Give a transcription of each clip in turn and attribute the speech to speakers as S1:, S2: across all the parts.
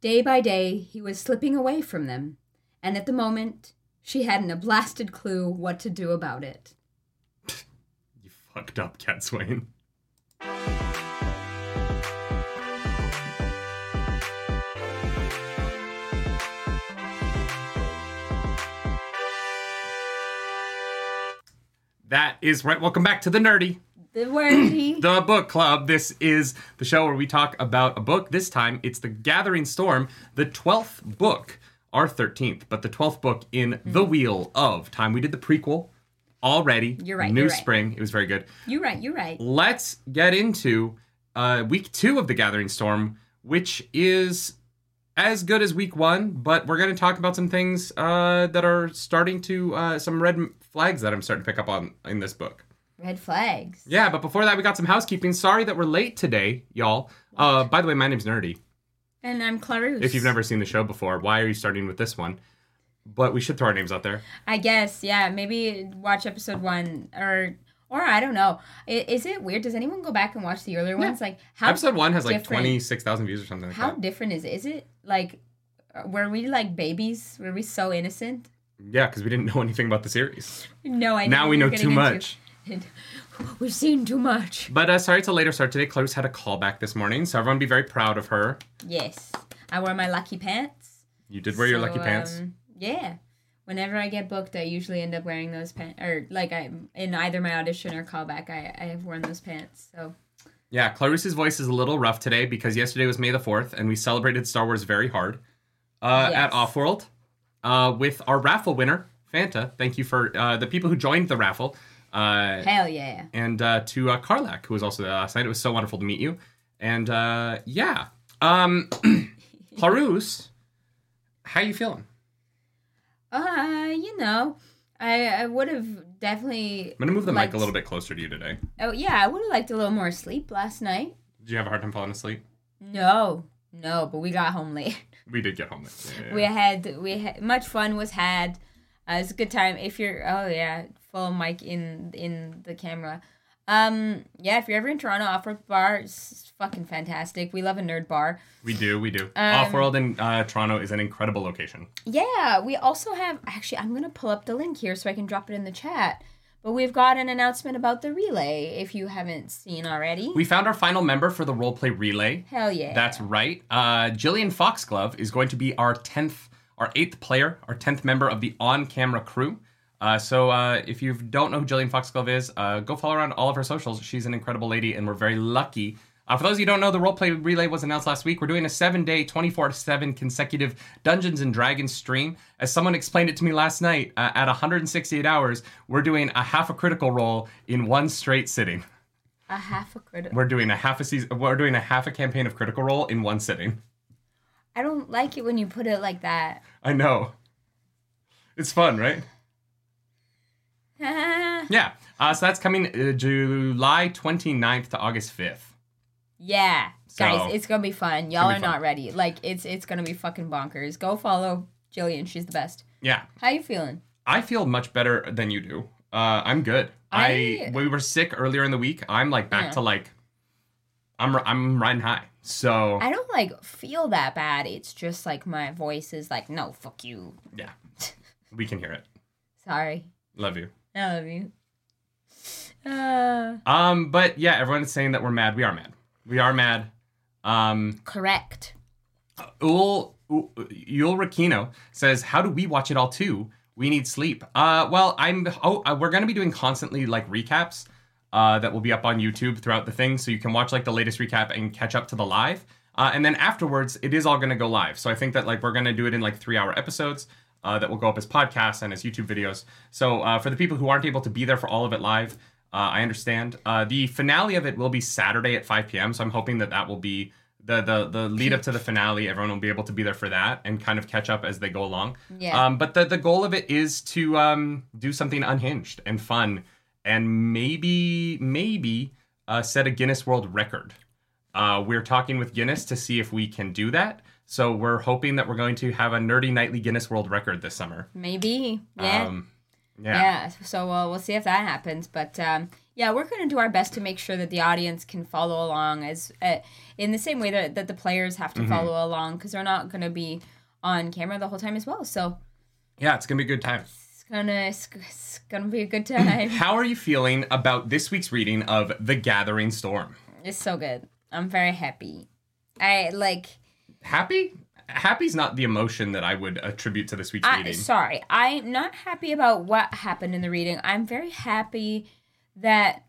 S1: Day by day, he was slipping away from them, and at the moment, she hadn't a blasted clue what to do about it.
S2: You fucked up, Cadsuane. That is right. Welcome back to the Nerdy,
S1: The wordy.
S2: the book club. This is the show where we talk about a book. This time it's The Gathering Storm, the 12th book, our 13th, but the 12th book in The Wheel of Time. We did the prequel already.
S1: You're right,
S2: New
S1: you're right.
S2: spring. It was very good.
S1: you're right, you're right.
S2: let's get into uh, week two of the Gathering Storm, which is as good as week one, but we're going to talk about some things uh, that are starting to, uh, some red flags that I'm starting to pick up on in this book.
S1: Red flags.
S2: Yeah, but before that, we got some housekeeping. Sorry that we're late today, y'all. Uh, by the way, my name's Nerdy.
S1: And I'm Clarus.
S2: If you've never seen the show before, why are you starting with this one? But we should throw our names out there.
S1: I guess, yeah. Maybe watch episode one, or or I don't know. Is it weird? Does anyone go back and watch the earlier ones? Like how
S2: Episode one has like 26,000 views or something like
S1: How
S2: that.
S1: different is it? Is it like uh, were we like babies? Were we so innocent?
S2: Yeah, because we didn't know anything about the series.
S1: No, I
S2: Now we know too much.
S1: We've seen too much.
S2: But uh, sorry it's a later start today. Clarissa had a callback this morning, so everyone be very proud of her.
S1: Yes, I wore my lucky pants.
S2: You did wear your lucky pants.
S1: um, yeah. Whenever I get booked, I usually end up wearing those pants, or like I in either my audition or callback, I I have worn those pants. So
S2: Yeah, Clarissa's voice is a little rough today because yesterday was May the 4th and we celebrated Star Wars very hard uh,
S1: Yes.
S2: at Offworld uh, with our raffle winner, Fanta. Thank you for uh, the people who joined the raffle. Uh,
S1: hell yeah.
S2: and uh, to uh, Karlak, who was also there last night. It was so wonderful to meet you. And uh, yeah. Um, Clarus, how you feeling?
S1: Uh, you know, I I would have definitely.
S2: I'm going to move the
S1: liked-
S2: mic a little bit closer to you today.
S1: Oh yeah, I would have liked a little more sleep last night.
S2: Did you have a hard time falling asleep?
S1: No, no, but we got home late.
S2: We did get home late. Yeah, yeah,
S1: We had we had much fun was had. Uh, it was a good time. If you're oh yeah, full mic in in the camera. Um yeah, if you're ever in Toronto, Offworld Bar is fucking fantastic. We love a nerd bar.
S2: We do, we do.
S1: Um,
S2: Offworld in uh, Toronto is an incredible location.
S1: Yeah, we also have actually I'm gonna pull up the link here so I can drop it in the chat. But we've got an announcement about the relay if you haven't seen already.
S2: We found our final member for the roleplay relay.
S1: Hell yeah.
S2: That's right. Uh, Jillian Foxglove is going to be our tenth, our eighth player, our tenth member of the on-camera crew. Uh, so uh, if you don't know who Jillian Foxglove is, uh, go follow her on all of her socials. She's an incredible lady, and we're very lucky. Uh, for those of you who don't know, the roleplay relay was announced last week. We're doing a seven-day, 24/7 consecutive Dungeons and Dragons stream. As someone explained it to me last night, uh, at 168 hours, we're doing a half a Critical Role in one straight sitting.
S1: a half a critical.
S2: We're doing a half a season. We're doing a half a campaign of Critical Role in one sitting.
S1: I don't like it when you put it like that.
S2: I know. It's fun, right?
S1: Yeah,
S2: Yeah. Uh, so that's coming uh, July 29th to August 5th.
S1: guys,
S2: So-
S1: it's gonna be fun. Y'all are
S2: fun.
S1: not ready. Like it's it's gonna be fucking bonkers. Go follow Jillian. She's the best.
S2: Yeah.
S1: How you feeling?
S2: I feel much better than you do. Uh, I'm good. I,
S1: I-
S2: we were sick earlier in the week. I'm like back
S1: Yeah.
S2: to like I'm I'm riding high. So
S1: I don't like feel that bad. It's just like my voice is like, no, fuck you.
S2: yeah. We can hear it.
S1: Sorry.
S2: Love you.
S1: I love you. Uh,
S2: Um but yeah, everyone's saying that we're mad. We are mad. We are mad. Um
S1: correct.
S2: Ul Yul Rakino says, "How do we watch it all too? We need sleep." Uh, well, I'm. Oh, uh, we're gonna be doing constantly like recaps. Uh, that will be up on YouTube throughout the thing, so you can watch like the latest recap and catch up to the live. Uh, and then afterwards, it is all gonna go live. So I think that like we're gonna do it in like three hour episodes. Uh, that will go up as podcasts and as YouTube videos. So uh, for the people who aren't able to be there for all of it live, uh, I understand. Uh, the finale of it will be Saturday at 5 p.m. So I'm hoping that that will be the the the lead up to the finale. Everyone will be able to be there for that and kind of catch up as they go along.
S1: Yeah.
S2: Um, but the the goal of it is to um, do something unhinged and fun, and maybe maybe uh, set a Guinness World Record. Uh, we're talking with Guinness to see if we can do that. So we're hoping that we're going to have a nerdy nightly Guinness World Record this summer.
S1: Maybe. Yeah.
S2: Um, yeah.
S1: yeah. So uh, we'll see if that happens. But um, Yeah, we're going to do our best to make sure that the audience can follow along as uh, in the same way that, that the players have to follow along because they're not going to be on camera the whole time as well. So
S2: Yeah, it's gonna be a good time.
S1: it's gonna it's gonna be a good time.
S2: How are you feeling about this week's reading of The Gathering Storm?
S1: it's so good. I'm very happy. I like.
S2: Happy? Happy's not the emotion that I would attribute to this week's
S1: I,
S2: reading.
S1: sorry, I'm not happy about what happened in the reading. I'm very happy that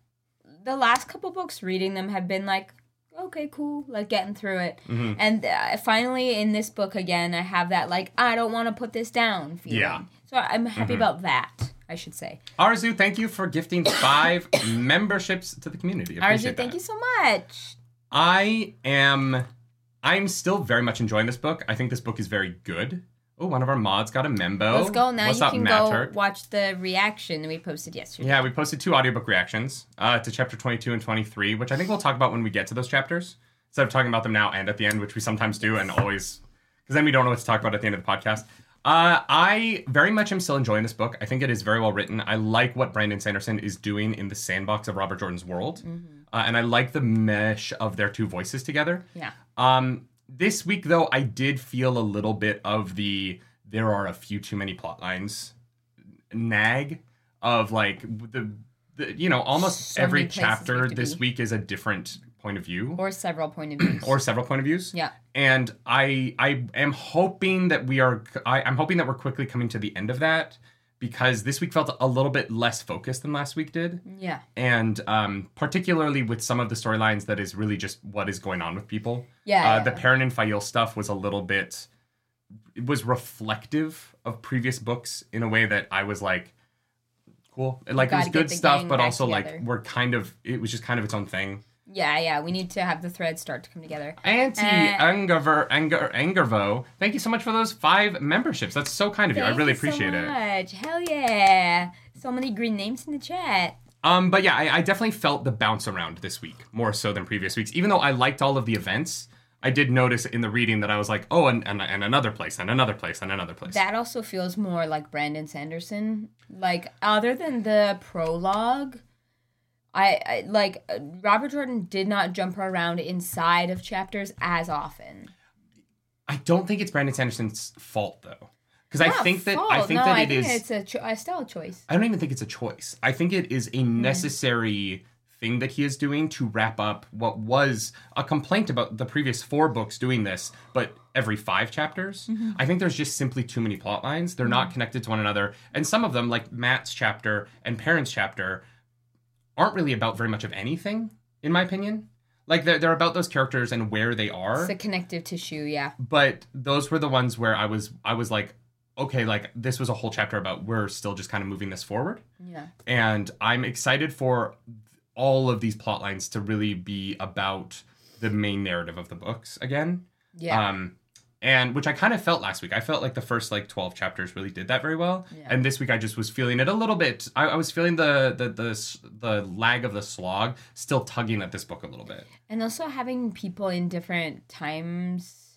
S1: the last couple books reading them have been like, okay, cool, like getting through it.
S2: Mm-hmm.
S1: And uh, finally, in this book again, I have that like, I don't want to put this down feeling.
S2: Yeah.
S1: So I'm happy
S2: Mm-hmm.
S1: about that. I should say.
S2: Arzu, thank you for gifting five memberships to the community.
S1: Arzu, thank you so much.
S2: I am I'm still very much enjoying this book. I think this book is very good. Oh, one of our mods got a membo.
S1: Let's go now.
S2: What's
S1: you
S2: up,
S1: can
S2: Matt
S1: go
S2: Turk?
S1: watch the reaction we posted yesterday.
S2: Yeah, we posted two audiobook reactions uh, to chapter 22 and 23, which I think we'll talk about when we get to those chapters. Instead of talking about them now and at the end, which we sometimes do and always, because then we don't know what to talk about at the end of the podcast. Uh, I very much am still enjoying this book. I think it is very well written. I like what Brandon Sanderson is doing in the sandbox of Robert Jordan's world. Uh, and I like the mesh of their two voices together.
S1: Yeah.
S2: Um, this week, though, I did feel a little bit of the there are a few too many plot lines nag of like the, the you know almost
S1: So
S2: every
S1: many places we
S2: chapter this
S1: be.
S2: week is a different point of view
S1: Or several point of views.
S2: or several point of views
S1: yeah.
S2: and i i am hoping that we are I, i'm hoping that we're quickly coming to the end of that because this week felt a little bit less focused than last week did
S1: Yeah.
S2: and um, particularly with some of the storylines that is really just what is going on with people
S1: Yeah.
S2: uh,
S1: yeah.
S2: the Perrin and Faile stuff was a little bit it was reflective of previous books in a way that I was like cool like it was good stuff but also
S1: together.
S2: like we're kind of it was just kind of its own thing
S1: Yeah, yeah. We need to have the threads start to come together.
S2: Auntie
S1: Uh,
S2: Angerver Anger Angervo thank you so much for those five memberships that's so kind of you I
S1: Thank
S2: really
S1: you so
S2: appreciate it
S1: much. Hell yeah. So many green names in the chat.
S2: Um, but yeah, I, I definitely felt the bounce around this week more so than previous weeks. Even though I liked all of the events, I did notice in the reading that I was like, oh, and, and, and another place, and another place, and another place.
S1: That also feels more like Brandon Sanderson. Like, other than the prologue, I, I like uh, Robert Jordan did not jump around inside of chapters as often.
S2: I don't think it's Brandon Sanderson's fault though, because I think that I think
S1: no,
S2: that
S1: I
S2: it
S1: think
S2: is.
S1: it's a, cho- a style choice.
S2: I don't even think it's a choice. I think it is a
S1: Hmm.
S2: necessary thing that he is doing to wrap up what was a complaint about the previous four books doing this, but every five chapters.
S1: Mm-hmm.
S2: I think there's just simply too many plot lines. They're not connected to one another. And some of them, like Matt's chapter and Perrin's chapter, aren't really about very much of anything, in my opinion. Like they're, they're about those characters and where they are
S1: It's a connective tissue, yeah.
S2: but those were the ones where I was I was like, okay, like this was a whole chapter about we're still just kind of moving this forward,
S1: Yeah.
S2: and I'm excited for all of these plot lines to really be about the main narrative of the books again.
S1: Yeah.
S2: Um, and which I kind of felt last week. I felt like the first like twelve chapters really did that very well,
S1: Yeah.
S2: and this week I just was feeling it a little bit. I, I was feeling the the the the lag of the slog still tugging at this book a little bit.
S1: and also having people in different times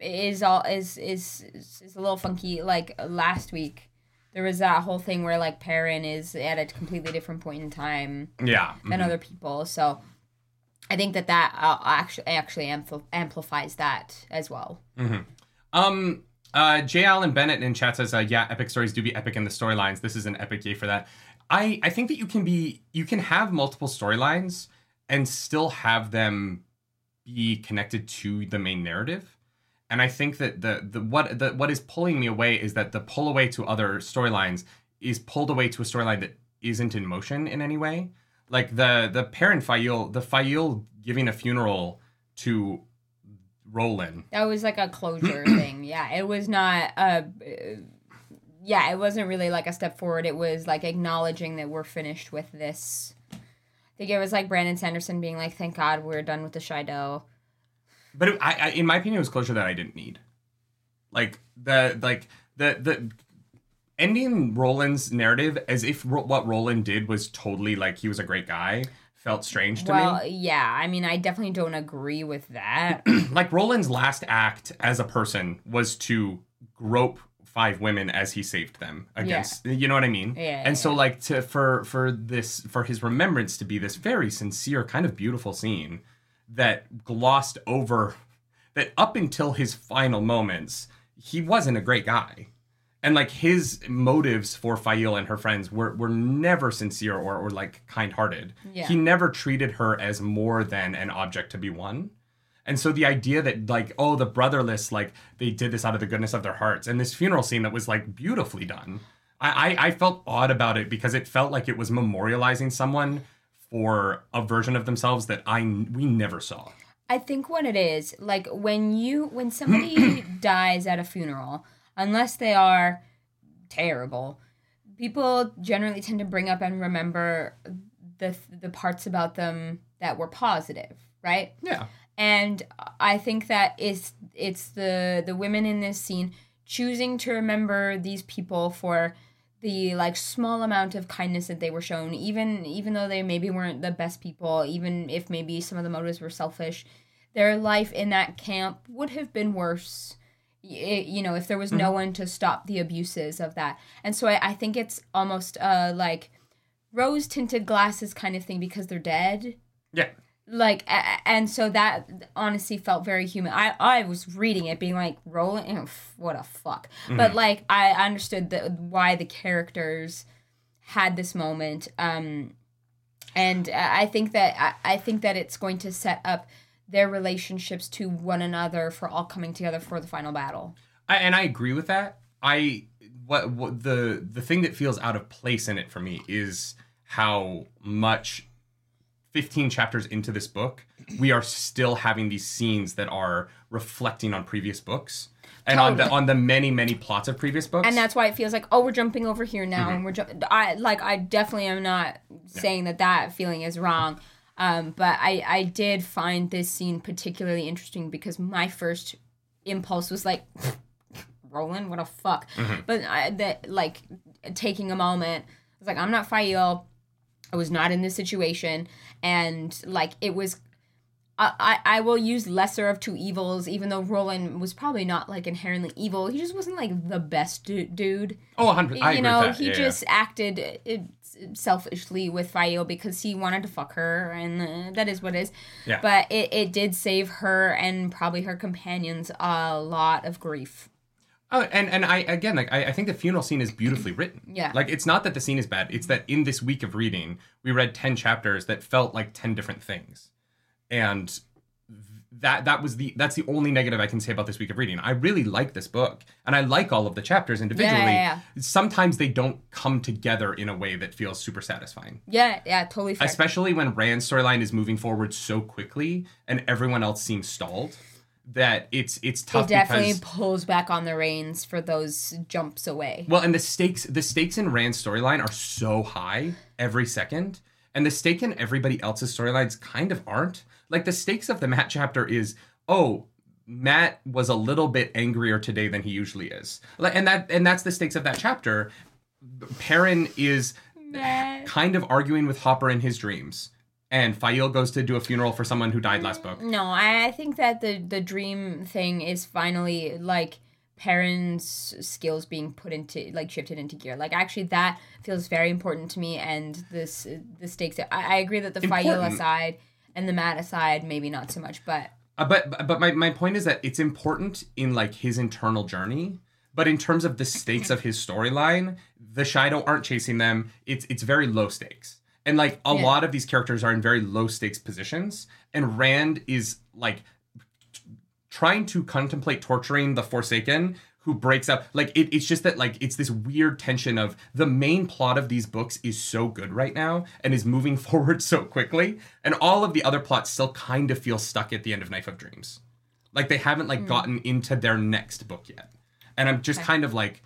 S1: is all is is is, a little funky like last week there was that whole thing where like Perrin is at a completely different point in time
S2: Yeah.
S1: than
S2: mhm.
S1: other people so i think that that uh, actually actually ampl- amplifies that as well
S2: Um, uh, J. Allen Bennett in chat says, uh, "Yeah, epic stories do be epic in the storylines. This is an epic yay for that." I I think that you can be you can have multiple storylines and still have them be connected to the main narrative. And I think that the the what the what is pulling me away is that the pull away to other storylines is pulled away to a storyline that isn't in motion in any way. Like the the Perrin Faile, the Faile giving a funeral to Rolan
S1: that was like a closure thing yeah it was not uh yeah it wasn't really like a step forward it was like acknowledging that we're finished with this i think it was like brandon sanderson being like thank god we're done with the Shaido.
S2: But it, I, I, in my opinion, it was closure that I didn't need. Like the like the the ending Rolan's narrative as if Ro- what Rolan did was totally like he was a great guy felt strange to me.
S1: well yeah i mean i definitely don't agree with that.
S2: Like Rolan's last act as a person was to grope five women as he saved them against you know what I mean?
S1: Yeah,
S2: And
S1: yeah,
S2: so like to for for this for his remembrance to be this very sincere, kind of beautiful scene that glossed over that up until his final moments, he wasn't a great guy. And like his motives for Faile and her friends were, were never sincere or, or like kind hearted.
S1: Yeah.
S2: He never treated her as more than an object to be won. And so the idea that like, oh, the brotherless, like they did this out of the goodness of their hearts, and this funeral scene that was like beautifully done. I, I, I felt odd about it because it felt like it was memorializing someone for a version of themselves that I we never saw.
S1: I think what it is, like when you when somebody dies at a funeral, unless they are terrible, people generally tend to bring up and remember the the parts about them that were positive, right?
S2: Yeah.
S1: And I think that is it's the the women in this scene choosing to remember these people for the like small amount of kindness that they were shown even even though they maybe weren't the best people even if maybe some of the motives were selfish their life in that camp would have been worse y- you know if there was no one to stop the abuses of that. And so i, I think it's almost uh like rose tinted glasses kind of thing because they're dead.
S2: Yeah.
S1: like and so that honestly felt very human. I i was reading it being like rolling oh, what a fuck. But like i understood the, why the characters had this moment um and I I think that I, I think that it's going to set up their relationships to one another for all coming together for the final battle
S2: I, and I agree with that. I what, what the the thing that feels out of place in it for me is how much 15 chapters into this book we are still having these scenes that are reflecting on previous books and on the on the many many plots of previous books.
S1: and that's why it feels like oh we're jumping over here now mm-hmm. and we're ju- I like I definitely am not saying that that feeling is wrong um but I I did find this scene particularly interesting because my first impulse was like Rolan what a fuck. But I that like taking a moment I was like I'm not Faile I was not in this situation. And like it was I, I will use lesser of two evils, even though Rolan was probably not like inherently evil. He just wasn't like the best du- dude.
S2: oh 100 I
S1: you know, he
S2: Yeah, yeah.
S1: just acted uh, selfishly with Fayo because he wanted to fuck her, and uh, that is what it is.
S2: Yeah.
S1: But it, it did save her and probably her companions a lot of grief.
S2: Oh, and and I again like I, I think the funeral scene is beautifully written.
S1: Yeah.
S2: Like it's not that the scene is bad. It's that in this week of reading, we read ten chapters that felt like ten different things, and that that was the that's the only negative I can say about this week of reading. I really like this book, and I like all of the chapters individually.
S1: yeah,
S2: Sometimes they don't come together in a way that feels super satisfying.
S1: Yeah, yeah, totally fair.
S2: Especially when Rand's storyline is moving forward so quickly and everyone else seems stalled. That it's it's tough
S1: it definitely
S2: because
S1: pulls back on the reins for those jumps away.
S2: Well, and the stakes the stakes in Rand's storyline are so high every second, and the stake in everybody else's storylines kind of aren't. Like the stakes of the Matt chapter is, oh, Matt was a little bit angrier today than he usually is. Like, and that and that's the stakes of that chapter. Perrin is
S1: Matt.
S2: kind of arguing with Hopper in his dreams, and Faile goes to do a funeral for someone who died last book.
S1: No, I, think that the the dream thing is finally like Perrin's skills being put into like shifted into gear. Like actually, that feels very important to me, and this the stakes. I, I agree that the
S2: Important.
S1: side and the Matt aside, maybe not so much, but
S2: Uh, but but my, my point is that it's important in like his internal journey but in terms of the stakes of his storyline the Shaido aren't chasing them it's it's very low stakes and like a
S1: Yeah.
S2: lot of these characters are in very low stakes positions and rand is like t- trying to contemplate torturing the forsaken who breaks up like it, it's just that like it's this weird tension of the main plot of these books is so good right now and is moving forward so quickly and all of the other plots still kind of feel stuck at the end of knife of dreams like they haven't like mm. gotten into their next book yet and i'm just
S1: Okay.
S2: kind of like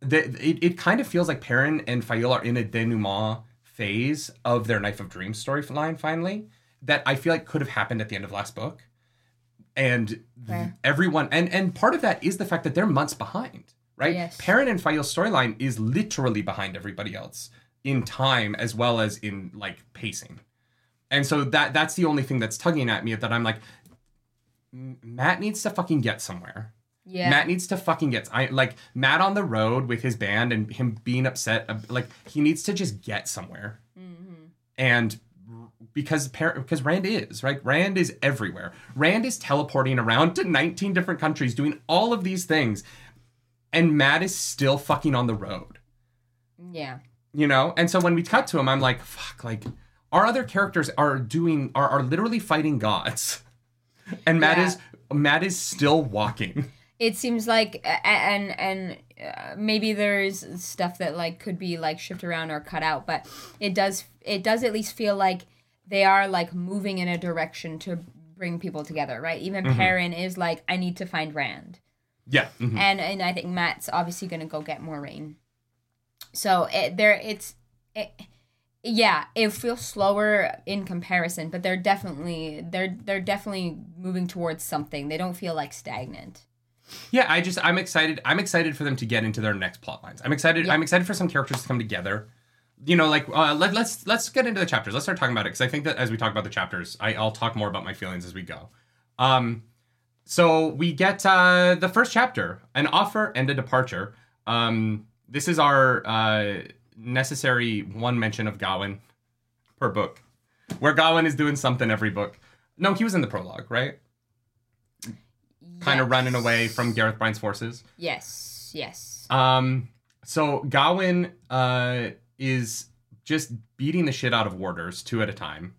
S2: the, it, it kind of feels like Perrin and Faile are in a denouement phase of their Knife of Dreams storyline finally that I feel like could have happened at the end of last book. And
S1: Fair.
S2: everyone and and part of that is the fact that they're months behind, right?
S1: Yes.
S2: Perrin and Faile's storyline is literally behind everybody else in time as well as in like pacing. And so that that's the only thing that's tugging at me that I'm like Matt needs to fucking get somewhere.
S1: Yeah.
S2: Matt needs to fucking get I like Matt on the road with his band and him being upset. Like he needs to just get somewhere.
S1: Mm-hmm.
S2: And because par- because Rand is right, Rand is everywhere. Rand is teleporting around to 19 different countries, doing all of these things, and Matt is still fucking on the road.
S1: Yeah.
S2: You know, and so when we cut to him, I'm like, fuck, like our other characters are doing are are literally fighting gods, and Matt
S1: Yeah.
S2: is Matt is still walking.
S1: it seems like and and uh, maybe there's stuff that like could be like shift around or cut out but it does it does at least feel like they are like moving in a direction to bring people together right even Perrin is like i need to find rand
S2: Yeah. mhm.
S1: and and i think matt's obviously gonna go get more rain so it, there it's it, yeah it feels slower in comparison but they're definitely they're they're definitely moving towards something they don't feel like stagnant
S2: Yeah, I just I'm excited. I'm excited for them to get into their next plot lines. I'm excited.
S1: Yeah.
S2: I'm excited for some characters to come together. You know, like uh, let, let's let's get into the chapters. Let's start talking about it because I think that as we talk about the chapters, I, I'll talk more about my feelings as we go. Um, so we get uh, the first chapter, an offer and a departure. Um, this is our uh, necessary one mention of Gawain per book, where Gawain is doing something every book. No, he was in the prologue, right? Kind of running away from Gareth Bryne's forces.
S1: Yes, yes.
S2: Um, so Gawain uh, is just beating the shit out of warders two at a time,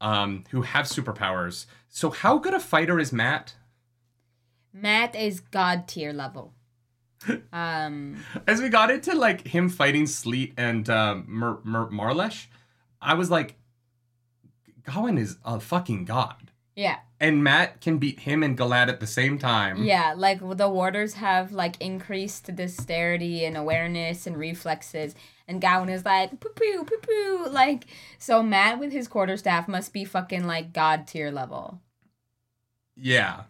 S2: um, who have superpowers. So how good a fighter is Matt?
S1: Matt is god tier level. Um,
S2: As we got into like him fighting Sleete and um, Mer- Mer- Marlesh, I was like, Gawain is a fucking god,
S1: yeah,
S2: and Matt can beat him and Galad at the same time.
S1: yeah. Like the warders have like increased dexterity and awareness and reflexes, and Gawain is like poo poo poo poo. Like so, Matt with his quarterstaff must be fucking like god tier level
S2: yeah.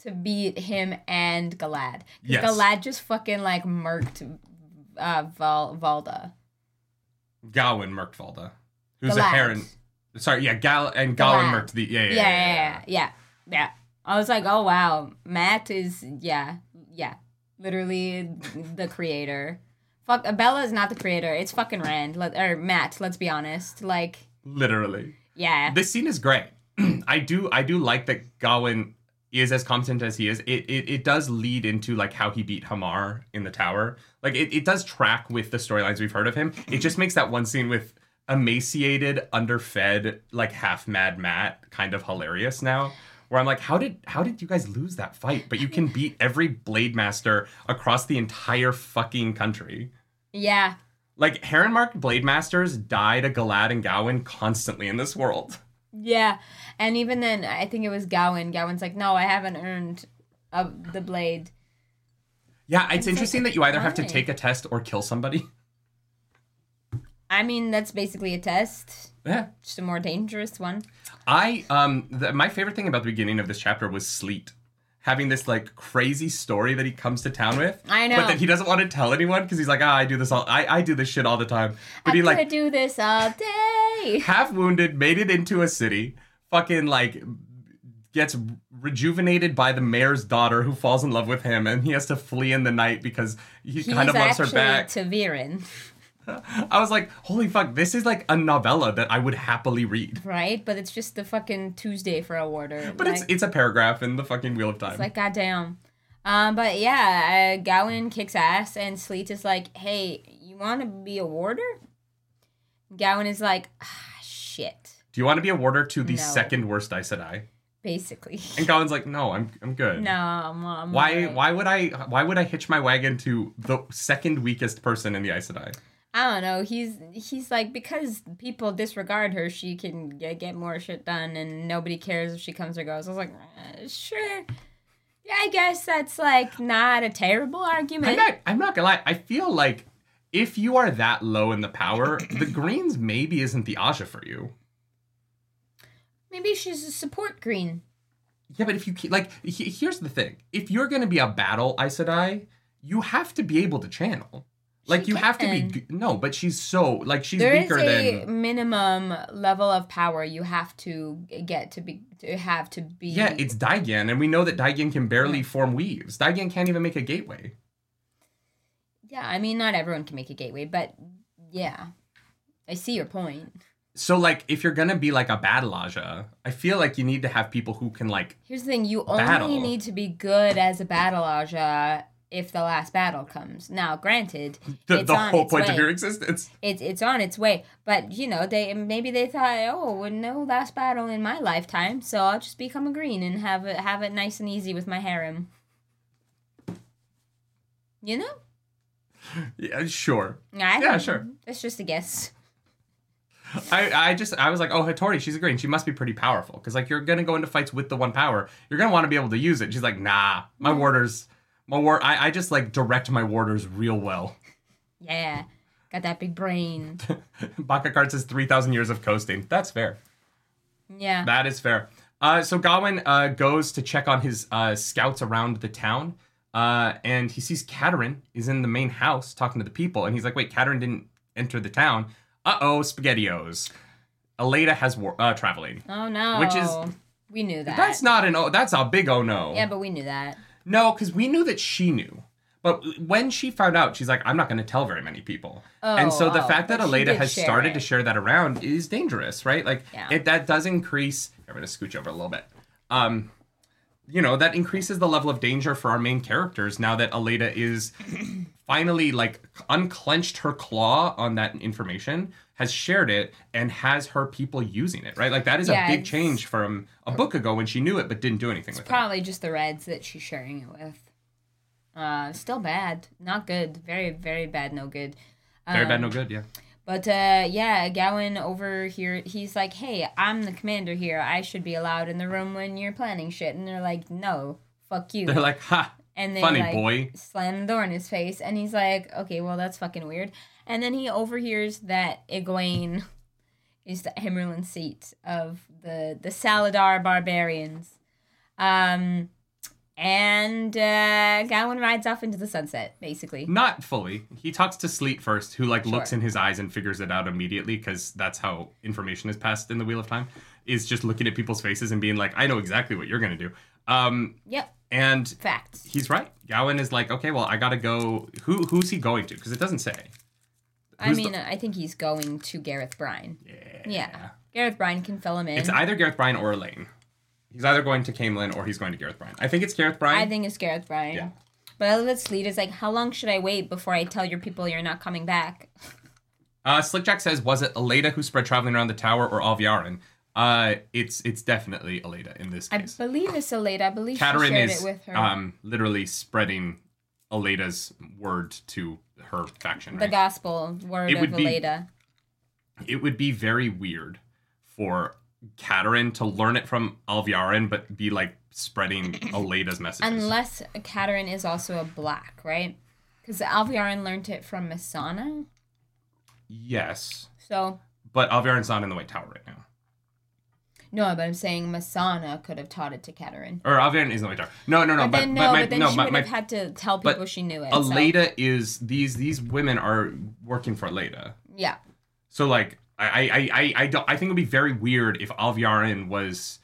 S1: to beat him and Galad,
S2: Yes.
S1: Galad just fucking like murked uh, Val- Valda.
S2: Gawain Merkvalda, who's a Heron. Sorry, yeah, Gal and. Merked the yeah yeah
S1: yeah, yeah, yeah, yeah, yeah. I was like, oh wow, Matt is yeah, yeah, literally the creator. Fuck, Bella is not the creator. It's fucking Rand let, or Matt. Let's be honest. Like,
S2: literally.
S1: yeah,
S2: This scene is great. I do I do like that Gawain is as competent as he is. It, it it does lead into like how he beat Hamar in the tower. Like it, it does track with the storylines we've heard of him. It just makes that one scene with emaciated, underfed, like half mad Matt kind of hilarious now. Where I'm like, how did how did you guys lose that fight? But you can beat every blade master across the entire fucking country.
S1: yeah,
S2: Like Heron marked blade masters died to Galad and Gawain constantly in this world.
S1: yeah. And even then, I think it was Gawain. Gawain's like, no, I haven't earned uh, the blade.
S2: Yeah, it's
S1: It's like,
S2: interesting that you either have to take a test or kill somebody.
S1: I mean, that's basically a test,
S2: Yeah.
S1: just a more dangerous one.
S2: I um the, my favorite thing about the beginning of this chapter was Sleete having this like crazy story that he comes to town with.
S1: I know.
S2: But that he doesn't want to tell anyone because he's like, ah, I do this all I, I do this shit all the time. But
S1: I
S2: he like
S1: do this all day.
S2: half wounded, made it into a city, fucking like gets rejuvenated by the mayor's daughter who falls in love with him and he has to flee in the night because he
S1: He's
S2: kind of loves her back.
S1: To ta'veren.
S2: I was like, holy fuck, this is like a novella that I would happily read.
S1: Right, but it's just the fucking Tuesday for a warder.
S2: But
S1: like,
S2: it's it's a paragraph in the fucking Wheel of Time.
S1: it's like goddamn. Um, but yeah, uh, Gawain kicks ass, and Sleete is like, "Hey, you want to be a warder?" Gawain is like, "Ah, shit."
S2: Do you want to be a warder to the
S1: No.
S2: second worst Aes Sedai?
S1: Basically,
S2: And Gawain's like, no, I'm I'm good.
S1: no. I'm, I'm
S2: Why
S1: alright.
S2: why would I why would I hitch my wagon to the second weakest person in the Aes Sedai?
S1: I don't know. He's he's like because people disregard her, she can get, get more shit done, and nobody cares if she comes or goes. I was like, uh, sure. Yeah, I guess that's like not a terrible argument.
S2: I'm not I'm not gonna lie. I feel like if you are that low in the power, the Greens maybe isn't the Ajah for you.
S1: Maybe she's a support green.
S2: Yeah, but if you keep, like, he- here's the thing: if you're gonna be a battle Aes Sedai, you have to be able to channel. Like
S1: She
S2: you have to be no, but she's so like she's
S1: There is
S2: weaker
S1: a
S2: than
S1: minimum level of power you have to get to be to have to be.
S2: yeah. It's Daigian, and we know that Daigian can barely form weaves. Daigian can't even make a gateway.
S1: yeah. I mean, not everyone can make a gateway, but yeah, I see your point.
S2: So like, if you're gonna be like a battle Ajah, I feel like you need to have people who can like
S1: Here's the thing: you only need to be good as a battle Ajah if the last battle comes. Now, granted,
S2: the,
S1: it's
S2: the
S1: on
S2: whole point
S1: way.
S2: of your existence.
S1: it's it's on its way. But you know, they maybe they thought, oh, well, no last battle in my lifetime, so I'll just become a green and have it have it nice and easy with my harem. You know?
S2: Yeah, sure.
S1: I
S2: Yeah, sure.
S1: It's just a guess.
S2: I, I just I was like, oh Hattori, she's a green. She must be pretty powerful because like you're gonna go into fights with the one power. You're gonna want to be able to use it. She's like, nah, my
S1: Mm.
S2: warders, my war. I, I just like direct my warders real well.
S1: Yeah, got that big brain.
S2: Baka card says three thousand years of coasting. That's fair.
S1: Yeah.
S2: That is fair. Uh, so Gawain uh, goes to check on his uh, scouts around the town, uh, and he sees Katerine is in the main house talking to the people, and he's like, "Wait, Katerine didn't enter the town. Uh oh, Spaghettios. Elaida has war- uh, traveling.
S1: Oh no.
S2: Which is-
S1: we knew that.
S2: That's not an oh, that's a big oh no.
S1: Yeah, but we knew that.
S2: No, because we knew that she knew. But when she found out, she's like, I'm not going to tell very many people. Oh, and so the
S1: Oh,
S2: fact that
S1: Elaida
S2: has started
S1: it.
S2: to share that around is dangerous, right? Like,
S1: Yeah.
S2: it that does increase. I'm going to scooch over a little bit. Um, you know, that increases the level of danger for our main characters now that Elaida is finally like unclenched her claw on that information, has shared it, and has her people using it, right? Like, that is
S1: Yeah,
S2: a big change from a book ago when she knew it but didn't do anything with it.
S1: Probably just the reds that she's sharing it with. Uh, still bad. Not good. Very, very bad. No good.
S2: Very bad,
S1: Um,
S2: no good, yeah.
S1: But uh, yeah, Gawain over here, he's like, "Hey, I'm the commander here. I should be allowed in the room when you're planning shit." And they're like, "No, fuck you."
S2: They're like, ha,
S1: and they
S2: funny
S1: like,
S2: boy.
S1: slam the door in his face, and he's like, "Okay, well that's fucking weird." And then he overhears that Egwene is the Amyrlin seat of the the Salidar barbarians, um, and uh, Gawain rides off into the sunset, basically.
S2: Not fully. He talks to Sleete first, who like looks in his eyes and figures it out immediately because that's how information is passed in the Wheel of Time. Is just looking at people's faces and being like, "I know exactly what you're gonna do." Um,
S1: Yep,
S2: and
S1: facts.
S2: he's right. Gawain is like, "Okay, well, I gotta go." Who who's he going to? Because it doesn't say.
S1: I mean,
S2: the-
S1: I think he's going to Gareth Bryne.
S2: Yeah.
S1: Yeah, Gareth Bryne can fill him in.
S2: It's either Gareth Bryne or Elayne. He's either going to Caemlyn or he's going to Gareth Bryne. I think it's Gareth Bryne.
S1: I think it's Gareth Bryne.
S2: Yeah.
S1: But Elizabeth Sleete is like, how long should I wait before I tell your people you're not coming back?
S2: Uh, Slickjack says, was it Elaida who spread traveling around the tower or Alviarin? Uh, it's it's definitely Elaida in this case.
S1: I believe it's Elaida. I believe she
S2: Katerine
S1: shared
S2: is
S1: it with her.
S2: um literally spreading Elaida's word to her faction.
S1: the
S2: Right?
S1: gospel word
S2: It
S1: of
S2: be- it would be very weird for Katerine to learn it from Alviarin, but be like spreading Elaida's messages.
S1: Unless Katerine is also a black, right? Because Alviarin learned it from Mesaana.
S2: yes,
S1: So,
S2: but Alviarin's not in the White Tower right now.
S1: No, but I'm saying Mesaana could have taught it to Katerine.
S2: Or Alviarin is the Tower. No, no, no.
S1: but,
S2: but,
S1: then,
S2: but
S1: no,
S2: my,
S1: but then
S2: no,
S1: she
S2: my,
S1: would
S2: my,
S1: have had to tell people she knew it. so-
S2: is these these women are working for Elaida.
S1: Yeah.
S2: So like I I I I don't I think it would be very weird if Alviarin was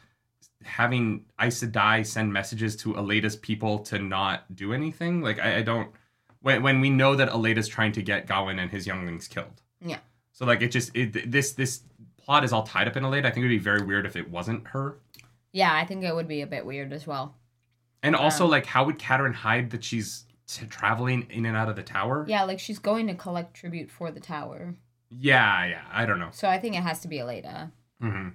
S2: having Aes Sedai send messages to Elaida's people to not do anything. Like I, I don't when when we know that Elaida's trying to get Gawain and his younglings killed.
S1: Yeah.
S2: So like it just it this this plot is all tied up in Elaida. I think it would be very weird if it wasn't her.
S1: Yeah, I think it would be a bit weird as well.
S2: And also
S1: Um,
S2: like how would Katerine hide that she's t- traveling in and out of the tower?
S1: Yeah, like she's going to collect tribute for the tower.
S2: Yeah, yeah. I don't know.
S1: So I think it has to be Elaida.
S2: hmm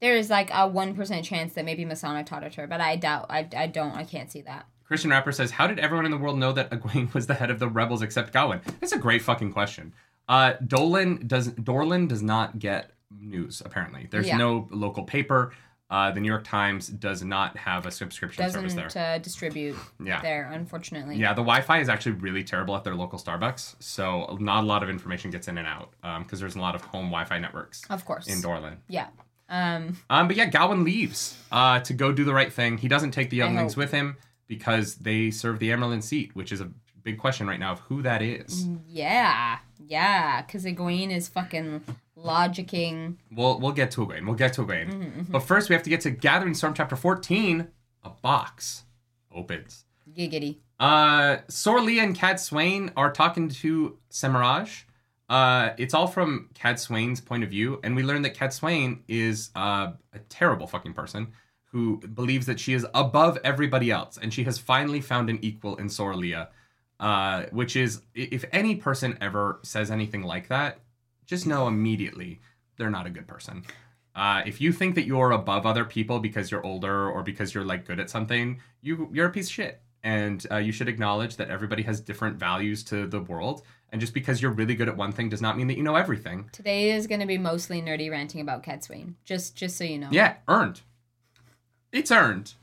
S1: There is like a 1% chance that maybe Mesaana taught it to her, but I doubt, I, I don't, I can't see that.
S2: Christian Rapper says, How did everyone in the world know that Egwene was the head of the rebels except Gawain? That's a great fucking question. Uh, Dolan does Dorlan does not get news, apparently. There's
S1: Yeah.
S2: no local paper. Uh, the New York Times does not have a subscription service there.
S1: Doesn't uh, distribute
S2: Yeah.
S1: there, unfortunately.
S2: Yeah, the Wi-Fi is actually really terrible at their local Starbucks, so not a lot of information gets in and out because there's a lot of home Wi-Fi networks
S1: Of course.
S2: in Dorlan.
S1: Yeah. Um,
S2: Um, but yeah, Gawain leaves uh, to go do the right thing. He doesn't take the
S1: I
S2: younglings
S1: hope.
S2: with him because they serve the Amyrlin seat, which is a big question right now of who that
S1: Mm. Yeah, yeah, because Egwene is fucking logicking.
S2: We'll we'll get to Egwene. We'll get to Egwene. But first, we have to get to Gathering Storm chapter 14. A box opens.
S1: Giggity.
S2: Uh, Sorilea and Cadsuane are talking to Semirhage. Uh, it's all from Cadsuane's point of view, and we learn that Cadsuane is uh, a terrible fucking person who believes that she is above everybody else, and she has finally found an equal in Sorilea. Uh, which is, if any person ever says anything like that, just know immediately they're not a good person. Uh, if you think that you're above other people because you're older or because you're like good at something, you you're a piece of shit, and uh, you should acknowledge that everybody has different values to the world. And just because you're really good at one thing does not mean that you know everything.
S1: Today is going to be mostly nerdy ranting about Cat Just, just so you know.
S2: Yeah, earned. It's earned.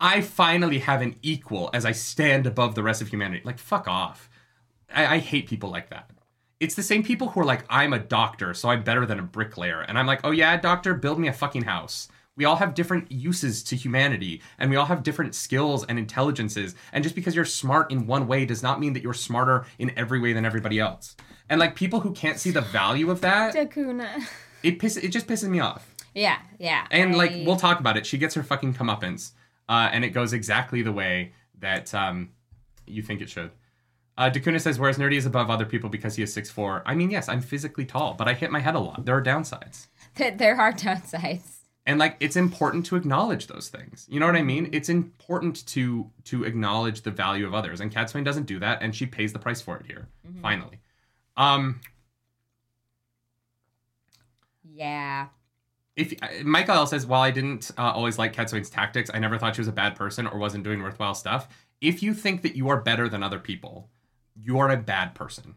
S2: I finally have an equal as I stand above the rest of humanity. Like, fuck off. I, I hate people like that. It's the same people who are like, I'm a doctor, so I'm better than a bricklayer. And I'm like, oh yeah, doctor, build me a fucking house. We all have different uses to humanity, and we all have different skills and intelligences. And just because you're smart in one way does not mean that you're smarter in every way than everybody else. And like people who can't see the value of that,
S1: Dakuna.
S2: it piss it just pisses me off.
S1: Yeah, yeah.
S2: And like we'll talk about it. She gets her fucking comeuppance, uh, and it goes exactly the way that um, you think it should. Uh, Dakuna says, "Whereas Nerdy is above other people because he is 6'4". I mean, yes, I'm physically tall, but I hit my head a lot. There are downsides,
S1: there are downsides.
S2: and like it's important to acknowledge those things. You know what I mean? It's important to to acknowledge the value of others, and Cadsuane doesn't do that, and she pays the price for it here. Finally, um,
S1: Yeah.
S2: if uh, Michael says, while I didn't uh, always like Cadsuane's tactics, I never thought she was a bad person or wasn't doing worthwhile stuff. If you think that you are better than other people, you are a bad person.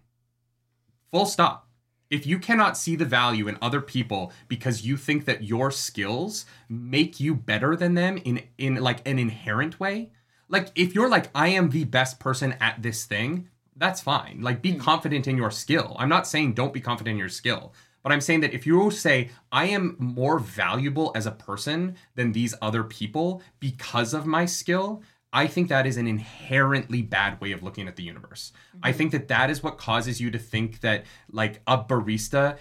S2: Full stop. If you cannot see the value in other people because you think that your skills make you better than them in in like an inherent way, like if you're like I am the best person at this thing, that's fine. Like be hmm. confident in your skill. I'm not saying don't be confident in your skill. But I'm saying that if you say, I am more valuable as a person than these other people because of my skill, I think that is an inherently bad way of looking at the universe. I mm-hmm. think that that is what causes you to think that, like, a barista,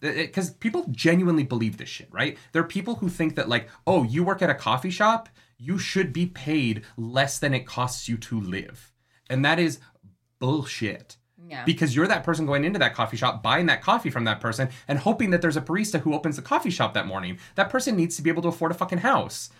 S2: because people genuinely believe this shit, right? There are people who think that, like, oh, you work at a coffee shop, you should be paid less than it costs you to live. And that is bullshit
S1: Yeah.
S2: because you're that person going into that coffee shop buying that coffee from that person and hoping that there's a barista who opens the coffee shop that morning that person needs to be able to afford a fucking house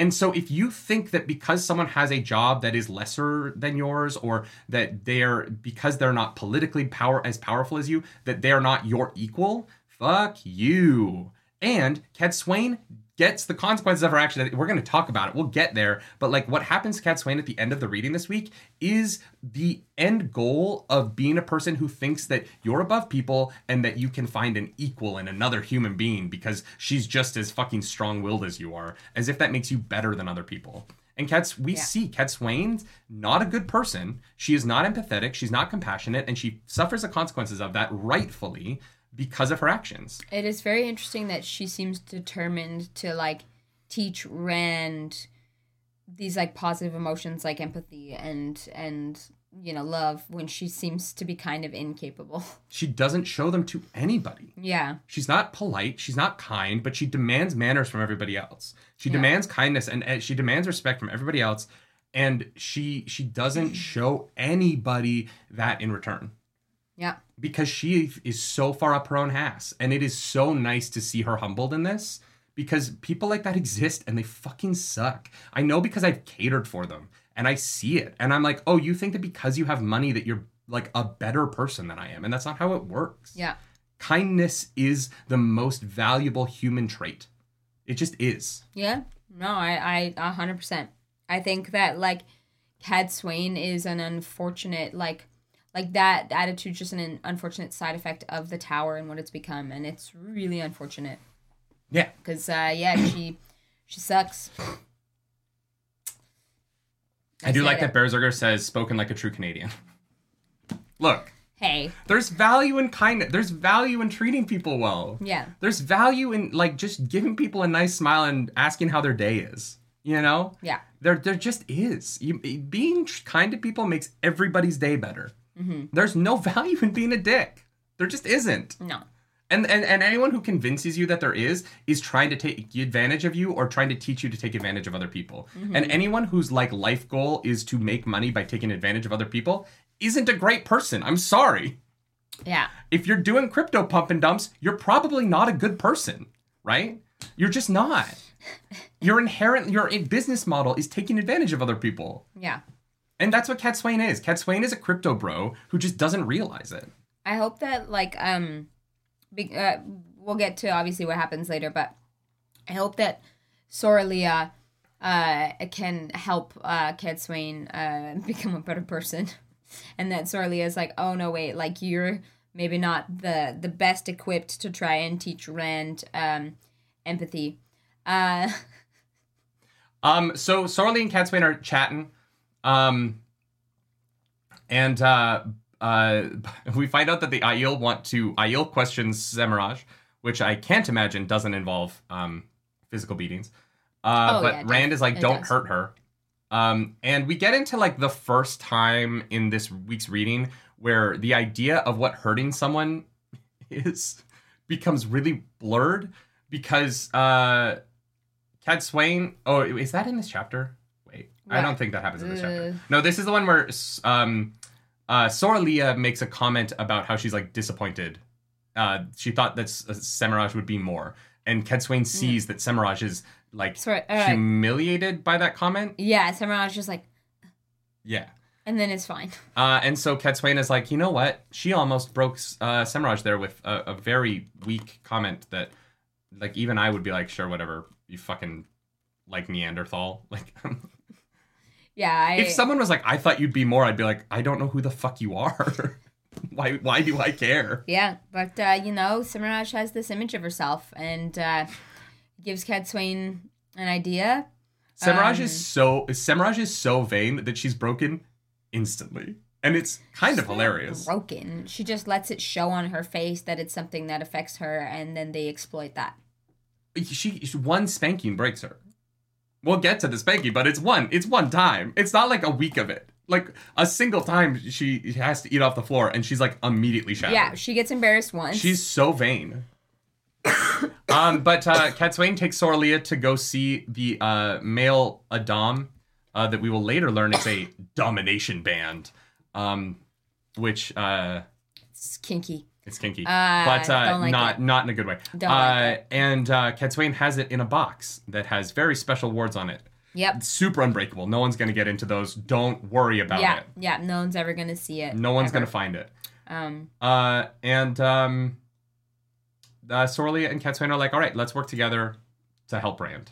S2: and so if you think that because someone has a job that is lesser than yours or that they're because they're not politically power as powerful as you that they're not your equal fuck you. And Cadsuane gets the consequences of her action. We're going to talk about it. We'll get there. But like what happens to Cadsuane at the end of the reading this week is the end goal of being a person who thinks that you're above people and that you can find an equal in another human being because she's just as fucking strong-willed as you are, as if that makes you better than other people. And Cat, we
S1: Yeah.
S2: see Cadsuane's not a good person. She is not empathetic. She's not compassionate, and she suffers the consequences of that rightfully because of her actions.
S1: It is very interesting that she seems determined to like teach Rand these like positive emotions like empathy and and you know love when she seems to be kind of incapable.
S2: She doesn't show them to anybody.
S1: yeah.
S2: She's not polite. She's not kind, but she demands manners from everybody else. She
S1: Yeah.
S2: demands kindness and, and she demands respect from everybody else, and she she doesn't show anybody that in return
S1: Yeah.
S2: because she is so far up her own ass, and it is so nice to see her humbled in this because people like that exist and they fucking suck. I know because I've catered for them and I see it, and I'm like, oh, you think that because you have money that you're like a better person than I am, and that's not how it works
S1: Yeah.
S2: kindness is the most valuable human trait. It just is.
S1: Yeah. No, I I a hundred percent. I think that like Cadsuane is an unfortunate like like that attitude just an unfortunate side effect of the tower and what it's become and it's really unfortunate
S2: Yeah.
S1: because uh yeah she she sucks
S2: I do like
S1: it.
S2: that Berserker says spoken like a true Canadian. Look,
S1: hey
S2: there's value in kindness. There's value in treating people well.
S1: yeah
S2: There's value in like just giving people a nice smile and asking how their day is. You know?
S1: yeah
S2: There, there just is. You, being kind to people makes everybody's day better.
S1: Mm-hmm.
S2: There's no value in being a dick. There just isn't.
S1: No.
S2: And, and and anyone who convinces you that there is is trying to take advantage of you or trying to teach you to take advantage of other people. And anyone whose like life goal is to make money by taking advantage of other people isn't a great person. I'm sorry.
S1: Yeah.
S2: If you're doing crypto pump and dumps, you're probably not a good person, right? You're just not. Your inherent your business model is taking advantage of other people.
S1: Yeah.
S2: And that's what Cadsuane is. Cadsuane is a crypto bro who just doesn't realize it.
S1: I hope that like um, be, uh, we'll get to obviously what happens later, but I hope that Sorilea uh can help uh Cadsuane uh become a better person, and that Sorilea is like, oh no wait, like you're maybe not the the best equipped to try and teach Rand um empathy. Uh,
S2: Um, so Sorilea and Cadsuane are chatting. Um, and uh, uh, we find out that the Aiel want to. Aiel questions Semirhage, which I can't imagine doesn't involve um, physical beatings. Uh,
S1: Oh,
S2: but
S1: yeah,
S2: Rand is like, don't
S1: does.
S2: hurt her. Um, and we get into like the first time in this week's reading where the idea of what hurting someone is becomes really blurred because uh, Cadsuane. Oh, is that in this chapter? I don't think that happens in this chapter.
S1: Uh.
S2: No, this is the one where um, uh, Sorilea makes a comment about how she's like disappointed. Uh, she thought that S- Semirhage would be more, and Cadsuane sees that Semirhage is like
S1: Sorry, all right.
S2: humiliated by that comment.
S1: yeah, Semirhage's just like,
S2: Yeah.
S1: and then it's fine.
S2: Uh, and so Swain is like, you know what? She almost broke uh, Semirhage there with a, a very weak comment that, like, even I would be like, sure, whatever. You fucking like Neanderthal. Like,
S1: Yeah, I,
S2: if someone was like, I thought you'd be more, I'd be like, I don't know who the fuck you are. why? Why do I care?
S1: Yeah, but uh, you know, Semirhage has this image of herself and uh, gives Cadsuane an idea.
S2: Semirhage
S1: Um,
S2: is so Semirhage is so vain that she's broken instantly, and it's kind of hilarious.
S1: Broken. She just lets it show on her face that it's something that affects her, and then they exploit that.
S2: she she- one spanking breaks her. We'll get to the spanking, but it's one. It's one time. It's not like a week of it. Like a single time, she has to eat off the floor, and she's like immediately shattered.
S1: Yeah, she gets embarrassed once.
S2: she's so vain. um, but uh, Cadsuane takes Sorilea to go see the uh, male a'dam uh, that we will later learn is a domination band, um, which uh,
S1: It's kinky.
S2: It's kinky,
S1: Uh,
S2: but uh,
S1: like
S2: not
S1: it.
S2: not in a good way.
S1: Don't
S2: uh,
S1: like
S2: And uh, has it in a box that has very special wards on it.
S1: Yep.
S2: It's super unbreakable. No one's gonna get into those. Don't worry about
S1: Yeah,
S2: it.
S1: yeah. No one's ever gonna see it.
S2: No one's gonna find it.
S1: Um.
S2: Uh, and um, uh, Sorilea and Cat are like, all right, let's work together to help Rand,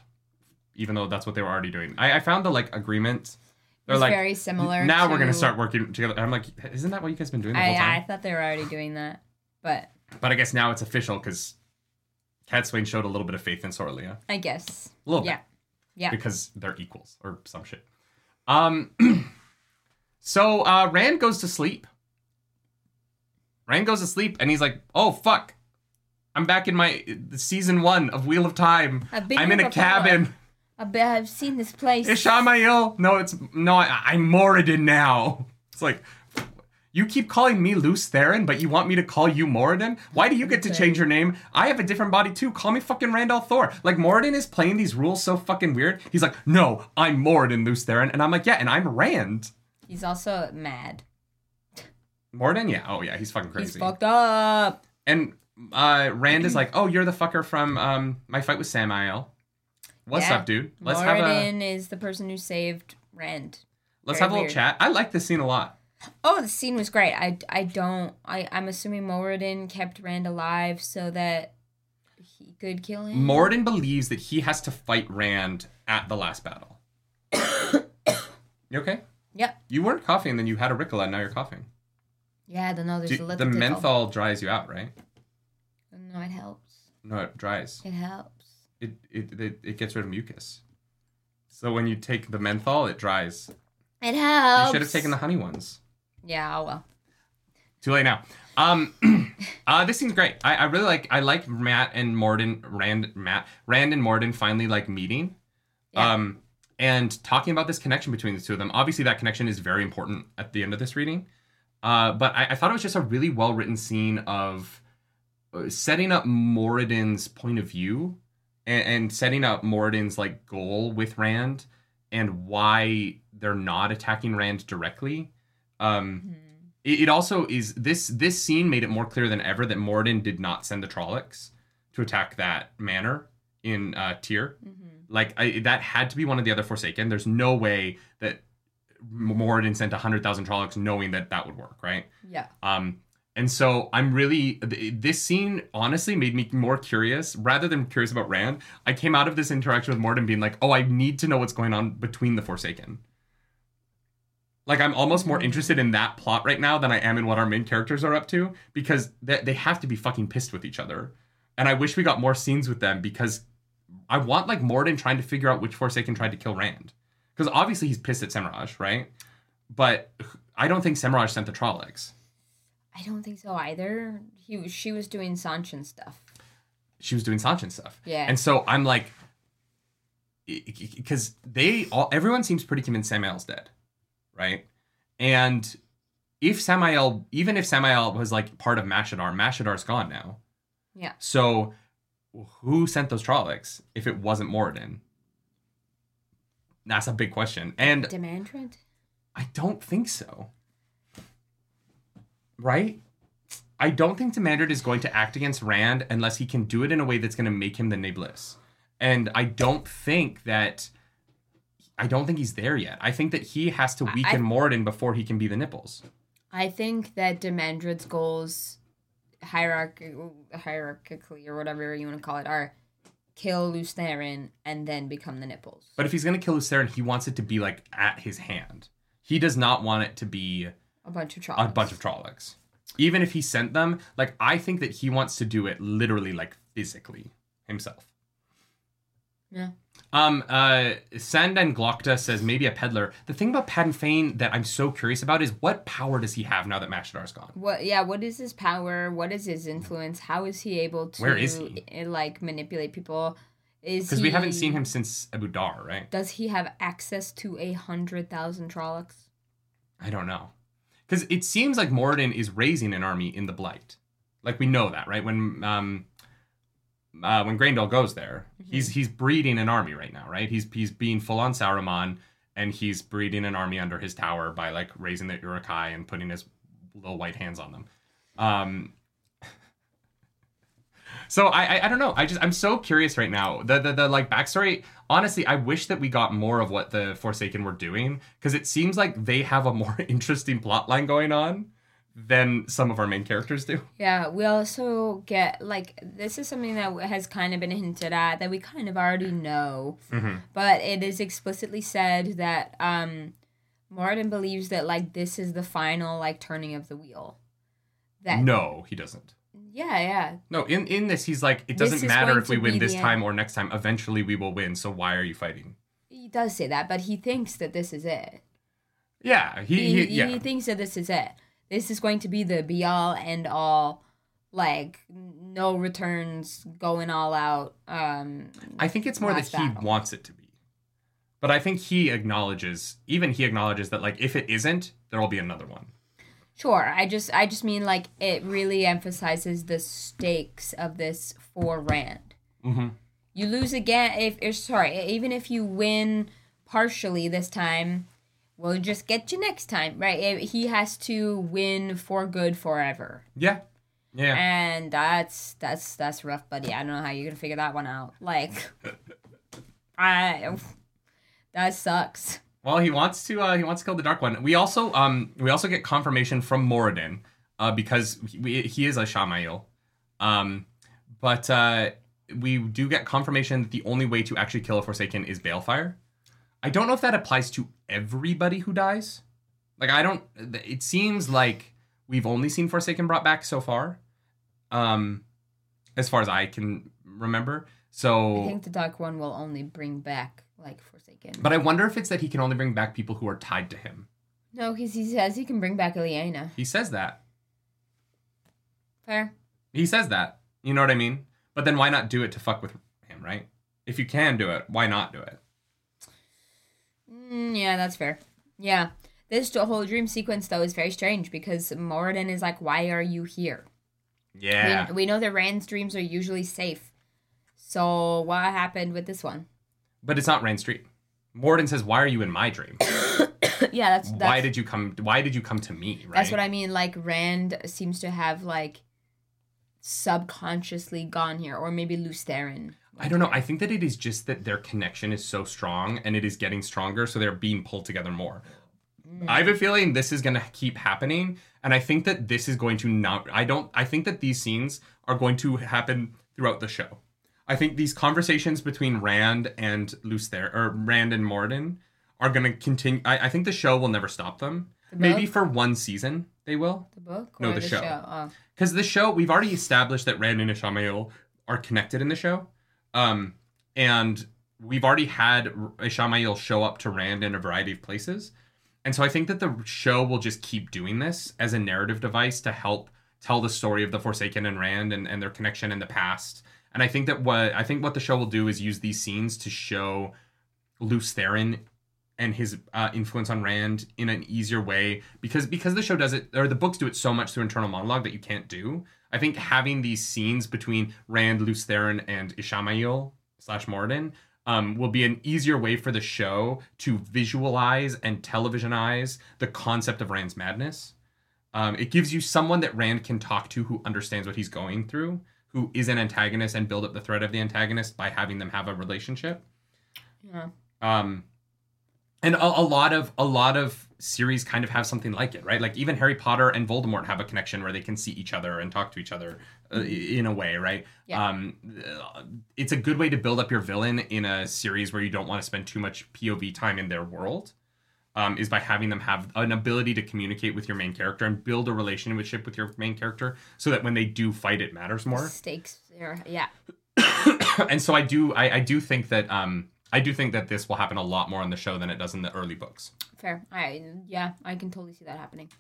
S2: even though that's what they were already doing. I, I found the like agreement. They're
S1: It's
S2: like,
S1: very similar.
S2: now we're gonna start working together. I'm like, isn't that what you guys been doing the
S1: I
S2: whole time?
S1: I thought they were already doing that, but
S2: But I guess now it's official because Cadsuane showed a little bit of faith in Sorilea.
S1: I guess.
S2: A little
S1: Yeah.
S2: bit.
S1: Yeah.
S2: Because they're equals or some shit. Um so uh Rand goes to sleep. Rand goes to sleep and he's like, "Oh fuck. I'm back in my season 1 of Wheel of Time.
S1: I've been
S2: I'm in a cabin.
S1: I bet I've seen this place.
S2: Ishamael. No, it's no, I, I'm Moridin now." It's like you keep calling me Lews Therin, but you want me to call you Moridin? Why do you get to change your name? I have a different body too. Call me fucking Rand al'Thor. Like Moridin is playing these rules so fucking weird. He's like, no, I'm Moridin Lews Therin, and I'm like, yeah, and I'm Rand.
S1: He's also mad.
S2: Moridin, yeah, oh yeah, he's fucking crazy.
S1: He's
S2: crazy.
S1: fucked up.
S2: and uh, Rand is like, oh, you're the fucker from um, my fight with Samael. What's
S1: Yeah.
S2: up, dude? Let's have a
S1: Moridin is the person who saved Rand.
S2: let's
S1: very
S2: have a little
S1: weird.
S2: chat. I like this scene a lot.
S1: Oh, the scene was great. I, I don't. I, I'm assuming Moridin kept Rand alive so that he could kill him.
S2: Moridin believes that he has to fight Rand at the last battle. you okay?
S1: Yep.
S2: You weren't coughing, and then you had a Ricola, and now you're coughing.
S1: Yeah, I don't know. There's
S2: Do-
S1: a
S2: the
S1: little tickle.
S2: menthol dries you out, right?
S1: No, it helps.
S2: No, it dries.
S1: It helps.
S2: It it it, it gets rid of mucus. So when you take the menthol, it dries.
S1: It helps.
S2: You should have taken the honey ones.
S1: Yeah. Oh well.
S2: Too late now. Um, uh, this seems great. I, I really like. I like Mat and Moridin, Rand, Mat, Rand and Moridin finally like meeting.
S1: Yeah.
S2: Um, and talking about this connection between the two of them. Obviously, that connection is very important at the end of this reading. Uh, but I, I thought it was just a really well written scene of uh, setting up Moridin's point of view and, and setting up Moridin's like goal with Rand and why they're not attacking Rand directly. Um,
S1: Mhm.
S2: it, it also is this this scene made it more clear than ever that Moridin did not send the Trollocs to attack that manor in uh, Tyr.
S1: Mhm.
S2: Like I, that had to be one of the other Forsaken. There's no way that Moridin sent hundred thousand Trollocs knowing that that would work, right?
S1: Yeah.
S2: Um, and so I'm really this scene honestly made me more curious rather than curious about Rand. I came out of this interaction with Moridin being like, oh, I need to know what's going on between the Forsaken. Like I'm almost more interested in that plot right now than I am in what our main characters are up to because they, they have to be fucking pissed with each other. And I wish we got more scenes with them because I want like Moridin trying to figure out which Forsaken tried to kill Rand. Because obviously he's pissed at Semirhage, right? But I don't think Semirhage sent the Trollocs.
S1: I don't think so either. He she was doing Seanchan stuff.
S2: she was doing Seanchan stuff.
S1: Yeah.
S2: And so I'm like, because they all, everyone seems pretty convinced Samael's dead, right? And if Samael, even if Samael was like part of Mashadar, Mashadar's gone now.
S1: Yeah.
S2: So who sent those Trollocs if it wasn't Moridin? That's a big question. And
S1: Demandred?
S2: I don't think so. Right? I don't think Demandred is going to act against Rand unless he can do it in a way that's going to make him the Nae'blis. And I don't think that. I don't think he's there yet. I think that he has to
S1: I-
S2: weaken Moridin before he can be the Nipples.
S1: I think that Demandred's goals, hierarchy, hierarchically or whatever you want to call it, are kill Lews Therin and then become the nipples.
S2: But if he's going to kill Lews Therin, he wants it to be like at his hand. He does not want it to be
S1: a bunch of
S2: a
S1: trolls.
S2: bunch of Trollocs. Even if he sent them, like I think that he wants to do it literally, like physically himself.
S1: Yeah.
S2: Um. Uh. Sand and Glokta says maybe a peddler. The thing about Padan Fain that I'm so curious about is what power does he have now that Mashadar's gone?
S1: What? Yeah. What is his power? What is his influence? How is he able to?
S2: Where is he?
S1: eh, Like manipulate people? Is
S2: Because we haven't seen him since Ebou Dar, right?
S1: Does he have access to a hundred thousand Trollocs?
S2: I don't know. Because it seems like Moridin is raising an army in the Blight. Like we know that, right? When um, uh, when Graendal goes there, he's he's breeding an army right now, right? He's he's being full on Sauron, and he's breeding an army under his tower by like raising the Uruk-hai and putting his little white hands on them. Um, so I, I I don't know. I just I'm so curious right now. The the, the like backstory. Honestly, I wish that we got more of what the Forsaken were doing because it seems like they have a more interesting plot line going on than some of our main characters do.
S1: Yeah, we also get like this is something that has kind of been hinted at that we kind of already know,
S2: Mhm.
S1: but it is explicitly said that um, Moridin believes that like this is the final like turning of the wheel. That
S2: No, he doesn't.
S1: yeah yeah
S2: No, in in this he's like it doesn't matter if we win this
S1: the
S2: time or next time. Eventually we will win. So why are you fighting?
S1: he does say that, but he thinks that this is it.
S2: Yeah, he,
S1: He,
S2: he, yeah.
S1: he thinks that this is it. This is going to be the be all end all, like no returns, going all out. Um,
S2: I think it's more that he
S1: battle.
S2: wants it to be. But I think he acknowledges, even he acknowledges that like if it isn't, there will be another one.
S1: Sure. I just I just mean like it really emphasizes the stakes of this for Rand.
S2: Mm-hmm.
S1: You lose again if, if sorry, even if you win partially this time, we'll just get you next time, right? He has to win for good forever.
S2: Yeah, yeah.
S1: And that's that's that's rough, buddy. I don't know how you're gonna figure that one out. Like I that sucks.
S2: Well, he wants to. Uh, he wants to kill the Dark One. We also, um, we also get confirmation from Moridin, uh, because he, he is Ishamael, um, but uh, we do get confirmation that the only way to actually kill a Forsaken is Balefire. I don't know if that applies to everybody who dies. Like, I don't. It seems like we've only seen Forsaken brought back so far, um, as far as I can remember. So
S1: I think the Dark One will only bring back like Forsaken.
S2: But I wonder if it's that he can only bring back people who are tied to him.
S1: no, because he says he can bring back Ilyena.
S2: He says that.
S1: Fair.
S2: He says that. You know what I mean? But then why not do it to fuck with him, right? If you can do it, why not do it?
S1: Mm, yeah, that's fair. Yeah. This whole dream sequence, though, is very strange because Moridin is like, why are you here?
S2: Yeah.
S1: We, we know that Rand's dreams are usually safe. So what happened with this one?
S2: But it's not Rand Street. Moridin says, "Why are you in my dream?
S1: yeah, that's, that's
S2: why did you come? Why did you come to me?" Right.
S1: That's what I mean. Like Rand seems to have like subconsciously gone here, or maybe Lews Therin.
S2: I don't know. I think that it is just that their connection is so strong and it is getting stronger, so they're being pulled together more. Mm. I have a feeling this is going to keep happening, and I think that this is going to not. I don't. I think that these scenes are going to happen throughout the show. I think these conversations between Rand and Lews Therin, or Rand and Moridin, are going to continue. I, I think the show will never stop them. Maybe for one season they will.
S1: The book?
S2: No,
S1: or
S2: the show.
S1: Oh.
S2: Because the show, we've already established that Rand and Ishamael are connected in the show. Um, and we've already had Ishamael show up to Rand in a variety of places. And so I think that the show will just keep doing this as a narrative device to help tell the story of the Forsaken and Rand and, and their connection in the past. And I think that what I think what the show will do is use these scenes to show Lews Therin and his uh, influence on Rand in an easier way because because the show does it or the books do it so much through internal monologue that you can't do. I think having these scenes between Rand, Lews Therin, and Ishamael slash Moridin um, will be an easier way for the show to visualize and televisionize the concept of Rand's madness. Um, it gives you someone that Rand can talk to who understands what he's going through, who is an antagonist, and build up the threat of the antagonist by having them have a relationship.
S1: Yeah.
S2: Um, and a, a lot of a lot of series kind of have something like it, right? Like even Harry Potter and Voldemort have a connection where they can see each other and talk to each other uh, in a way, right?
S1: Yeah.
S2: Um, uh, it's a good way to build up your villain in a series where you don't want to spend too much POV time in their world. Um, is by having them have an ability to communicate with your main character and build a relationship with your main character, so that when they do fight, it matters more.
S1: Stakes there. Yeah.
S2: and so I do, I, I do think that, um, I do think that this will happen a lot more on the show than it does in the early books.
S1: Fair. I yeah, I can totally see that happening.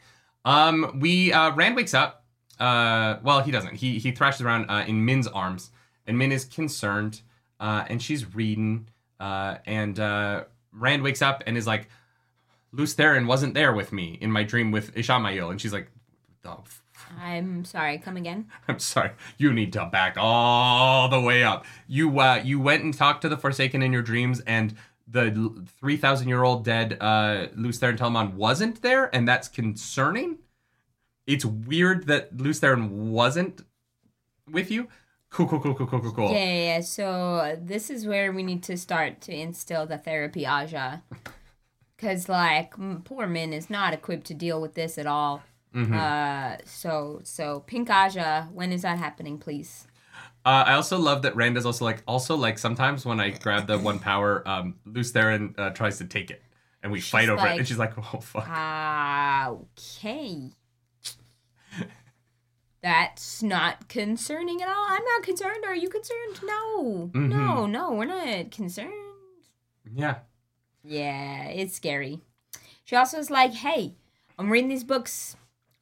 S2: Um, we uh, Rand wakes up. Uh, well, he doesn't. He he thrashes around uh, in Min's arms, and Min is concerned, uh, and she's reading. Uh, and uh, Rand wakes up and is like, "Lews Therin wasn't there with me in my dream with Ishamael," and she's like, "The
S1: I'm sorry. Come again.
S2: I'm sorry. You need to back all the way up. You uh, you went and talked to the Forsaken in your dreams, and the three thousand year old dead uh, Lews Therin Telamon wasn't there, and that's concerning. It's weird that Lews Therin wasn't with you. Cool, cool, cool, cool, cool, cool, cool.
S1: Yeah, yeah, yeah. So this is where we need to start to instill the therapy Ajah. Because, like, poor Min is not equipped to deal with this at all.
S2: Mm-hmm.
S1: Uh, so, so Pink Ajah, when is that happening, please?
S2: Uh, I also love that Rand is also like also like sometimes when I grab the one power, um, Lews Therin uh, tries to take it, and we fight over it, and she's like, "Oh fuck."
S1: Ah, okay. That's not concerning at all. I'm not concerned. Are you concerned? No.
S2: Mm-hmm.
S1: No, no, we're not concerned.
S2: Yeah.
S1: Yeah, it's scary. She also is like, hey, I'm reading these books.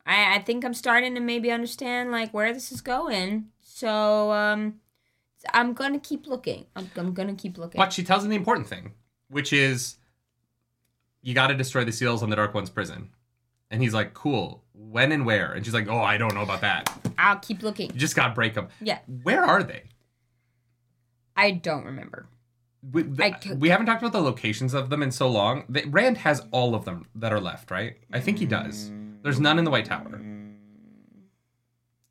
S1: I, I think I'm starting to maybe understand like where this is going. So um I'm gonna keep looking. I'm, I'm gonna keep looking.
S2: But she tells him the important thing, which is you got to destroy the seals on the Dark One's prison. And he's like, cool. When and where? And she's like, oh, I don't know about that.
S1: I'll keep looking.
S2: You just got to break them.
S1: Yeah,
S2: Where are they?
S1: I don't remember.
S2: We, the-
S1: I could-
S2: we haven't talked about the locations of them in so long. The, Rand has all of them that are left, right? I think he does. There's none in the White Tower. Mm.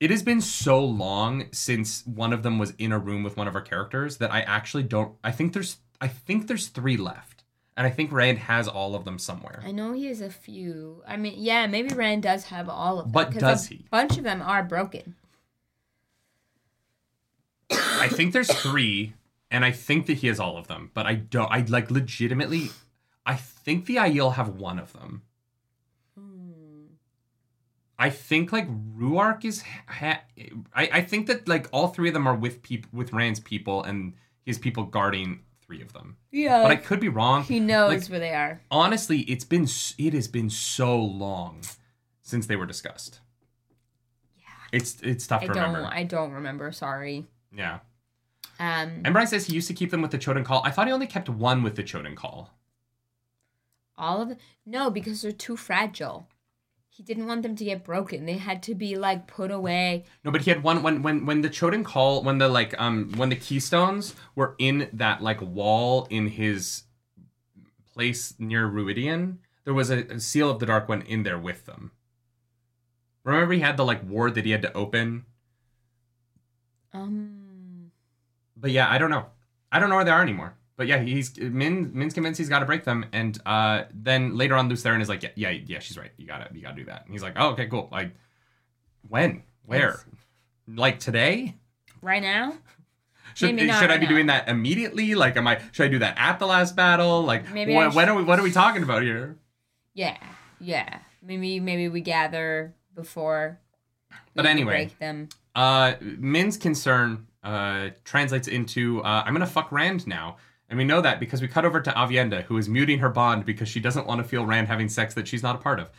S2: It has been so long since one of them was in a room with one of our characters that I actually don't. I think there's. I think there's three left, and I think Rand has all of them somewhere.
S1: I know he has a few. I mean, yeah, maybe Rand does have all of them.
S2: But
S1: 'cause
S2: does
S1: a
S2: he?
S1: bunch of them are broken.
S2: I think there's three, and I think that he has all of them, but I don't. I like legitimately. I think the Aiel have one of them. I think like Rhuarc is. Ha- I I think that like all three of them are with people with Rand's people, and his people guarding three of them.
S1: Yeah.
S2: But I could be wrong.
S1: he knows
S2: like-
S1: where they are.
S2: Honestly, it's been it has been so long since they were discussed. Yeah. It's it's tough
S1: I
S2: to
S1: don't.
S2: remember.
S1: I don't remember. Sorry.
S2: yeah.
S1: Um.
S2: And Brian says he used to keep them with the Choedan Kal. I thought he only kept one with the Choedan Kal.
S1: All of it? No, because they're too fragile. He didn't want them to get broken. They had to be like put away.
S2: No, but he had one when when when the Choedan Kal when the like um when the keystones were in that like wall in his place near Rhuidean, there was a, a seal of the Dark One in there with them. Remember, he had the like ward that he had to open.
S1: Um.
S2: But yeah, I don't know. I don't know where they are anymore. But yeah, he's Min. Min's convinced he's got to break them, and uh, then later on, Lews Therin is like, yeah, yeah, yeah, she's right. You gotta, you gotta do that. And he's like, oh, okay, cool. Like, when, where, like today?
S1: Right now?
S2: Should, should I be
S1: now.
S2: doing that immediately? Like, am I? Should I do that at the last battle? Like,
S1: Maybe
S2: wh- when are we? What are we talking about here?
S1: Yeah. Yeah. Maybe maybe we gather before.
S2: But anyway.
S1: break them.
S2: Uh, Min's concern uh, translates into uh, I'm gonna fuck Rand now, and we know that because we cut over to Aviendha, who is muting her bond because she doesn't want to feel Rand having sex that she's not a part of.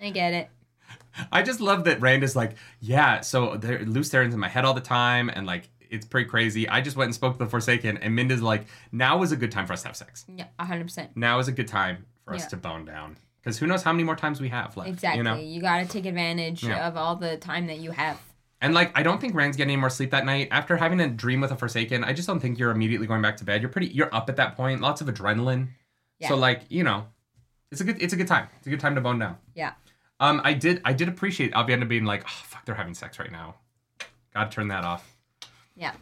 S1: I get it.
S2: I just love that Rand is like, yeah, so there, Lews Therin's in my head all the time, and like it's pretty crazy. I just went and spoke to the Forsaken, and Minda's like, now is a good time for us to have sex.
S1: Yeah, hundred percent.
S2: Now is a good time for us
S1: Yeah.
S2: to bone down. Because who knows how many more times we have left.
S1: Exactly.
S2: You
S1: You, got to take advantage
S2: Yeah.
S1: of all the time that you have.
S2: And like, I don't think Rand's getting any more sleep that night. After having a dream with a Forsaken, I just don't think you're immediately going back to bed. You're pretty, you're up at that point. Lots of adrenaline.
S1: Yeah.
S2: So like, you know, it's a good, it's a good time. It's a good time to bone down.
S1: Yeah.
S2: Um, I did, I did appreciate Aviendha being like, oh fuck, they're having sex right now. Gotta turn that off.
S1: Yeah.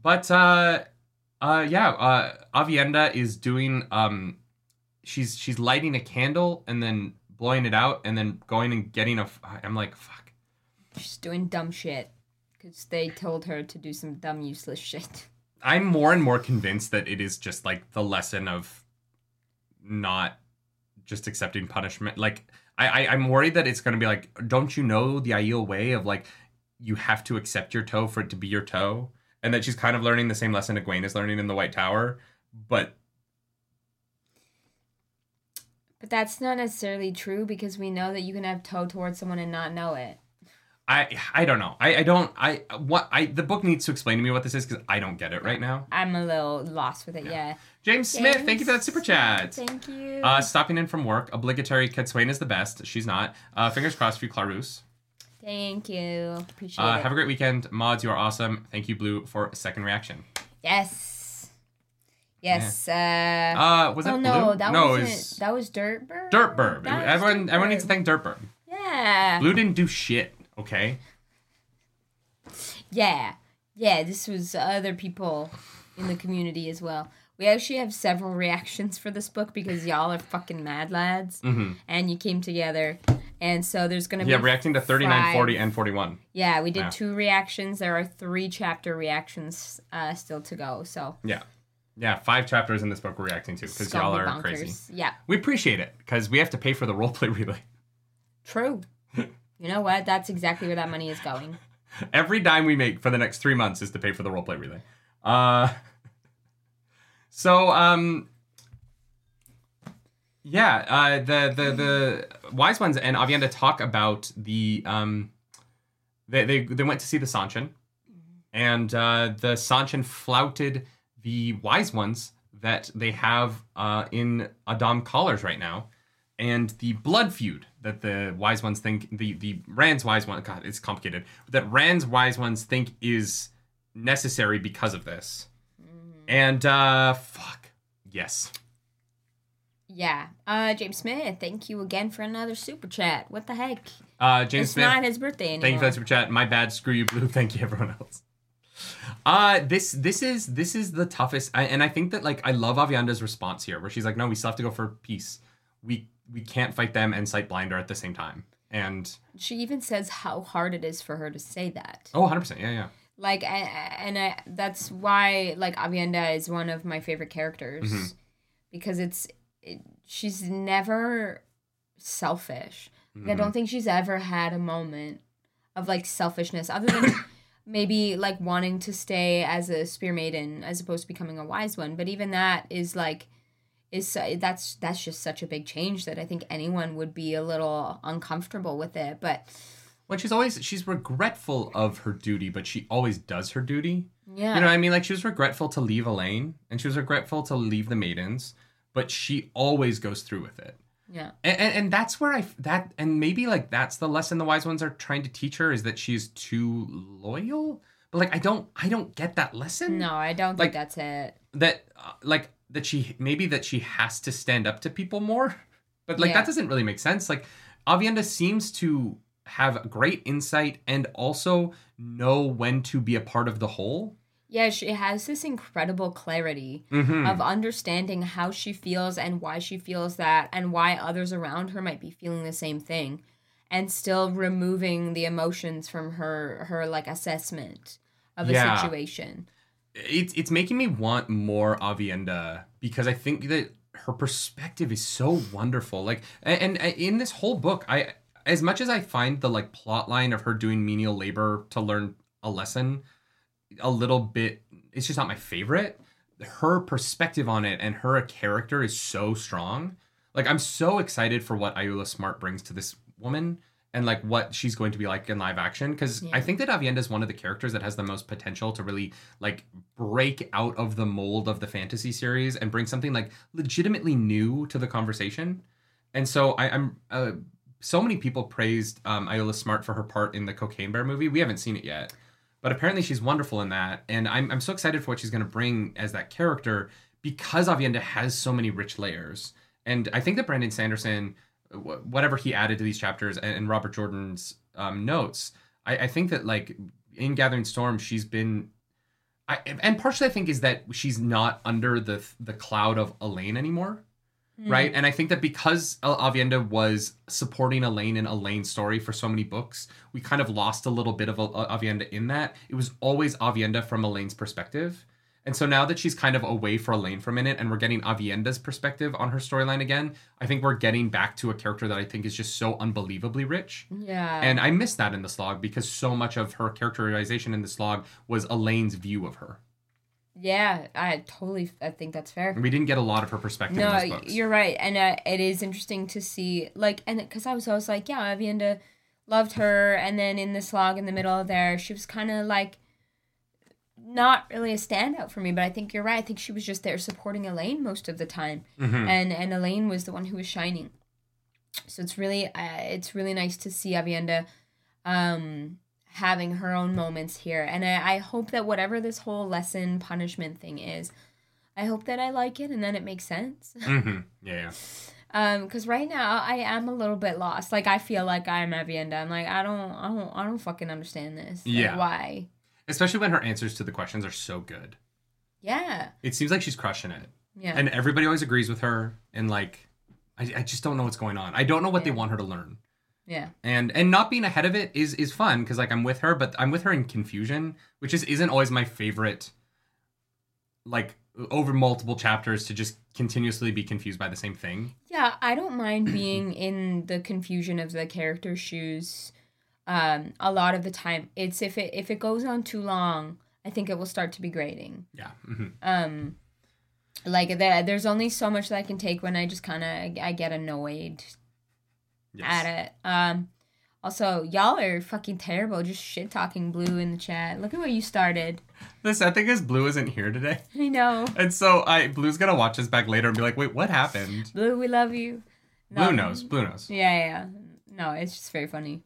S2: But uh, uh, yeah, uh, Aviendha is doing um, she's she's lighting a candle and then blowing it out and then going and getting a. I'm like, fuck.
S1: She's doing dumb shit because they told her to do some dumb, useless shit.
S2: I'm more and more convinced that it is just like the lesson of not just accepting punishment. Like I, I I'm worried that it's gonna be like, don't you know the Aiel way of like you have to accept your toh for it to be your toh, and that she's kind of learning the same lesson Egwene is learning in the White Tower, but
S1: But that's not necessarily true because we know that you can have toh towards someone and not know it.
S2: I I don't know. I I don't I what I the book needs to explain to me what this is because I don't get it right now.
S1: I'm a little lost with it, yeah.
S2: James Smith,
S1: James.
S2: thank you for that super chat.
S1: Thank you.
S2: Uh, stopping in from work, obligatory Cadsuane is the best. She's not. Uh, fingers crossed for you, Clarus.
S1: Thank you. Appreciate
S2: Uh,
S1: it.
S2: have a great weekend. Mods, you are awesome. Thank you, Blue, for second reaction.
S1: yes. Yes. Uh,
S2: Uh, was
S1: oh
S2: that
S1: no,
S2: Blue?
S1: that
S2: no,
S1: wasn't.
S2: was
S1: That was Dirtbird.
S2: Dirtbird.
S1: That was
S2: Everyone, everyone needs to thank Dirtbird.
S1: Yeah.
S2: Blue didn't do shit. Okay.
S1: Yeah. Yeah. This was other people in the community as well. We actually have several reactions for this book because y'all are fucking mad lads,
S2: Mm-hmm.
S1: and you came together, and so there's gonna
S2: Yeah,
S1: be Yeah,
S2: reacting to 39,
S1: five-
S2: 40, and 41.
S1: Yeah, we did
S2: Yeah.
S1: two reactions. There are three chapter reactions uh, still to go. So
S2: Yeah. Yeah, five chapters in this book we're reacting to because y'all are
S1: bonkers.
S2: crazy.
S1: Yeah,
S2: We appreciate it because we have to pay for the roleplay relay.
S1: true. You know what? That's exactly where that money is going.
S2: Every dime we make for the next three months is to pay for the roleplay relay. Uh, so, um, yeah, uh, the the the wise ones and Aviendha talk about the um, they they they went to see the Seanchan, and uh, the Seanchan flouted the wise ones that they have uh, in a'dam collars right now, and the blood feud that the wise ones think the the Rand's wise one God it's complicated that Rand's wise ones think is necessary because of this, and uh, fuck yes.
S1: Yeah. Uh, James Smith, thank you again for another super chat. What the heck?
S2: Uh, James
S1: it's
S2: Smith,
S1: not his birthday anymore.
S2: Thank you for that super chat. My bad. Screw you, Blue. Thank you, everyone else. Uh this this is this is the toughest, I, and I think that like I love Aviendha's response here, where she's like, "No, we still have to go for peace. We we can't fight them and Sightblinder at the same time." And
S1: She even says how hard it is for her to say that.
S2: oh, 100 percent, yeah, yeah,
S1: Like, and I, that's why like Aviendha is one of my favorite characters
S2: Mhm.
S1: because it's it, she's never selfish. Like, I don't think she's ever had a moment of like selfishness other than maybe like wanting to stay as a spear maiden as opposed to becoming a wise one. But even that is like is that's that's just such a big change that I think anyone would be a little uncomfortable with it. But
S2: well, she's always she's regretful of her duty, but she always does her duty.
S1: yeah,
S2: You know what I mean? Like she was regretful to leave Elayne, and she was regretful to leave the maidens. but she always goes through with it.
S1: Yeah.
S2: And, and, and that's where I that and maybe like that's the lesson the wise ones are trying to teach her is that she's too loyal. But like I don't I don't get that lesson.
S1: No, I don't
S2: Like-
S1: think that's it.
S2: That uh, like that she maybe that she has to stand up to people more. But like
S1: Yeah.
S2: that doesn't really make sense. Like Aviendha seems to have great insight and also know when to be a part of the whole.
S1: Yeah, she has this incredible clarity
S2: Mm-hmm.
S1: of understanding how she feels and why she feels that and why others around her might be feeling the same thing and still removing the emotions from her her like assessment of a
S2: Yeah.
S1: situation.
S2: It's it's making me want more Aviendha because I think that her perspective is so wonderful. Like, and, and in this whole book, I as much as I find the like plot line of her doing menial labor to learn a lesson a little bit, it's just not my favorite. Her perspective on it and her character is so strong. Like, I'm so excited for what Ayoola Smart brings to this woman and like what she's going to be like in live action because
S1: Yeah.
S2: I think that Aviendha is one of the characters that has the most potential to really like break out of the mold of the fantasy series and bring something like legitimately new to the conversation. And so I, I'm uh, so many people praised um, Ayoola Smart for her part in the Cocaine Bear movie. We haven't seen it yet, but apparently she's wonderful in that, and I'm I'm so excited for what she's going to bring as that character because Aviendha has so many rich layers. And I think that Brandon Sanderson, whatever he added to these chapters, and, and Robert Jordan's um, notes, I, I think that like in Gathering Storm, she's been I, and partially I think is that she's not under the the cloud of Elayne anymore, right? And I think that because Aviendha was supporting Elayne in Elayne's story for so many books, we kind of lost a little bit of Aviendha in that. It was always Aviendha from Elayne's perspective. And so now that she's kind of away for Elayne for a minute and we're getting Aviendha's perspective on her storyline again, I think we're getting back to a character that I think is just so unbelievably rich.
S1: Yeah.
S2: And I miss that in the slog because so much of her characterization in the slog was Elayne's view of her.
S1: yeah, I totally I think that's fair.
S2: We didn't get a lot of her perspective in
S1: No, you're right, and uh, it is interesting to see, like, and because I was always like, yeah, Aviendha loved her, and then in the slog in the middle there, she was kind of like not really a standout for me. But I think you're right. I think she was just there supporting Elayne most of the time,
S2: Mhm.
S1: and and Elayne was the one who was shining. So it's really uh, it's really nice to see Aviendha um having her own moments here and I, I hope that whatever this whole lesson punishment thing is i hope that i like it and then it makes sense
S2: Mhm. Yeah,
S1: um because right now i am a little bit lost like i feel like i'm aviendha i'm like i don't i don't i don't fucking understand this Like,
S2: Yeah.
S1: why
S2: Especially when her answers to the questions are so good.
S1: yeah
S2: It seems like she's crushing it.
S1: yeah
S2: And everybody always agrees with her. And like, I, I just don't know what's going on. I don't know what they want her to learn.
S1: yeah
S2: And and not being ahead of it is is fun because like I'm with her, but I'm with her in confusion, which is isn't always my favorite. Like over multiple chapters to just continuously be confused by the same thing.
S1: yeah i don't mind being in the confusion of the character's shoes um a lot of the time it's if it if it goes on too long i think it will start to be grating
S2: Yeah. hmm
S1: um like there, there's only so much that i can take when i just kind of i get annoyed
S2: Yes.
S1: at it um also y'all are fucking terrible just shit talking blue in the chat look at what you started
S2: The sad thing is Blue isn't here today.
S1: i know
S2: And so I Blue's gonna watch this back later and be like, wait, what happened?
S1: blue we love you
S2: Blue knows. Blue knows.
S1: yeah yeah yeah. no it's just very funny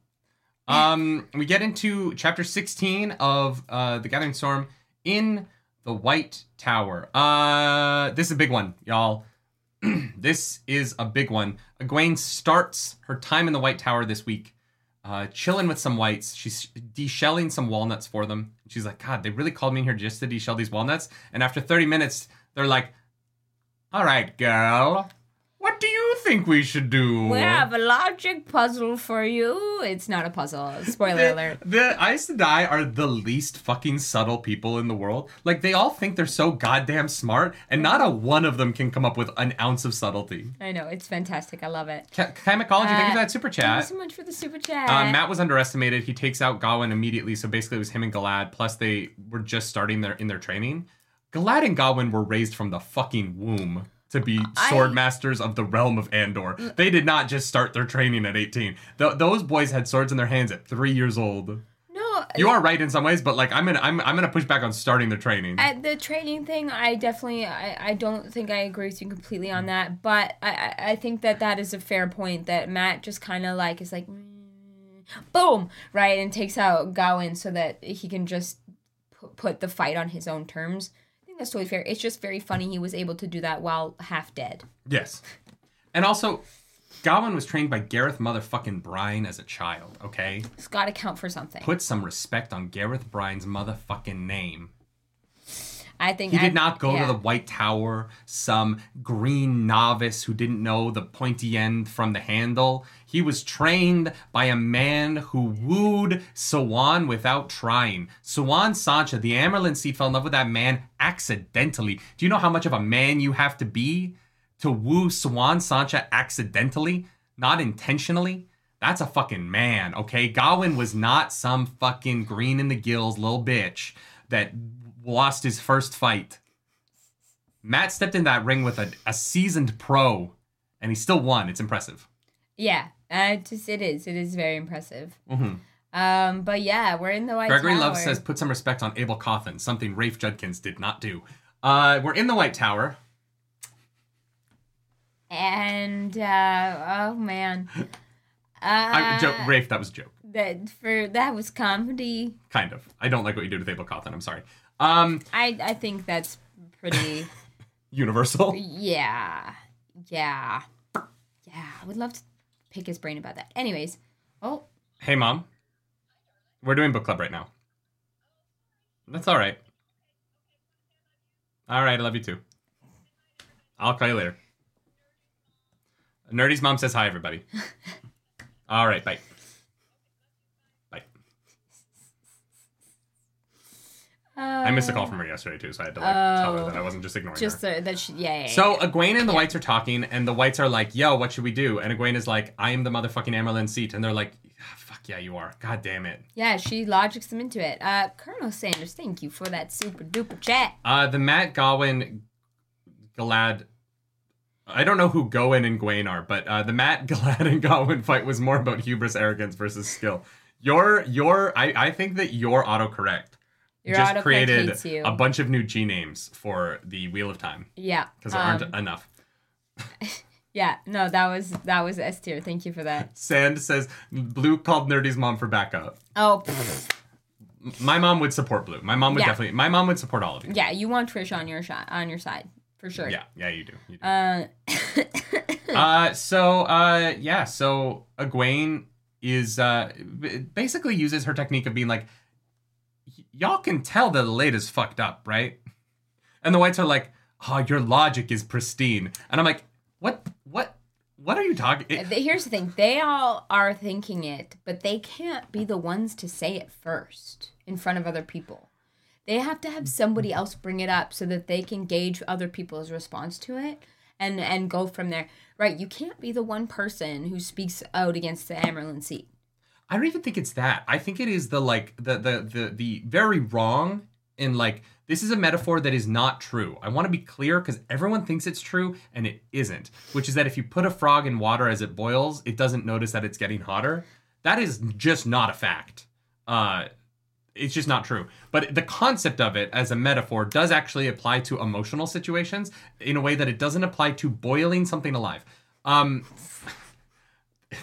S2: Um, we get into chapter 16 of uh, The Gathering Storm in the White Tower. Uh, this is a big one, y'all. this is a big one. Egwene starts her time in the White Tower this week, uh, chilling with some whites. She's deshelling some walnuts for them. She's like, God, they really called me in here just to deshell these walnuts. And after 30 minutes, they're like, All right, girl, what do you think we should do?
S1: we have a logic puzzle for you it's not a puzzle spoiler
S2: the,
S1: alert
S2: The Aes Sedai are the least fucking subtle people in the world. Like they all think they're so goddamn smart, and not a one of them can come up with an ounce of subtlety.
S1: i know it's fantastic i love it
S2: Ka- Kai Mycology, thank you for
S1: Uh,
S2: that super chat.
S1: thank you so much for the super chat
S2: Uh, Mat was underestimated. He takes out Gawain immediately. So basically, it was him and Galad. Plus, they were just starting their in their training. Galad and Gawain were raised from the fucking womb to be
S1: I-
S2: sword masters of the realm of Andor. They did not just start their training at 18. Th- those boys had swords in their hands at three years old.
S1: No,
S2: You are right in some ways, but like I'm gonna I'm I'm gonna push back on starting the training.
S1: At the training thing, I definitely, I, I don't think I agree with you completely on that, but I, I, I think that that is a fair point that Mat just kind of like is like, "Mm," boom, right, and takes out Gawain so that he can just pu- put the fight on his own terms. Think that's totally fair. It's just very funny he was able to do that while half dead.
S2: Yes. And also, Gawain was trained by Gareth motherfucking Bryan as a child, okay?
S1: It's got to count for something.
S2: Put some respect on Gareth Bryne's motherfucking name.
S1: I think
S2: He
S1: I-
S2: did not go
S1: yeah.
S2: to the White Tower, some green novice who didn't know the pointy end from the handle. He was trained by a man who wooed Siuan without trying. Siuan Sanche, the Amyrlin seat, fell in love with that man accidentally. Do you know how much of a man you have to be to woo Siuan Sanche accidentally, not intentionally? That's a fucking man, okay? Gawain was not some fucking green in the gills little bitch that lost his first fight. Mat stepped in that ring with a, a seasoned pro, and he still won. It's impressive.
S1: Yeah, uh, just it is. It is very impressive.
S2: Mhm.
S1: Um, but yeah, we're in the White tower.
S2: Gregory
S1: Tower.
S2: Love says, put some respect on Abell Cauthon, something Rafe Judkins did not do. Uh, we're in the White Tower.
S1: and uh, oh man, uh,
S2: I, jo- Rafe, that was a joke.
S1: that for that was comedy.
S2: Kind of. I don't like what you did with Abell Cauthon. I'm sorry. Um,
S1: I I think that's pretty.
S2: Universal.
S1: yeah, yeah, yeah. I would love to pick his brain about that. Anyways, oh
S2: Hey, mom. We're doing book club right now. That's all right. All right, I love you too. I'll call you later. Nerdy's mom says hi, everybody. all right, bye. Bye. I missed a call from her yesterday too, so I had to like tell her that I wasn't just ignoring her.
S1: just uh, that. She, yeah, yeah, yeah.
S2: So Egwene and the Whites are talking, and the Whites are like, "Yo, what should we do?" And Egwene is like, "I am the motherfucking Amyrlin seat," and they're like, "Ah, "Fuck yeah, you are. God damn it."
S1: yeah, she logics them into it. Uh, Colonel Sanders, thank you for that super duper chat.
S2: Uh, the Mat Gawain Galad. I don't know who Gowen and Gwaine are, but uh, the Mat Galad and Gawain fight was more about hubris, arrogance versus skill. Your your I, I think that your autocorrect
S1: Your
S2: just created a bunch of new G names for the Wheel of Time
S1: Yeah,
S2: because there
S1: um,
S2: aren't enough.
S1: Yeah, no, that was that was S tier. Thank you for that.
S2: Sand says Blue called Nerdy's mom for backup.
S1: Oh.
S2: My mom would support Blue. My mom would
S1: Yeah.
S2: definitely. My mom would support all of you.
S1: yeah, you want Trish on your shot on your side for sure.
S2: Yeah, yeah, you do. You do.
S1: Uh,
S2: Uh, so uh, yeah, so Egwene is uh, basically uses her technique of being like, "Y- y'all can tell that the is fucked up, right? And the whites are like, oh, your logic is pristine, and I'm like, what, what, what are you talking? Uh,
S1: it- here's the thing: they all are thinking it, but they can't be the ones to say it first in front of other people. They have to have somebody else bring it up so that they can gauge other people's response to it and and go from there. Right? You can't be the one person who speaks out against the Amyrlin seat.
S2: I don't even think it's that. I think it is the like the the the the very wrong in like this is a metaphor that is not true. I want to be clear because everyone thinks it's true and it isn't. Which is that if you put a frog in water as it boils, it doesn't notice that it's getting hotter. That is just not a fact. Uh, it's just not true. But the concept of it as a metaphor does actually apply to emotional situations in a way that it doesn't apply to boiling something alive. Um,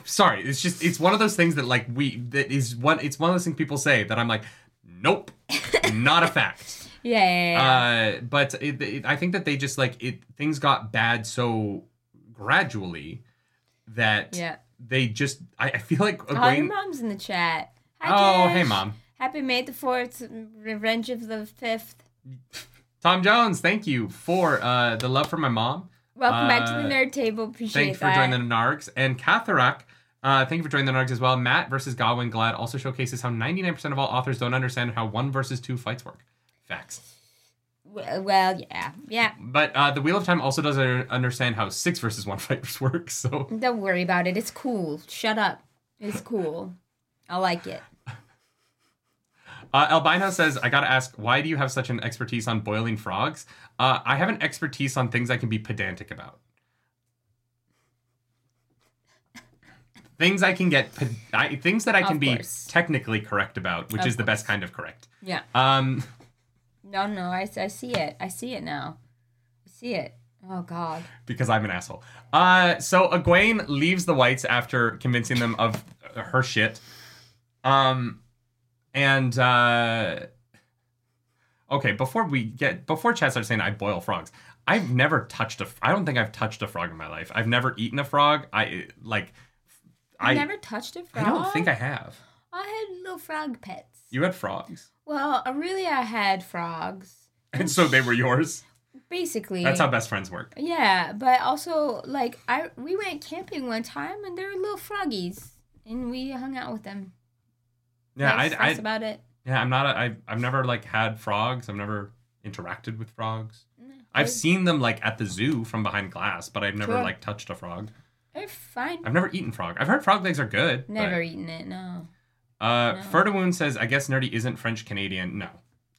S2: sorry it's just it's one of those things that like we that is one it's one of those things people say that i'm like nope not a fact
S1: Yeah, yeah, yeah.
S2: uh but it, it, i think that they just like it things got bad so gradually that
S1: yeah.
S2: they just i, I feel like
S1: Oh, your mom's in the chat. Hi,
S2: oh
S1: Tish.
S2: hey mom
S1: Happy May the Fourth, Revenge of the Fifth.
S2: tom jones thank you for uh the love for my mom
S1: Welcome back to the
S2: Uh,
S1: Nerd Table. Appreciate
S2: Thanks for joining the Nargs. And Catharak, uh, thank you for joining the Nargs as well. Mat versus Gawain Glad also showcases how 99% of all authors don't understand how one versus two fights work. Facts.
S1: Well, yeah, yeah.
S2: But uh, the Wheel of Time also doesn't understand how six versus one fights work. So
S1: Don't worry about it. It's cool. Shut up. It's cool. I like it.
S2: Uh, Albino says, I gotta ask, why do you have such an expertise on boiling frogs? Uh, I have an expertise on things I can be pedantic about. things I can get, I, things that I can be technically correct about, which
S1: Of
S2: is the best kind of correct.
S1: Yeah.
S2: Um,
S1: No, no, I, I see it. I see it now. I see it. Oh God.
S2: because I'm an asshole. Uh, so Egwene leaves the Whites after convincing them of her shit. Um, and uh, okay, before we get before Chad starts saying I boil frogs, I've never touched a. I don't think I've touched a frog in my life. I've never eaten a frog. I like.
S1: I never touched a frog.
S2: I don't think I have.
S1: I had little frog pets.
S2: You had frogs,
S1: Well, uh, really, I had frogs.
S2: and so they were yours.
S1: Basically.
S2: That's how best friends work.
S1: Yeah, but also like I we went camping one time and there were little froggies and we hung out with them.
S2: Yeah, I, I,
S1: about it.
S2: Yeah, I'm not. A, I've I've never like had frogs. I've never interacted with frogs.
S1: Mm,
S2: I've seen them like at the zoo from behind glass, but I've never
S1: Sure.
S2: like touched a frog.
S1: They're fine.
S2: I've never eaten frog. I've heard frog legs are good. but-
S1: Never eaten it. No.
S2: Uh,
S1: No.
S2: Ferdawoon says, "I guess nerdy isn't French Canadian." No,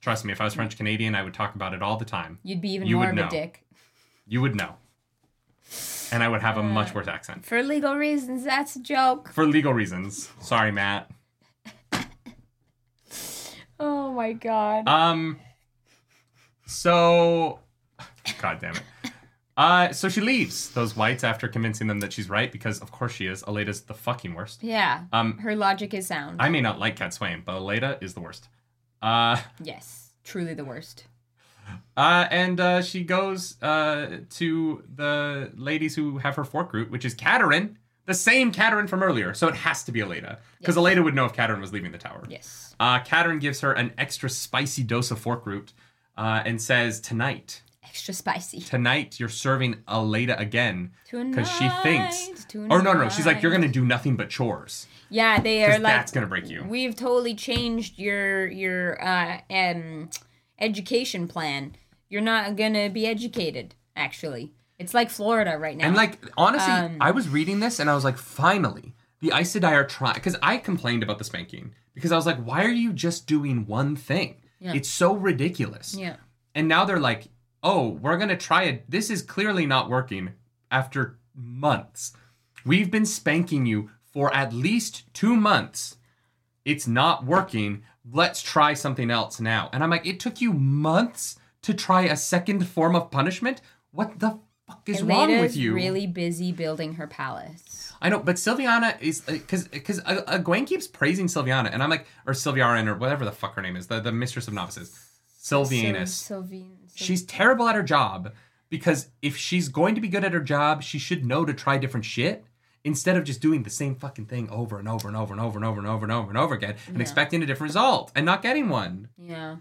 S2: trust me. If I was French Canadian, I would talk about it all the time.
S1: You'd be even
S2: You
S1: more
S2: would
S1: of a dick.
S2: You would know, and I would have a much
S1: Uh.
S2: worse accent
S1: For legal reasons, that's a joke.
S2: for legal reasons. Sorry, Matt.
S1: Oh my god.
S2: Um. So, God damn it. Uh, so she leaves those whites after convincing them that she's right because, of course, she is. Elaida's the fucking worst.
S1: yeah.
S2: Um,
S1: Her logic is sound.
S2: I may not like Cadsuane, but Elaida is the worst. Uh,
S1: yes. Truly the worst.
S2: uh, and uh, she goes uh to the ladies who have her fork root, which is Katerine, the same Katerine from earlier. So it has to be Elaida because
S1: Yes.
S2: Elaida would know if Katerine was leaving the tower.
S1: Yes.
S2: Uh, Katerine gives her an extra spicy dose of fork root, uh, and says, "Tonight."
S1: Extra spicy.
S2: tonight you're serving Elaida again because she thinks
S1: Tonight,
S2: or no no no she's like you're gonna do nothing but chores
S1: Yeah, they are like
S2: that's gonna break you
S1: we've totally changed your your uh um education plan. You're not gonna be educated. Actually, it's like Florida right now.
S2: and like honestly
S1: Um,
S2: I was reading this and I was like finally the Aes Sedai are trying because I complained about the spanking because I was like why are you just doing one thing?
S1: Yeah.
S2: it's so ridiculous.
S1: Yeah,
S2: and now they're like oh we're gonna try it. This is clearly not working after months. We've been spanking you for at least two months. It's not working. Let's try something else now. And i'm like it took you months to try a second form of punishment? What the fuck is wrong with you
S1: really busy building her palace.
S2: I know, but Silviana is because because uh, uh, Gwen keeps praising Silviana, and I'm like, or Sylviarin, or whatever the fuck her name is, the, the mistress of novices, Sylvianus.
S1: Syl- Sylvian. Syl-
S2: She's terrible at her job because if she's going to be good at her job, she should know to try different shit instead of just doing the same fucking thing over and over and over and over and over and over and over and over again and
S1: Yeah.
S2: expecting a different result and not getting one.
S1: yeah.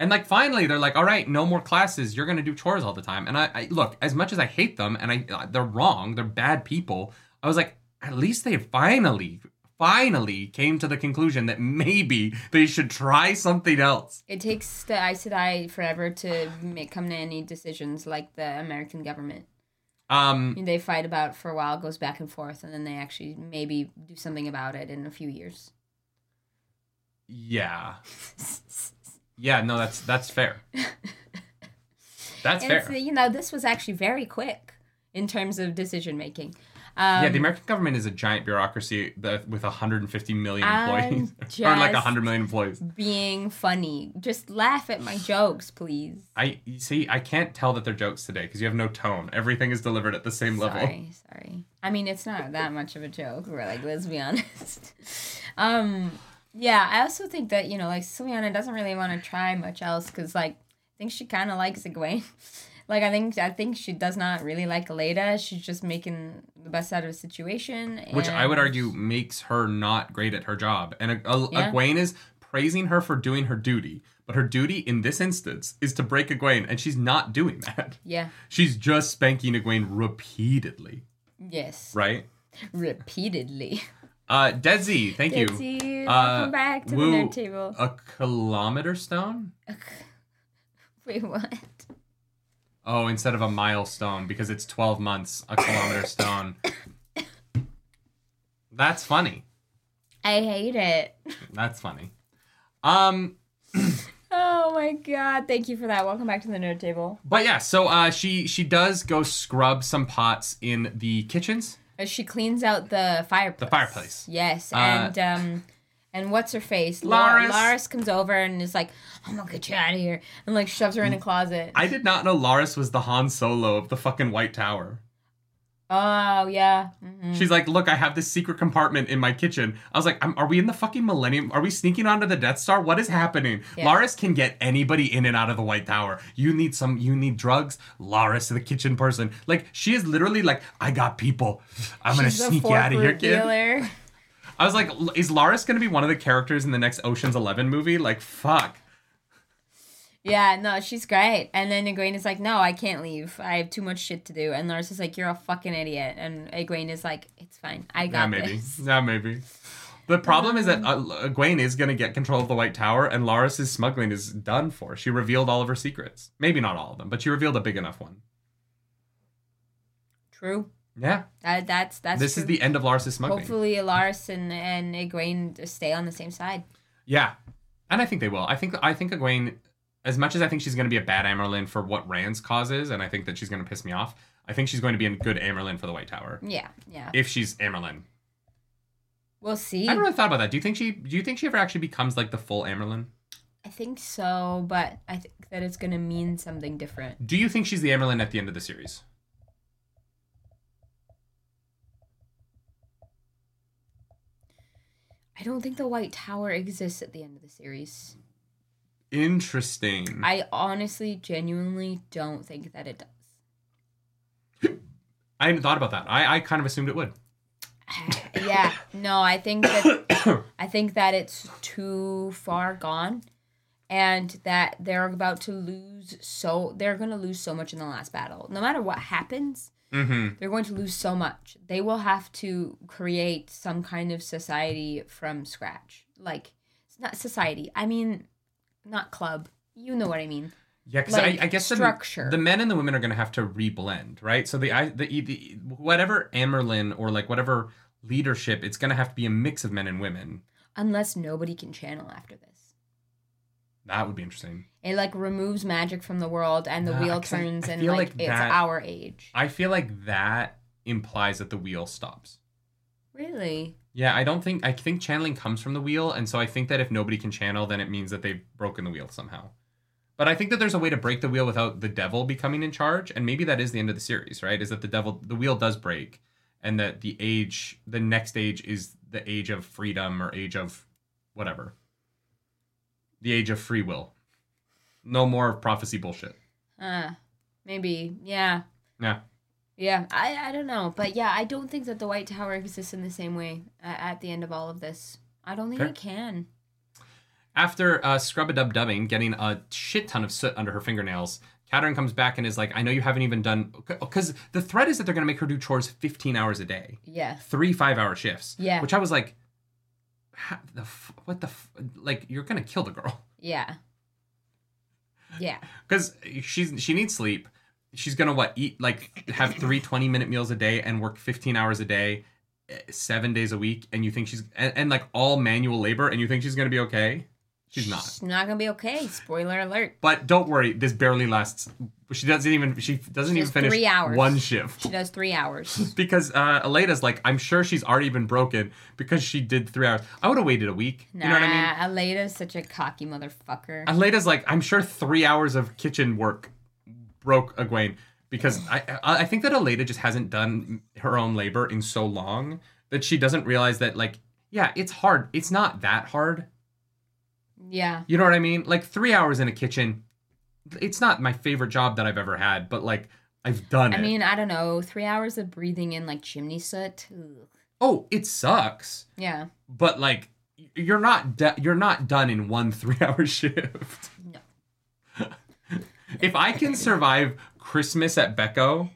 S2: And like finally, they're like, "All right, no more classes. You're gonna do chores all the time." And I, I look as much as I hate them, and I uh, they're wrong. They're bad people. I was like, at least they finally, finally came to the conclusion that maybe they should try something else.
S1: It takes the Aes Sedai forever to make, come to any decisions like the American government.
S2: Um,
S1: They fight about it for a while, goes back and forth, and then they actually maybe do something about it in a few years.
S2: yeah, yeah. No, that's that's fair. That's
S1: and
S2: fair.
S1: you know, this was actually very quick in terms of decision making. Um,
S2: yeah, the American government is a giant bureaucracy with 150 million employees, or like 100 million employees.
S1: being funny. Just laugh at my jokes, please.
S2: I see. I can't tell that they're jokes today because you have no tone. Everything is delivered at the same level.
S1: Sorry, sorry. I mean, it's not that much of a joke. We're like, let's be honest. um, yeah, I also think that you know, like Silviana doesn't really want to try much else because, like, I think she kind of likes Egwene. like, I think I think she does not really like Aleda. She's just making the best out of a situation.
S2: which I would argue makes her not great at her job. And a, a,
S1: Yeah.
S2: Egwene is praising her for doing her duty, but her duty in this instance is to break Egwene, and she's not doing that.
S1: Yeah.
S2: She's just spanking Egwene repeatedly,
S1: Yes.
S2: right?
S1: Repeatedly.
S2: Uh, Desi, thank you. Uh,
S1: welcome back to
S2: woo.
S1: the nerd table.
S2: A kilometer stone?
S1: Wait, what?
S2: Oh, instead of a milestone because it's 12 months, a kilometer stone. That's funny.
S1: I hate it.
S2: That's funny. Um,
S1: Oh my god! Thank you for that. Welcome back to the nerd table.
S2: But yeah, so uh, she she does go scrub some pots in the kitchens.
S1: As she cleans out the fireplace.
S2: The fireplace.
S1: Yes,
S2: Uh,
S1: and um, and what's her face?
S2: Laras.
S1: Laras comes over and is like, "I'm gonna get you out of here," and like shoves her in a closet.
S2: I did not know Laras was the Han Solo of the fucking White Tower.
S1: Oh yeah. Mhm.
S2: She's like, look, I have this secret compartment in my kitchen. I was like, I'm, are we in the fucking Millennium? Are we sneaking onto the Death Star? What is happening?
S1: Yeah.
S2: Laras can get anybody in and out of the White Tower. You need some, you need drugs. Laras, the kitchen person. Like, she is literally like, I got people. I'm gonna
S1: She's
S2: sneak you out of here, kid.
S1: dealer.
S2: I was like, is Laras gonna be one of the characters in the next Ocean's Eleven movie? Like, fuck.
S1: Yeah, no, she's great. And then Egwene is like, "No, I can't leave. I have too much shit to do." And Laras is like, "You're a fucking idiot." And Egwene is like, "It's fine. I got this."
S2: Yeah, maybe.
S1: this."
S2: Yeah, maybe. The problem is that uh, Egwene is going to get control of the White Tower, and Laras's smuggling is done for. She revealed all of her secrets. Maybe not all of them, but she revealed a big enough one.
S1: True.
S2: Yeah,
S1: That that's that's.
S2: this
S1: true.
S2: is the end of Laras's smuggling.
S1: Hopefully, Laras and and Egwene stay on the same side.
S2: Yeah, and I think they will. I think I think Egwene, as much as I think she's going to be a bad Amyrlin for what Rand's cause is, and I think that she's going to piss me off. I think she's going to be a good Amyrlin for the White Tower
S1: Yeah, yeah.
S2: if she's Amyrlin.
S1: We'll see.
S2: I never really thought about that. Do you think she? Do you think she ever actually becomes like the full Amyrlin?
S1: I think so, but I think that it's gonna mean something different.
S2: Do you think she's the Amyrlin at the end of the series?
S1: I don't think the White Tower exists at the end of the series.
S2: Interesting.
S1: I honestly, genuinely don't think that it does.
S2: I hadn't thought about that. I, I kind of assumed it would.
S1: yeah, no, I think that I think that it's too far gone, and that they're about to lose so they're going to lose so much in the last battle. No matter what happens,
S2: Mm-hmm.
S1: they're going to lose so much. They will have to create some kind of society from scratch. Like it's not society. I mean, not club. You know what I mean.
S2: Yeah, because
S1: Like,
S2: I, I guess the,
S1: structure.
S2: the men and the women are going to have to reblend, right? So the, I, the the whatever Amyrlin or like whatever leadership, it's going to have to be a mix of men and women.
S1: Unless nobody can channel after this.
S2: That would be interesting.
S1: It like removes magic from the world and the
S2: Nah,
S1: wheel turns
S2: I
S1: and like,
S2: like
S1: it's our age.
S2: I feel like that implies that the wheel stops.
S1: Really?
S2: Yeah, I don't think I think channeling comes from the wheel, and so I think that if nobody can channel, then it means that they've broken the wheel somehow. But I think that there's a way to break the wheel without the devil becoming in charge, and maybe that is the end of the series, right? Is that the devil the wheel does break, and that the age the next age is the age of freedom or age of whatever. The age of free will. No more prophecy bullshit.
S1: Uh, maybe. Yeah.
S2: Yeah.
S1: Yeah. I, I don't know. But yeah, I don't think that the White Tower exists in the same way at, at the end of all of this. I don't think
S2: Fair.
S1: it can.
S2: After uh, scrub a dub dubbing, getting a shit ton of soot under her fingernails, Katerine comes back and is like, I know you haven't even done. Because the threat is that they're going to make her do chores 15 hours a day,
S1: Yeah.
S2: three five hour shifts.
S1: Yeah.
S2: Which I was like, the f- what the f-? like you're going to kill the girl
S1: Yeah. Yeah.
S2: because she's she needs sleep. She's gonna what eat like have three 20 minute meals a day and work 15 hours a day, eh, seven days a week, and you think she's and, and like all manual labor, and you think she's gonna be okay. She's not.
S1: She's not gonna be okay. Spoiler alert.
S2: But don't worry, this barely lasts. She doesn't even. She doesn't
S1: She
S2: even finish
S1: three hours.
S2: one shift
S1: She does three hours.
S2: because uh, Elaida's like, I'm sure she's already been broken because she did three hours. I would have waited a week.
S1: Nah,
S2: You know what I mean?
S1: Elaida's such a cocky motherfucker.
S2: Elaida's like, I'm sure three hours of kitchen work broke Egwene because I I think that Elaida just hasn't done her own labor in so long that she doesn't realize that like yeah, it's hard. It's not that hard.
S1: yeah.
S2: You know what I mean? Like three hours in a kitchen. It's not my favorite job that I've ever had, but like I've done
S1: I
S2: it.
S1: mean, I don't know. Three hours of breathing in like chimney soot. Ugh.
S2: oh, it sucks,
S1: Yeah.
S2: but like you're not de- you're not done in one three hour shift.
S1: No.
S2: If I can survive Christmas at Becco,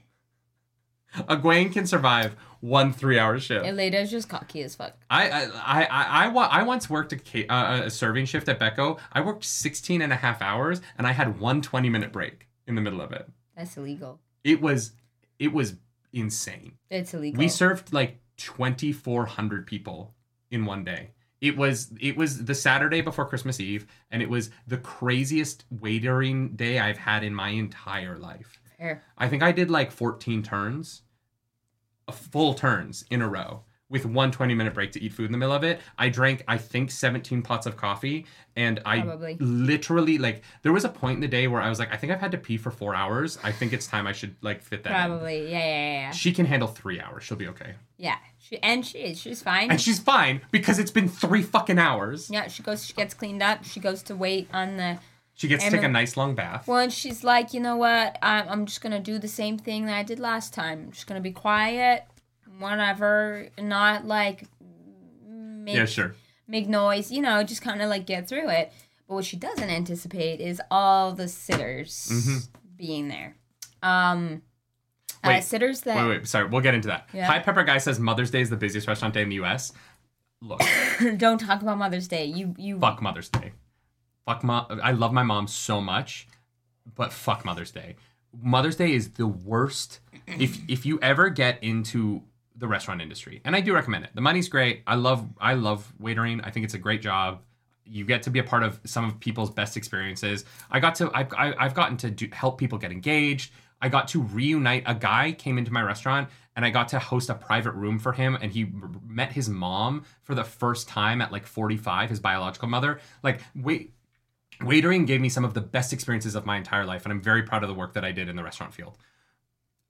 S2: Egwene can survive one three hour shift.
S1: Elaida's just cocky as fuck.
S2: I I I I, I, I once worked a, uh, a serving shift at Becco. I worked 16 and a half hours and I had one 20 minute break in the middle of it.
S1: That's illegal.
S2: It was it was insane.
S1: It's illegal.
S2: We served like 2400 people in one day. It was it was the Saturday before Christmas Eve, and it was the craziest waitering day I've had in my entire life.
S1: Fair.
S2: I think I did like 14 turns, full turns in a row with one 20 minute break to eat food in the middle of it. I drank, I think, 17 pots of coffee. And I
S1: Probably.
S2: literally, like, there was a point in the day where I was like, I think I've had to pee for four hours. I think it's time I should, like, fit that in.
S1: Probably. Yeah, yeah, yeah.
S2: She can handle three hours. She'll be okay.
S1: Yeah. She and she is. She's fine.
S2: And she's fine because it's been three fucking hours.
S1: yeah, she goes. She gets cleaned up. She goes to wait on the.
S2: She gets to take a nice long bath.
S1: Well, and she's like, you know what? I'm, I'm just gonna do the same thing that I did last time. I'm just gonna be quiet, whatever, not like make
S2: yeah, sure.
S1: make noise. You know, just kind of like get through it. But what she doesn't anticipate is all the sitters
S2: Mhm.
S1: being there. Um, uh,
S2: Wait.
S1: sitters that
S2: Wait, wait, sorry. We'll get into that.
S1: Yeah.
S2: High Pepper Guy says Mother's Day is the busiest restaurant day in the U.S. Look,
S1: don't talk about Mother's Day. You you
S2: fuck Mother's Day. Fuck mom. I love my mom so much, but fuck Mother's Day. Mother's Day is the worst. If if you ever get into the restaurant industry, and I do recommend it. The money's great. I love I love waitering. I think it's a great job. You get to be a part of some of people's best experiences. I got to I've I've gotten to do, help people get engaged. I got to reunite. A guy came into my restaurant, and I got to host a private room for him. And he met his mom for the first time at like 45, his biological mother. Like wait waitering gave me some of the best experiences of my entire life and i'm very proud of the work that i did in the restaurant field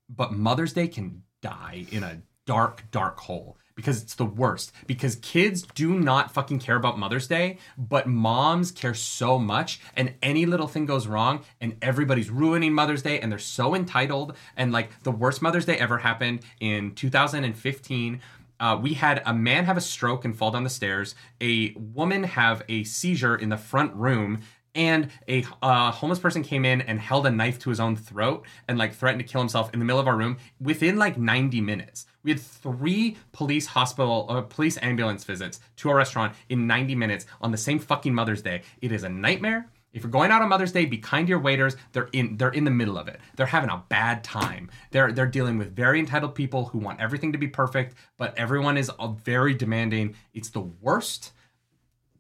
S2: but mother's day can die in a dark dark hole. Because it's the worst. Because kids do not fucking care about mother's day but moms care so much and any little thing goes wrong and everybody's ruining mother's day and they're so entitled. And like the worst mother's day ever happened in 2015 uh, we had a man have a stroke and fall down the stairs, a woman have a seizure in the front room, and a uh, homeless person came in and held a knife to his own throat and like threatened to kill himself in the middle of our room within like 90 minutes. We had three police hospital, uh, police ambulance visits to our restaurant in 90 minutes on the same fucking Mother's Day. It is a nightmare. If you're going out on Mother's Day, be kind to your waiters. They're in they're in the middle of it. They're having a bad time. They're they're dealing with very entitled people who want everything to be perfect, but everyone is uh, very demanding. It's the worst.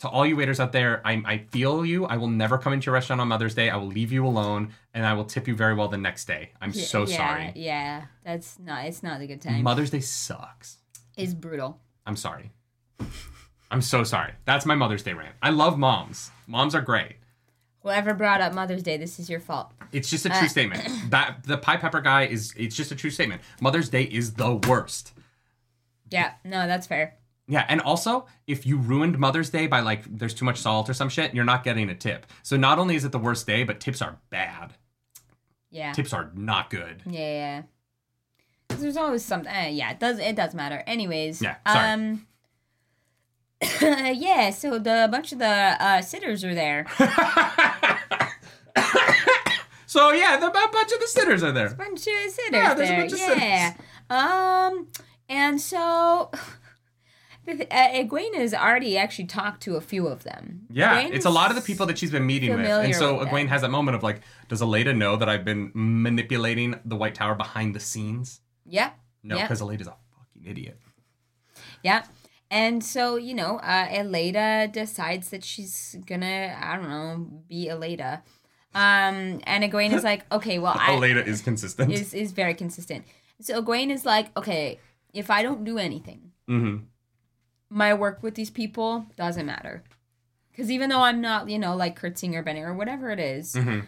S2: To all you waiters out there, I, I feel you. I will never come into your restaurant on Mother's Day. I will leave you alone, and I will tip you very well the next day. I'm so
S1: yeah,
S2: sorry.
S1: Yeah, that's not. It's not a good time.
S2: Mother's Day sucks.
S1: It's brutal.
S2: I'm sorry. I'm so sorry. That's my Mother's Day rant. I love moms. Moms are great.
S1: Whoever brought up Mother's Day, this is your fault.
S2: It's just a true
S1: Uh,
S2: statement. That the pie pepper guy is it's just a true statement. Mother's Day is the worst.
S1: Yeah, no, that's fair.
S2: Yeah, and also if you ruined Mother's Day by like there's too much salt or some shit, you're not getting a tip. So not only is it the worst day, but tips are bad.
S1: Yeah.
S2: Tips are not good.
S1: Yeah, yeah. 'Cause there's always something. Uh, yeah, it does it does matter. Anyways.
S2: Yeah, sorry.
S1: Um. yeah. So the a bunch of the uh, sitters are there.
S2: so yeah, the, a bunch of the sitters are there.
S1: bunch of sitters
S2: Yeah, there's a
S1: there.
S2: bunch of
S1: yeah. Um. And so. The- Uh, Egwene has already actually talked to a few of them.
S2: Yeah, it's a lot of the people that she's been meeting with. And so
S1: with
S2: Egwene
S1: them.
S2: has that moment of like, does Elaida know that I've been manipulating the White Tower behind the scenes?
S1: Yeah.
S2: No,
S1: Yeah.
S2: because Elaida's a fucking idiot.
S1: Yeah. And so, you know, uh, decides that she's gonna, I don't know, be Elaida. Um, and Egwene is like, okay, well, I
S2: is consistent.
S1: is is very consistent. So Egwene is like, okay, if I don't do anything,
S2: hmm
S1: my work with these people doesn't matter. Because even though I'm not, you know, like curtsying or bending or whatever it is,
S2: hmm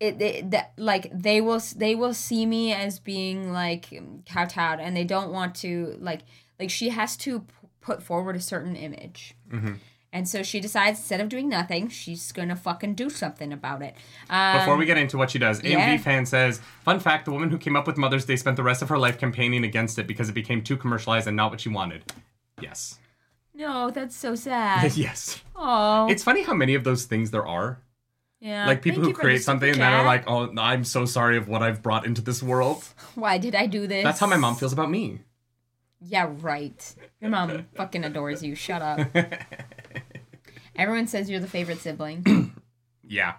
S1: it, it that like they will they will see me as being like kowtowed and they don't want to like like she has to p- put forward a certain image
S2: hmm
S1: and so she decides instead of doing nothing she's gonna fucking do something about it um,
S2: Before we get into what she does, AMV
S1: yeah.
S2: fan says, "Fun fact: the woman who came up with Mother's Day spent the rest of her life campaigning against it because it became too commercialized and not what she wanted." Yes.
S1: no that's so sad
S2: yes.
S1: oh
S2: It's funny how many of those things there are.
S1: yeah
S2: Like people
S1: Thank
S2: who
S1: you for the
S2: create something and then are like, "Oh, I'm so sorry of what I've brought into this world."
S1: why did i do this
S2: That's how my mom feels about me.
S1: yeah right your mom fucking adores you shut up everyone says you're the favorite sibling
S2: Yeah.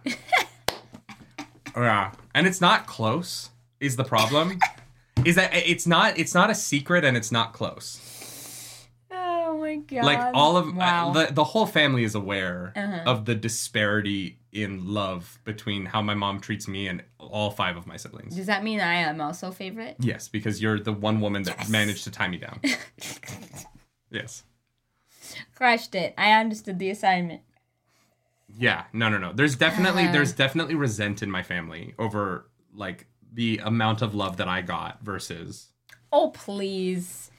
S2: yeah. And it's not close is the problem. is that it's not it's not a secret and it's not close.
S1: My my god.
S2: like all of
S1: wow.
S2: uh, the the whole family is aware
S1: Uh-huh.
S2: of the disparity in love between how my mom treats me and all five of my siblings.
S1: Does that mean I am also favorite?
S2: Yes, because you're the one woman that
S1: Yes.
S2: managed to tie me down. yes.
S1: Crushed it. I understood the assignment.
S2: Yeah, no, no, no. There's definitely
S1: Uh.
S2: there's definitely resent in my family over like the amount of love that I got versus
S1: Oh please.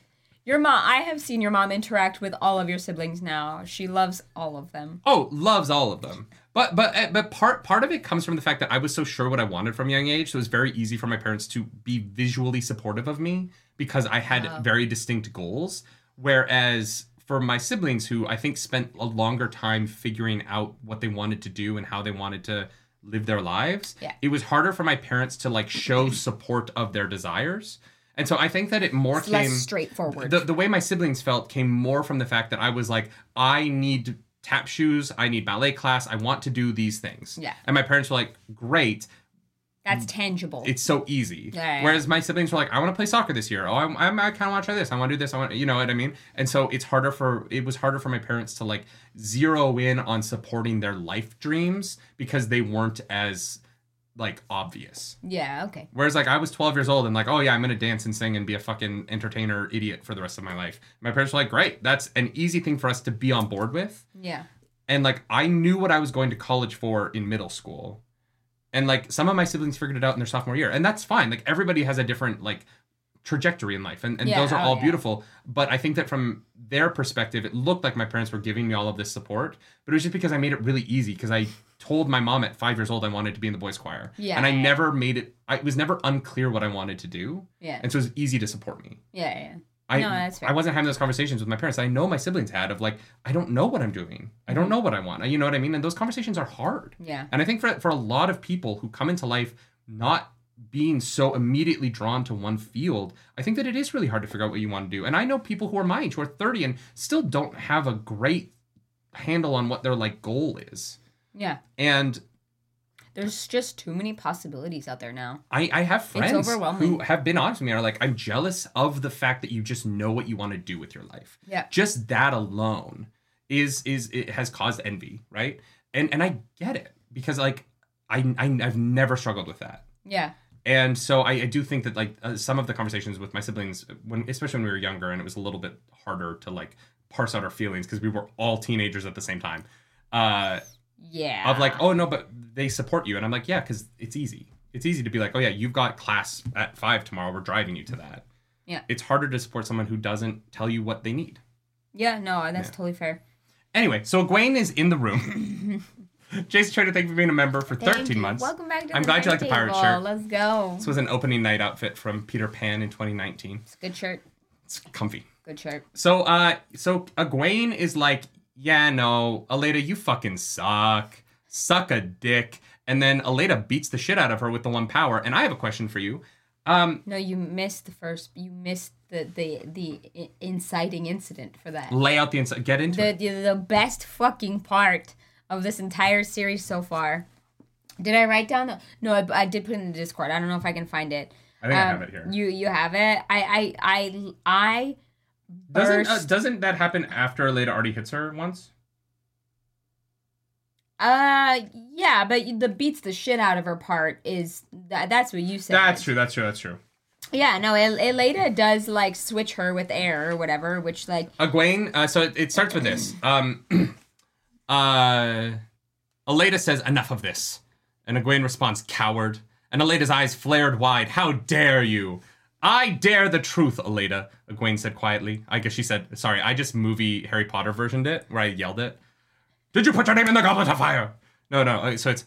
S1: Your mom I have seen your mom interact with all of your siblings now. She loves all of them.
S2: oh loves all of them. But but eh, but part part of it comes from the fact that I was so sure what I wanted from a young age, so it was very easy for my parents to be visually supportive of me because I had
S1: Wow.
S2: very distinct goals. Whereas for my siblings, who I think spent a longer time figuring out what they wanted to do and how they wanted to live their lives,
S1: Yeah.
S2: it was harder for my parents to like show support of their desires. And so I think that it more
S1: It's
S2: came
S1: less straightforward.
S2: the, the way my siblings felt came more from the fact that I was like, I need tap shoes, I need ballet class, I want to do these things.
S1: Yeah.
S2: And my parents were like, great,
S1: That's tangible.
S2: it's so easy.
S1: Yeah, yeah.
S2: Whereas my siblings were like, I want to play soccer this year. Oh, I'm, I'm, I kind of want to try this. I want to do this. I want, you know what I mean? And so it's harder for, it was harder for my parents to like zero in on supporting their life dreams because they weren't as like obvious.
S1: yeah, okay.
S2: Whereas like I was 12 years old and like, oh yeah, I'm gonna dance and sing and be a fucking entertainer idiot for the rest of my life. My parents were like, great, that's an easy thing for us to be on board with.
S1: Yeah.
S2: And like I knew what I was going to college for in middle school. And like some of my siblings figured it out in their sophomore year. And that's fine. Like everybody has a different like trajectory in life. And, and
S1: Yeah,
S2: those are
S1: oh,
S2: all
S1: yeah.
S2: beautiful. But I think that from their perspective, it looked like my parents were giving me all of this support. But it was just because I made it really easy because I told my mom at five years old I wanted to be in the boys choir.
S1: Yeah,
S2: And I
S1: yeah.
S2: never made it I it was never unclear what I wanted to do.
S1: Yeah.
S2: And so it was easy to support me.
S1: Yeah, yeah.
S2: I,
S1: No, that's fair.
S2: I wasn't having those conversations with my parents. I know my siblings had of like, I don't know what I'm doing. I
S1: Mm-hmm.
S2: don't know what I want. You know what I mean? And those conversations are hard.
S1: Yeah.
S2: And I think for for a lot of people who come into life not being so immediately drawn to one field, I think that it is really hard to figure out what you want to do. And I know people who are my age who are 30 and still don't have a great handle on what their like goal is.
S1: Yeah.
S2: And
S1: There's just too many possibilities out there now.
S2: I, I have friends who have been honest with me are like, I'm jealous of the fact that you just know what you want to do with your life.
S1: Yeah.
S2: Just that alone is is it has caused envy, right? And and I get it because like I, I I've never struggled with that.
S1: Yeah.
S2: And so I, I do think that like uh, some of the conversations with my siblings when especially when we were younger and it was a little bit harder to like parse out our feelings because we were all teenagers at the same time. Uh
S1: Yeah.
S2: of like, oh no, but they support you, and I'm like, yeah, because it's easy. It's easy to be like, oh yeah, you've got class at five tomorrow. We're driving you to that.
S1: Yeah.
S2: It's harder to support someone who doesn't tell you what they need.
S1: Yeah, no, that's
S2: Yeah.
S1: totally fair.
S2: Anyway, so Gwen is in the room. Jason Trader, thank you for being a member for 13
S1: you.
S2: months.
S1: Welcome back to
S2: I'm glad you like the pirate shirt.
S1: Let's go.
S2: This was an opening night outfit from Peter Pan in 2019.
S1: It's a good shirt.
S2: It's comfy.
S1: Good shirt.
S2: So, uh, so Egwene is like, yeah, no, Elaida, you fucking suck. Suck a dick. And then Elaida beats the shit out of her with the one power. And I have a question for you. Um,
S1: No, you missed the first. You missed the the the inciting incident for that.
S2: lay out the inside. Get into
S1: The,
S2: it.
S1: the the best fucking part of this entire series so far. Did I write down the? No, I, I did put it in the Discord. I don't know if I can find it.
S2: I think I have
S1: Um,
S2: it here.
S1: You you have it. I I I I
S2: Doesn't uh, doesn't that happen after Elaida already hits her once?
S1: Uh, yeah, but the beats the shit out of her part is that that's what you said.
S2: That's true. That's true. That's true.
S1: Yeah, no, El- Elena does like switch her with air or whatever, which like
S2: Egwene. Uh, so it, it starts with this. Um, uh, Elaida says, "Enough of this," and Egwene responds, "Coward." And Elaida's eyes flared wide. How dare you? I dare the truth, Elaida. Egwene said quietly. I guess she said, "Sorry, I just movie Harry Potter versioned it, where I yelled it." Did you put your name in the goblet of fire? No, no. uh, So it's,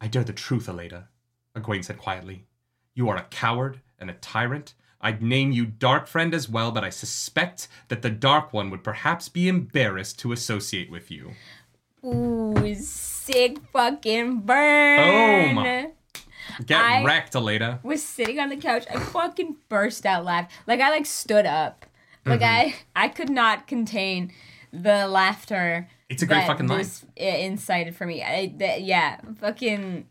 S2: I dare the truth, Elaida. Egwene said quietly. You are a coward and a tyrant. I'd name you Dark Friend as well, but I suspect that the Dark One would perhaps be embarrassed to associate with you.
S1: ooh, sick fucking burn.
S2: Boom. Get
S1: I-
S2: wrecked, Elaida.
S1: Was sitting on the couch. I fucking burst out laughing. Like I like stood up. Like
S2: Mm-hmm.
S1: I I could not contain the laughter.
S2: It's a great fucking line.
S1: incited for me. I, that, yeah, fucking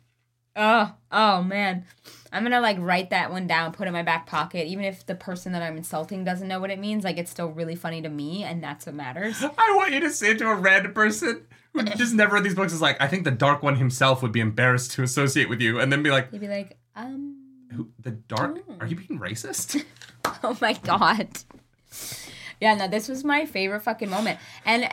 S1: Oh, oh man. I'm gonna like write that one down, put it in my back pocket. Even if the person that I'm insulting doesn't know what it means, like it's still really funny to me, and that's what matters.
S2: I want you to say to a random person who just never read these books is like, I think the Dark One himself would be embarrassed to associate with you, and then be like,
S1: They'd be like, um,
S2: who, the Dark? Are you being racist?
S1: oh my god. Yeah, no, this was my favorite fucking moment. And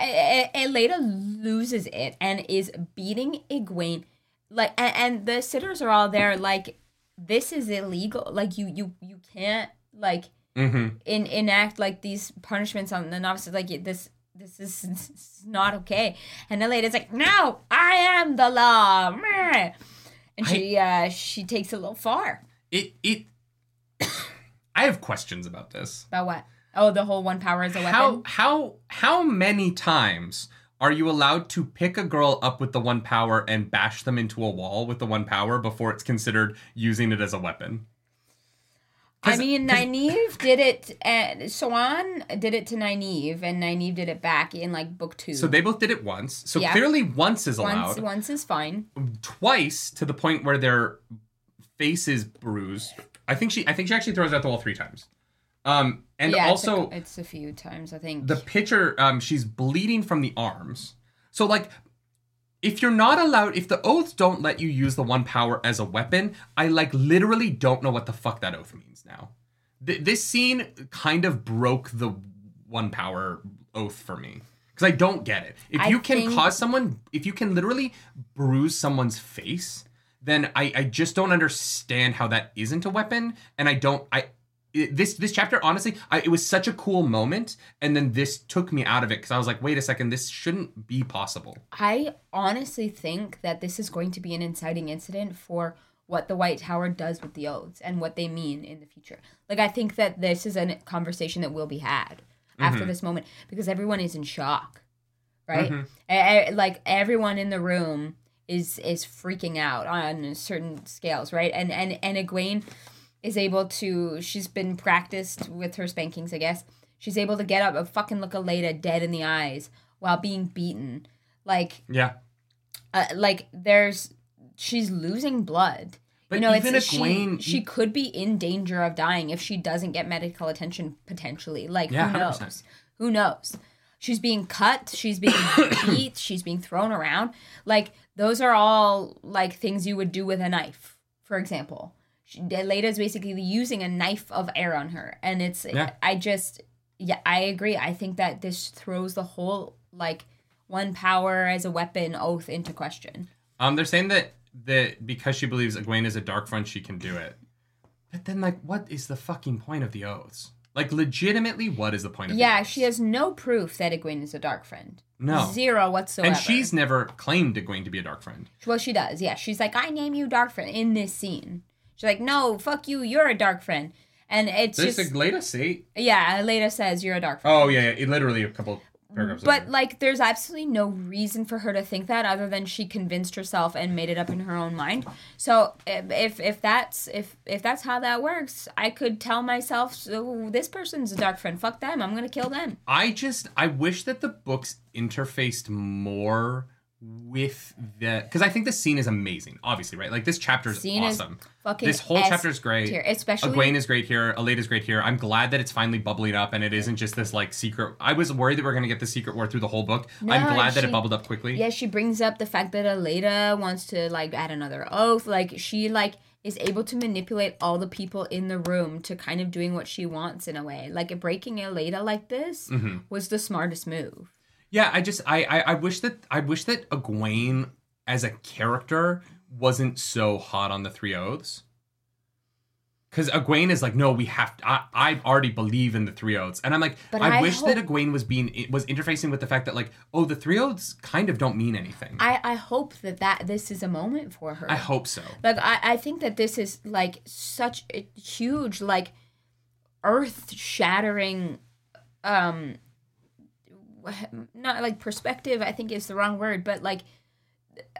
S1: Elena loses it and is beating Egwene. Like, and, and the sitters are all there, like, this is illegal. Like, you, you, you can't, like,
S2: mm-hmm.
S1: in, enact, like, these punishments on the novices. Like, this, this is, this is not okay. And Elena's like, no, I am the law. And she, uh, she takes it a little far.
S2: It, it, I have questions about this.
S1: About what? Oh, the whole one power as a weapon.
S2: How how how many times are you allowed to pick a girl up with the one power and bash them into a wall with the one power before it's considered using it as a weapon?
S1: I mean, Nynaeve did it, and Siuan did it to Nynaeve, and Nynaeve did it back in like book two.
S2: So they both did it once. So
S1: Yeah.
S2: clearly once is allowed.
S1: once, once is fine.
S2: Twice to the point where their face is bruised. I think she I think she actually throws out the wall three times. Um and
S1: yeah, it's a-
S2: also
S1: it's a, few times I think.
S2: the picture um she's bleeding from the arms so like if you're not allowed if the oaths don't let you use the one power as a weapon i like literally don't know what the fuck that oath means now. Th- this scene kind of broke the one power oath for me because i don't get it. If
S1: I
S2: you can
S1: think-
S2: cause someone if you can literally bruise someone's face then I, I just don't understand how that isn't a weapon and i don't i it- this this chapter honestly I, it was such a cool moment and then this took me out of it because i was like wait a second this shouldn't be possible
S1: I honestly think that this is going to be an inciting incident for what the White Tower does with the oaths and what they mean in the future. Like I think that this is a conversation that will be had after mm-hmm. this moment because everyone is in shock, right? Mm-hmm. E- e- like everyone in the room is is freaking out on certain scales, right? And and and Egwene is able to. She's been practiced with her spankings, I guess. She's able to get up and fucking look Elaida in the eyes while being beaten. Like
S2: yeah
S1: uh, like there's she's losing blood.
S2: But
S1: you know,
S2: even
S1: it's
S2: if
S1: she, she could be in danger of dying if she doesn't get medical attention potentially. Like
S2: Yeah,
S1: who
S2: 100%.
S1: knows? Who knows? She's being cut, she's being beat, she's being thrown around. Like those are all like things you would do with a knife, for example. Leda is basically using a knife of air on her, and it's
S2: Yeah.
S1: I just yeah I agree. I think that this throws the whole like one power as a weapon oath into question.
S2: um they're saying that that because she believes Egwene is a dark friend she can do it but then like what is the fucking point of the oaths like legitimately what is the point of the
S1: Yeah,
S2: oaths?
S1: she has no proof that Egwene is a dark friend.
S2: No.
S1: Zero whatsoever.
S2: and she's never claimed Egwene to be a dark friend
S1: Well, she does. Yeah, she's like, I name you dark friend in this scene. She's like, no, fuck you, you're a dark friend. And it's
S2: Does
S1: just,
S2: Leda say
S1: yeah, Leda says you're a dark friend.
S2: oh yeah, yeah it literally a couple paragraphs
S1: But
S2: later.
S1: like, there's absolutely no reason for her to think that, other than she convinced herself and made it up in her own mind. So if if that's if if that's how that works, I could tell myself, so this person's a dark friend. Fuck them. I'm gonna kill them.
S2: I just I wish that the books interfaced more with the because I think the scene is amazing. Obviously, right? Like this chapter is
S1: Scene is
S2: awesome.
S1: Fucking
S2: This whole
S1: S
S2: chapter is great.
S1: tier, especially
S2: Egwene is great here. Elaida's great here. I'm glad that it's finally bubbling up and it isn't just this like secret. I was worried that we are gonna get the secret war through the whole book.
S1: No,
S2: I'm glad that it bubbled up quickly.
S1: Yeah, she brings up the fact that Elaida wants to like add another oath. Like she like is able to manipulate all the people in the room to kind of doing what she wants in a way. Like breaking Elaida like this
S2: Mm-hmm.
S1: was the smartest move.
S2: Yeah, I just I, I I wish that I wish that Egwene as a character wasn't so hot on the three oaths. Because Egwene is like, no, we have to. I, I already believe in the three oaths, and I'm like,
S1: But
S2: I,
S1: I
S2: wish that Egwene was being was interfacing with the fact that like, oh, the three oaths kind of don't mean anything.
S1: I I hope that that this is a moment for her.
S2: I hope so.
S1: like I I think that this is like such a huge like earth shattering um not like perspective I think is the wrong word but like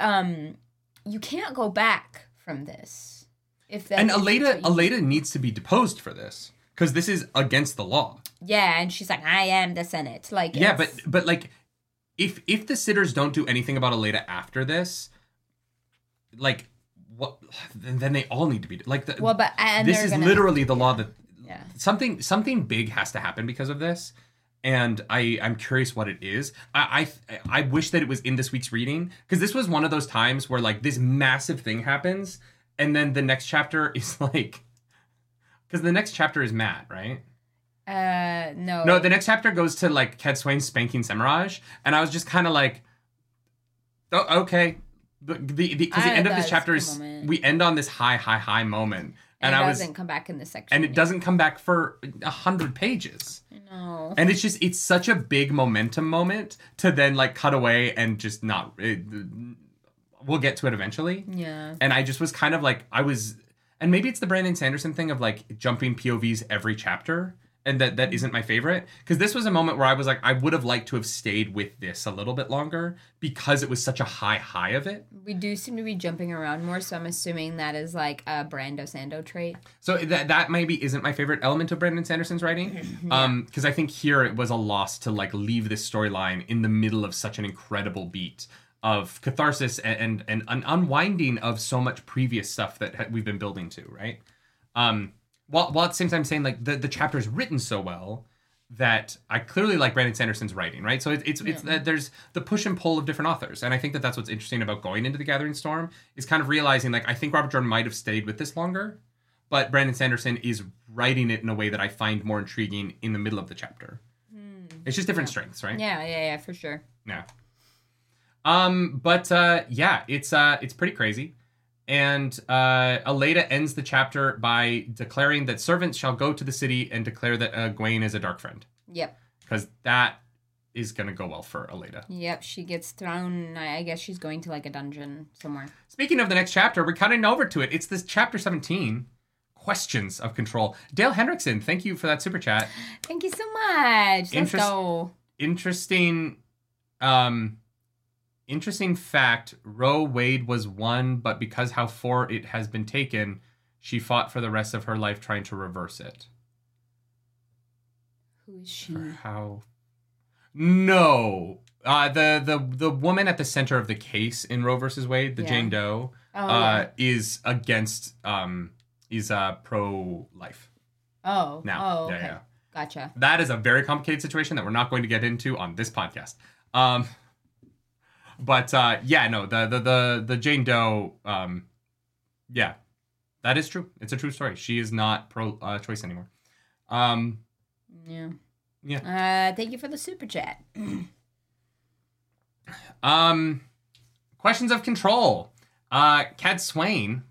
S1: um you can't go back from this if that
S2: And
S1: Elaida,
S2: Elaida needs to be deposed for this because this is against the law.
S1: yeah and she's like I am the senate like
S2: Yeah, but but like, if if the sitters don't do anything about Elaida after this, like, what? Then then they all need to be like the,
S1: Well, but and
S2: this is
S1: gonna,
S2: literally the law that
S1: yeah.
S2: something something big has to happen because of this and i i'm curious what it is i i, I wish that it was in this week's reading because this was one of those times where like this massive thing happens and then the next chapter is like because the next chapter is matt right
S1: Uh, no.
S2: no the next chapter goes to like Cadsuane spanking Semirhage and i was just kind of like oh, okay the the because the,
S1: Ah,
S2: end of this chapter is
S1: man.
S2: we end on this high high high moment
S1: and,
S2: and,
S1: it
S2: i was
S1: doesn't come back in this section.
S2: and it doesn't come back for a hundred pages
S1: No.
S2: and it's just it's such a big momentum moment to then like cut away and just not it, we'll get to it eventually
S1: Yeah.
S2: and i just was kind of like i was and maybe it's the brandon sanderson thing of like jumping povs every chapter and that that isn't my favorite because this was a moment where i was like i would have liked to have stayed with this a little bit longer because it was such a high high of it
S1: We do seem to be jumping around more, so I'm assuming that is like a Brando Sando trait.
S2: So that that maybe isn't my favorite element of Brandon Sanderson's writing, um, because I think here it was a loss to like leave this storyline in the middle of such an incredible beat of catharsis and and, and an unwinding of so much previous stuff that we've been building to, right? Um, while while at the same time saying like the the chapter is written so well that I clearly like Brandon Sanderson's writing, right? So it, it's it's that there's the push and pull of different authors, and I think that that's what's interesting about going into the Gathering Storm is kind of realizing like I think Robert Jordan might have stayed with this longer, but Brandon Sanderson is writing it in a way that I find more intriguing in the middle of the chapter. It's just different strengths, right?
S1: Yeah, yeah, yeah, for sure.
S2: Yeah. Um, but uh, yeah, it's uh, it's pretty crazy. And uh, Elaida ends the chapter by declaring that servants shall go to the city and declare that uh, Gawain is a dark friend,
S1: Yep.
S2: because that is gonna go well for Elaida.
S1: Yep, she gets thrown. I guess she's going to like a dungeon somewhere.
S2: Speaking of the next chapter, we're cutting over to it. It's this chapter seventeen, questions of control. Dale Hendrickson, thank you for that super chat.
S1: Thank you so much. Let's go.
S2: interesting um interesting fact roe wade was one but because how far it has been taken she fought for the rest of her life trying to reverse it
S1: Who is she?
S2: for how no uh the the the woman at the center of the case in roe versus wade the
S1: Yeah.
S2: jane doe
S1: Oh,
S2: uh is against um is uh pro life
S1: oh,
S2: now
S1: oh, okay.
S2: yeah yeah
S1: Gotcha.
S2: that is a very complicated situation that we're not going to get into on this podcast. Um, but uh, yeah, no, the the the the Jane Doe, um, yeah, that is true. It's a true story. She is not pro uh, choice anymore. Um,
S1: Yeah.
S2: Yeah.
S1: Uh, thank you for the super chat.
S2: um, questions of control. Uh, Cadsuane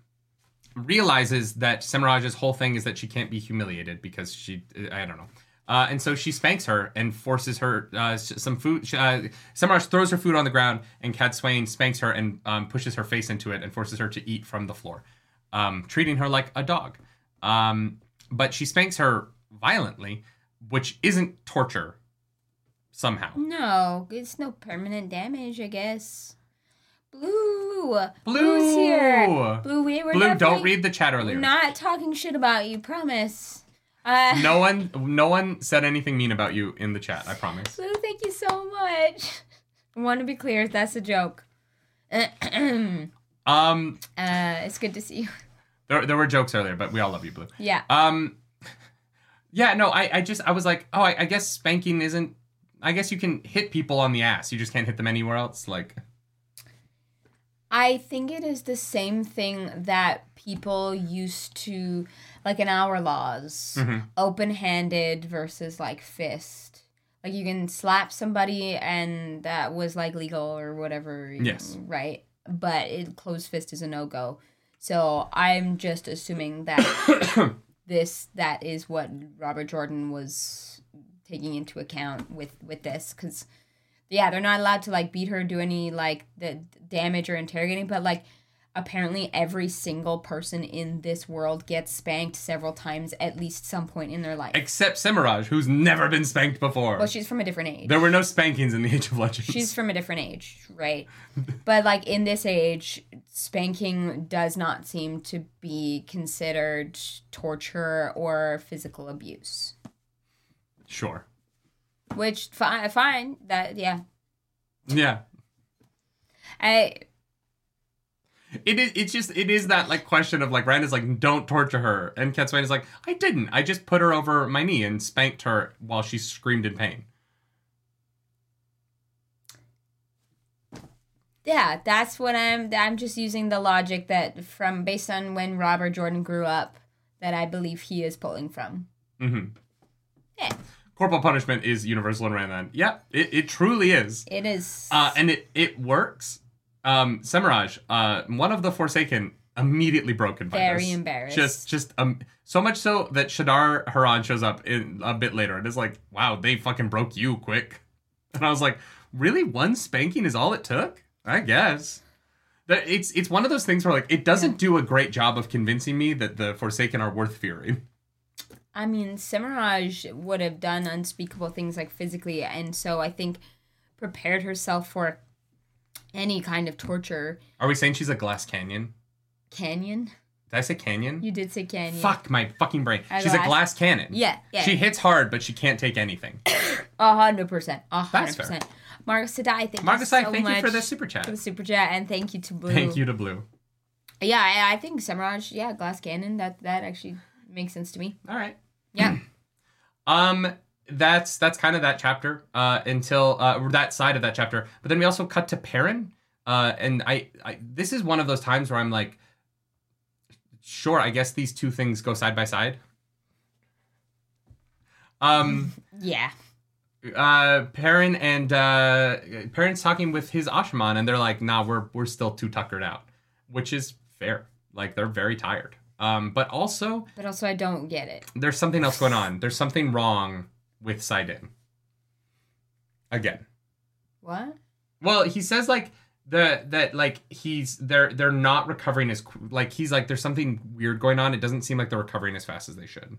S2: realizes that Semirhage's whole thing is that she can't be humiliated because she, I don't know. Uh, and so she spanks her and forces her uh, some food. Uh, throws her food on the ground, and Cadsuane spanks her and um, pushes her face into it and forces her to eat from the floor, um, treating her like a dog. Um, but she spanks her violently, which isn't torture somehow.
S1: No, it's no permanent damage, I guess. Blue.
S2: Blue!
S1: Blue's here. Blue, we were
S2: Blue, don't read the chat earlier.
S1: Not talking shit about you, promise. Uh,
S2: no one no one said anything mean about you in the chat, I promise.
S1: Blue, thank you so much. I want to be clear, that's a joke.
S2: um, uh,
S1: it's good to see you.
S2: there, there were jokes earlier, but we all love you, Blue.
S1: Yeah.
S2: Um Yeah, no, I, I just I was like, oh I, I guess spanking isn't I guess you can hit people on the ass. You just can't hit them anywhere else. Like
S1: I think it is the same thing that people used to, like in our laws,
S2: Mhm.
S1: open handed versus like fist. Like you can slap somebody and that was like legal or whatever.
S2: Yes.
S1: Right. But it, closed fist is a no go. So I'm just assuming that this that is what Robert Jordan was taking into account with with this because yeah they're not allowed to like beat her do any like the damage or interrogating but like apparently every single person in this world gets spanked several times at least some point in their life
S2: except Semirhage, who's never been spanked before.
S1: well she's from a different age
S2: there were no spankings in the Age of Legends.
S1: she's from a different age right but like in this age spanking does not seem to be considered torture or physical abuse
S2: sure.
S1: which fine fine that yeah
S2: Yeah.
S1: i
S2: It is. It's just. It is that like question of like Rand is like, don't torture her, and Cadsuane is like, I didn't. I just put her over my knee and spanked her while she screamed in pain.
S1: Yeah, that's what I'm. I'm just using the logic that from based on when Robert Jordan grew up, that I believe he is pulling from.
S2: hmm
S1: Yeah,
S2: Corporal punishment is universal in Rand. Yeah, it, it truly is.
S1: it is.
S2: Uh, and it it works. Um, Semirhage, uh, one of the Forsaken, immediately broken by
S1: Very
S2: this.
S1: embarrassed.
S2: Just just um, so much so that Shaidar Haran shows up in a bit later and is like, "Wow, they fucking broke you quick." And I was like, "Really? One spanking is all it took?" I guess. That it's it's one of those things where like it doesn't do a great job of convincing me that the Forsaken are worth fearing.
S1: I mean, Semirhage would have done unspeakable things like physically, and so I think prepared herself for any kind of torture.
S2: Are we saying she's a glass canyon?
S1: Canyon?
S2: Did I say canyon?
S1: You did say canyon.
S2: Fuck my fucking brain.
S1: A
S2: She's a
S1: glass-
S2: glass cannon.
S1: Yeah, yeah.
S2: She hits hard, but she can't take anything.
S1: A hundred percent. A hundred
S2: That's fair.
S1: percent. Marcus Sadai, thank
S2: Marcus,
S1: you
S2: I
S1: so
S2: thank
S1: much
S2: you for the super chat.
S1: for the super chat, and thank you to Blue.
S2: Thank you to Blue.
S1: Yeah, I, I think Semirhage, yeah, glass cannon. That that actually makes sense to me.
S2: All right.
S1: Yeah.
S2: Um, that's that's kind of that chapter. Uh, until uh, that side of that chapter. But then we also cut to Perrin. Uh, and I, I this is one of those times where I'm like, sure, I guess these two things go side by side. Um.
S1: yeah.
S2: uh Perrin and uh Perrin's talking with his Asha'man and they're like, nah, we're we're still too tuckered out. Which is fair. Like they're very tired. Um, but also
S1: But also, I don't get it.
S2: there's something else going on. There's something wrong with Saidin. Again.
S1: What?
S2: Well, he says like the that like he's they're they're not recovering as like he's like there's something weird going on. It doesn't seem like they're recovering as fast as they should.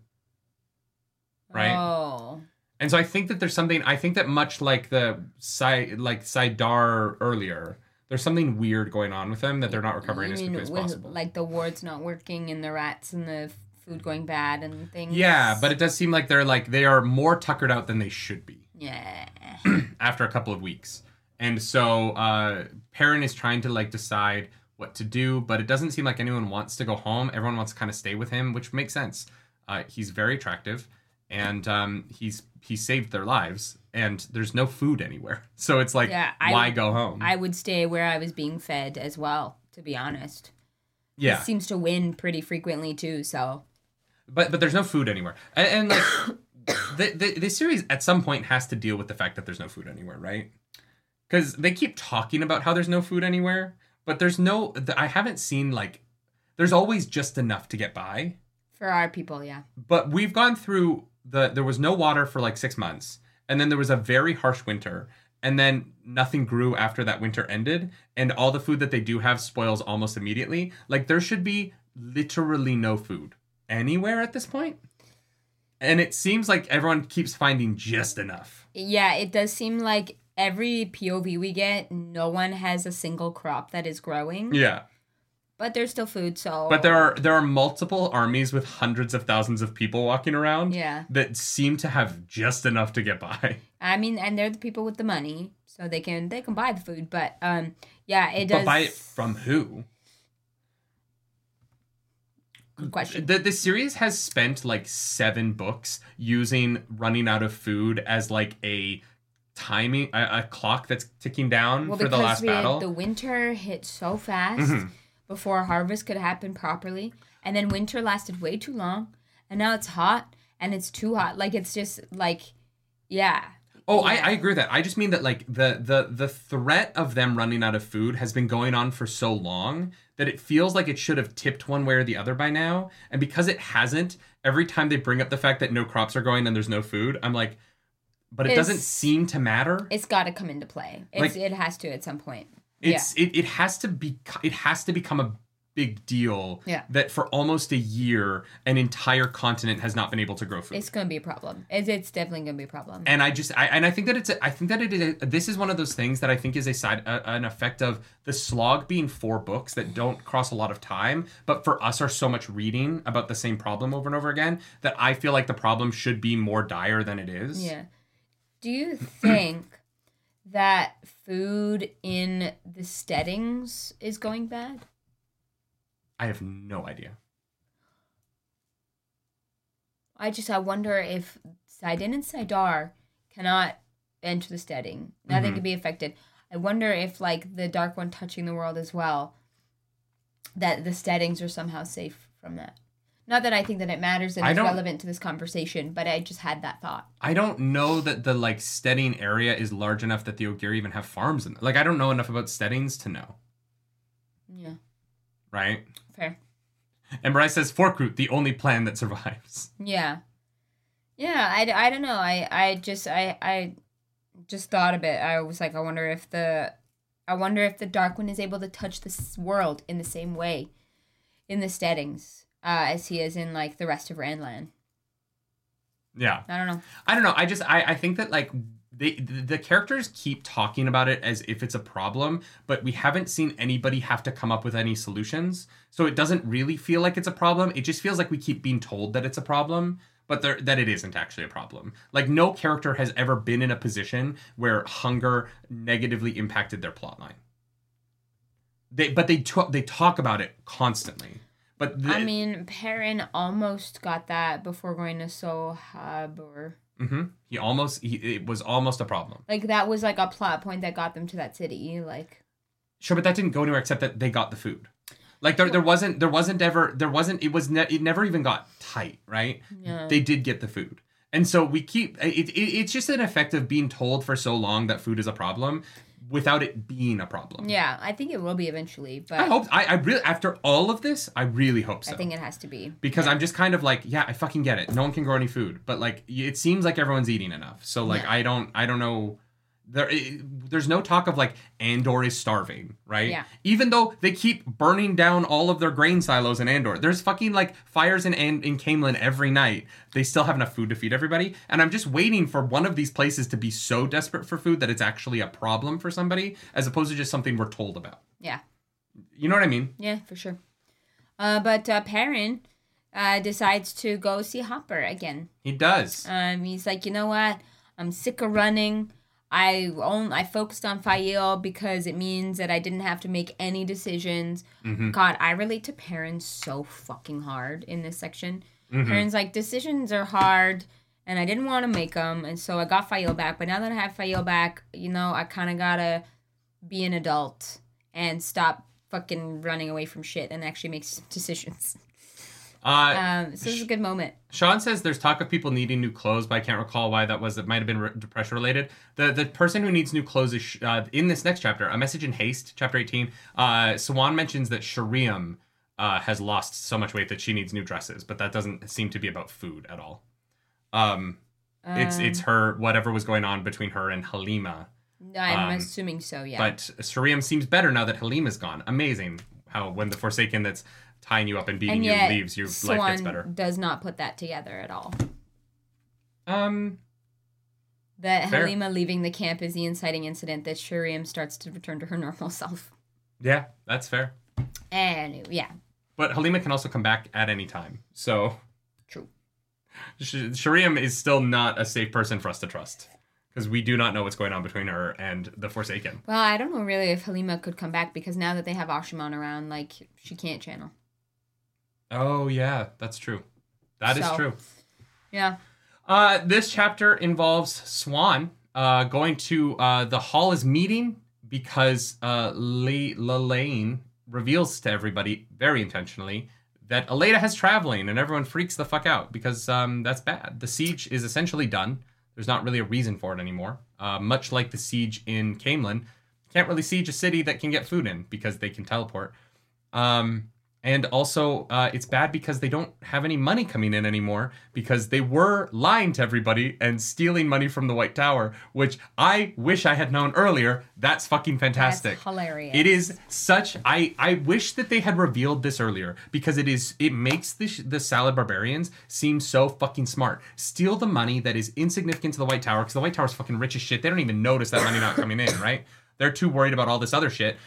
S2: Right.
S1: Oh.
S2: And so I think that there's something. I think that much like the Sai, like Saidar earlier, there's something weird going on with them that they're not recovering
S1: You
S2: as quickly as possible.
S1: Like the wards not working and the rats and the food going bad and things.
S2: yeah, but it does seem like they're like they are more tuckered out than they should be
S1: Yeah.
S2: after a couple of weeks. And so uh Perrin is trying to like decide what to do, but it doesn't seem like anyone wants to go home. Everyone wants to kind of stay with him, which makes sense. Uh, he's very attractive, and um, he's he saved their lives, and there's no food anywhere. So it's like,
S1: Yeah,
S2: why
S1: would-
S2: go home?
S1: I would stay where I was being fed as well, to be honest.
S2: yeah,
S1: seems to win pretty frequently too, so.
S2: But but there's no food anywhere, and, and like the, the the series at some point has to deal with the fact that there's no food anywhere, right? Because they keep talking about how there's no food anywhere, but there's no. I haven't seen like there's always just enough to get by.
S1: For our people, yeah.
S2: But we've gone through the there was no water for like six months, and then there was a very harsh winter, and then nothing grew after that winter ended, and all the food that they do have spoils almost immediately. Like there should be literally no food anywhere at this point. And it seems like everyone keeps finding just enough.
S1: Yeah, it does seem like every POV we get, no one has a single crop that is growing.
S2: Yeah.
S1: But there's still food, so.
S2: But there are there are multiple armies with hundreds of thousands of people walking around
S1: Yeah.
S2: that seem to have just enough to get by.
S1: I mean, and they're the people with the money, so they can they can buy the food. But um, yeah, it does.
S2: But buy it from who?
S1: Good question.
S2: The the series has spent like seven books using running out of food as like a timing a, a clock that's ticking down
S1: Well,
S2: for the last
S1: we
S2: battle.
S1: the winter hit so fast
S2: Mhm.
S1: before harvest could happen properly, and then winter lasted way too long, and now it's hot and it's too hot. Like it's just like, yeah.
S2: Oh, I, I agree with that. I just mean that like the the the threat of them running out of food has been going on for so long that it feels like it should have tipped one way or the other by now. And because it hasn't, every time they bring up the fact that no crops are going and there's no food, I'm like, but it doesn't seem to matter.
S1: It's got to come into play. It's,
S2: Like-
S1: it has to at some point.
S2: It's it, it has to be it has to become a big deal
S1: Yeah.
S2: that for almost a year an entire continent has not been able to grow food.
S1: It's gonna be a problem. It's, it's definitely gonna be a problem.
S2: and I just I and I think that it's a, I think that it is a, this is one of those things that I think is a side a, an effect of the slog being four books that don't cross a lot of time, but for us are so much reading about the same problem over and over again that I feel like the problem should be more dire than it is.
S1: Yeah. Do you think that food in the steadings is going bad?
S2: I have no idea.
S1: I just I wonder if Saidin and Saidar cannot enter the steading. Nothing
S2: Mhm.
S1: can be affected. I wonder if like the Dark One touching the world as well, that the steadings are somehow safe from that. Not that I think that it matters and it's relevant to this conversation, but I just had that thought.
S2: I don't know that the like steading area is large enough that the Ogier even have farms in. Like I don't know enough about steadings to know,
S1: Yeah,
S2: right?
S1: Fair.
S2: And Bryce says Forkroot, the only plan that survives.
S1: Yeah, yeah. I, I don't know. I I just I I just thought of it. I was like, I wonder if the I wonder if the Dark One is able to touch this world in the same way in the steadings uh, as he is in like the rest of Randland.
S2: Yeah.
S1: I don't know.
S2: I don't know. I just I, I think that like they the characters keep talking about it as if it's a problem, but we haven't seen anybody have to come up with any solutions. So it doesn't really feel like it's a problem. It just feels like we keep being told that it's a problem, but there, that it isn't actually a problem. Like no character has ever been in a position where hunger negatively impacted their plotline. They but they t- they talk about it constantly. But the,
S1: I mean, Perrin almost got that before going to Sohab, or
S2: Mhm. he almost he, it was almost a problem.
S1: like that was like a plot point that got them to that city. Like,
S2: Sure, but that didn't go anywhere except that they got the food. Like there, there wasn't, there wasn't ever, there wasn't. It was, ne- it never even got tight, right?
S1: yeah,
S2: They did get the food, and so we keep. It, it, it's just an effect of being told for so long that food is a problem, without it being a problem.
S1: yeah. I think it will be eventually, but
S2: I hope. I, I really, after all of this, I really hope so.
S1: I think it has to be.
S2: because I'm just kind of like, yeah, I fucking get it. No one can grow any food, but like, it seems like everyone's eating enough. So like,
S1: Yeah.
S2: I don't, I don't know. There, there's no talk of like Andor is starving, right?
S1: Yeah.
S2: Even though they keep burning down all of their grain silos in Andor, there's fucking like fires in An- in Caemlyn every night. They still have enough food to feed everybody, and I'm just waiting for one of these places to be so desperate for food that it's actually a problem for somebody, as opposed to just something we're told about.
S1: Yeah.
S2: You know what I mean?
S1: Yeah, for sure. Uh, but uh, Perrin uh, decides to go see Hopper again.
S2: He does.
S1: Um, he's like, you know what? I'm sick of running. I own, I focused on Faile because it means that I didn't have to make any decisions.
S2: Mhm.
S1: God, I relate to parents so fucking hard in this section.
S2: Mhm.
S1: Perrin's like, decisions are hard, and I didn't want to make them, and so I got Faile back. But now that I have Faile back, you know, I kind of gotta be an adult and stop fucking running away from shit and actually make decisions.
S2: Uh,
S1: Um, so this is a good moment.
S2: Sean says there's talk of people needing new clothes, but I can't recall why that was. It might have been re- depression related. The the person who needs new clothes is sh- uh, in this next chapter, a message in haste, chapter 18. Uh, Siuan mentions that Sheriam uh, has lost so much weight that she needs new dresses, but that doesn't seem to be about food at all. Um, it's
S1: Um,
S2: it's her whatever was going on between her and Halima.
S1: I'm
S2: um,
S1: assuming so. Yeah.
S2: But Sheriam seems better now that Halima's gone. Amazing how when the Forsaken that's tying you up and beating
S1: and
S2: you leaves, your life gets better.
S1: does not put that together at all.
S2: Um,
S1: That
S2: Fair.
S1: Halima leaving the camp is the inciting incident that Sheriam starts to return to her normal self.
S2: yeah, that's fair.
S1: And yeah,
S2: But Halima can also come back at any time. So
S1: true.
S2: Sh- Sheriam is still not a safe person for us to trust because we do not know what's going on between her and the Forsaken.
S1: Well, I don't know really if Halima could come back because now that they have Asha'man around, like she can't channel.
S2: Oh yeah, that's true. That is
S1: So-
S2: true.
S1: Yeah.
S2: Uh, this chapter involves Siuan uh, going to uh, the hall is meeting because uh, Le- Lelaine reveals to everybody very intentionally that Elaida has traveling, and everyone freaks the fuck out because um, that's bad. The siege is essentially done. There's not really a reason for it anymore. Uh, much like the siege in Caemlyn, can't really siege a city that can get food in because they can teleport. Um, and also, uh, it's bad because they don't have any money coming in anymore because they were lying to everybody and stealing money from the White Tower, which I wish I had known earlier. That's fucking fantastic.
S1: That's hilarious.
S2: It is such. I I wish that they had revealed this earlier because it is. It makes the the Salad Barbarians seem so fucking smart. Steal the money that is insignificant to the White Tower because the White Tower's fucking rich as shit. They don't even notice that money not coming in. Right? They're too worried about all this other shit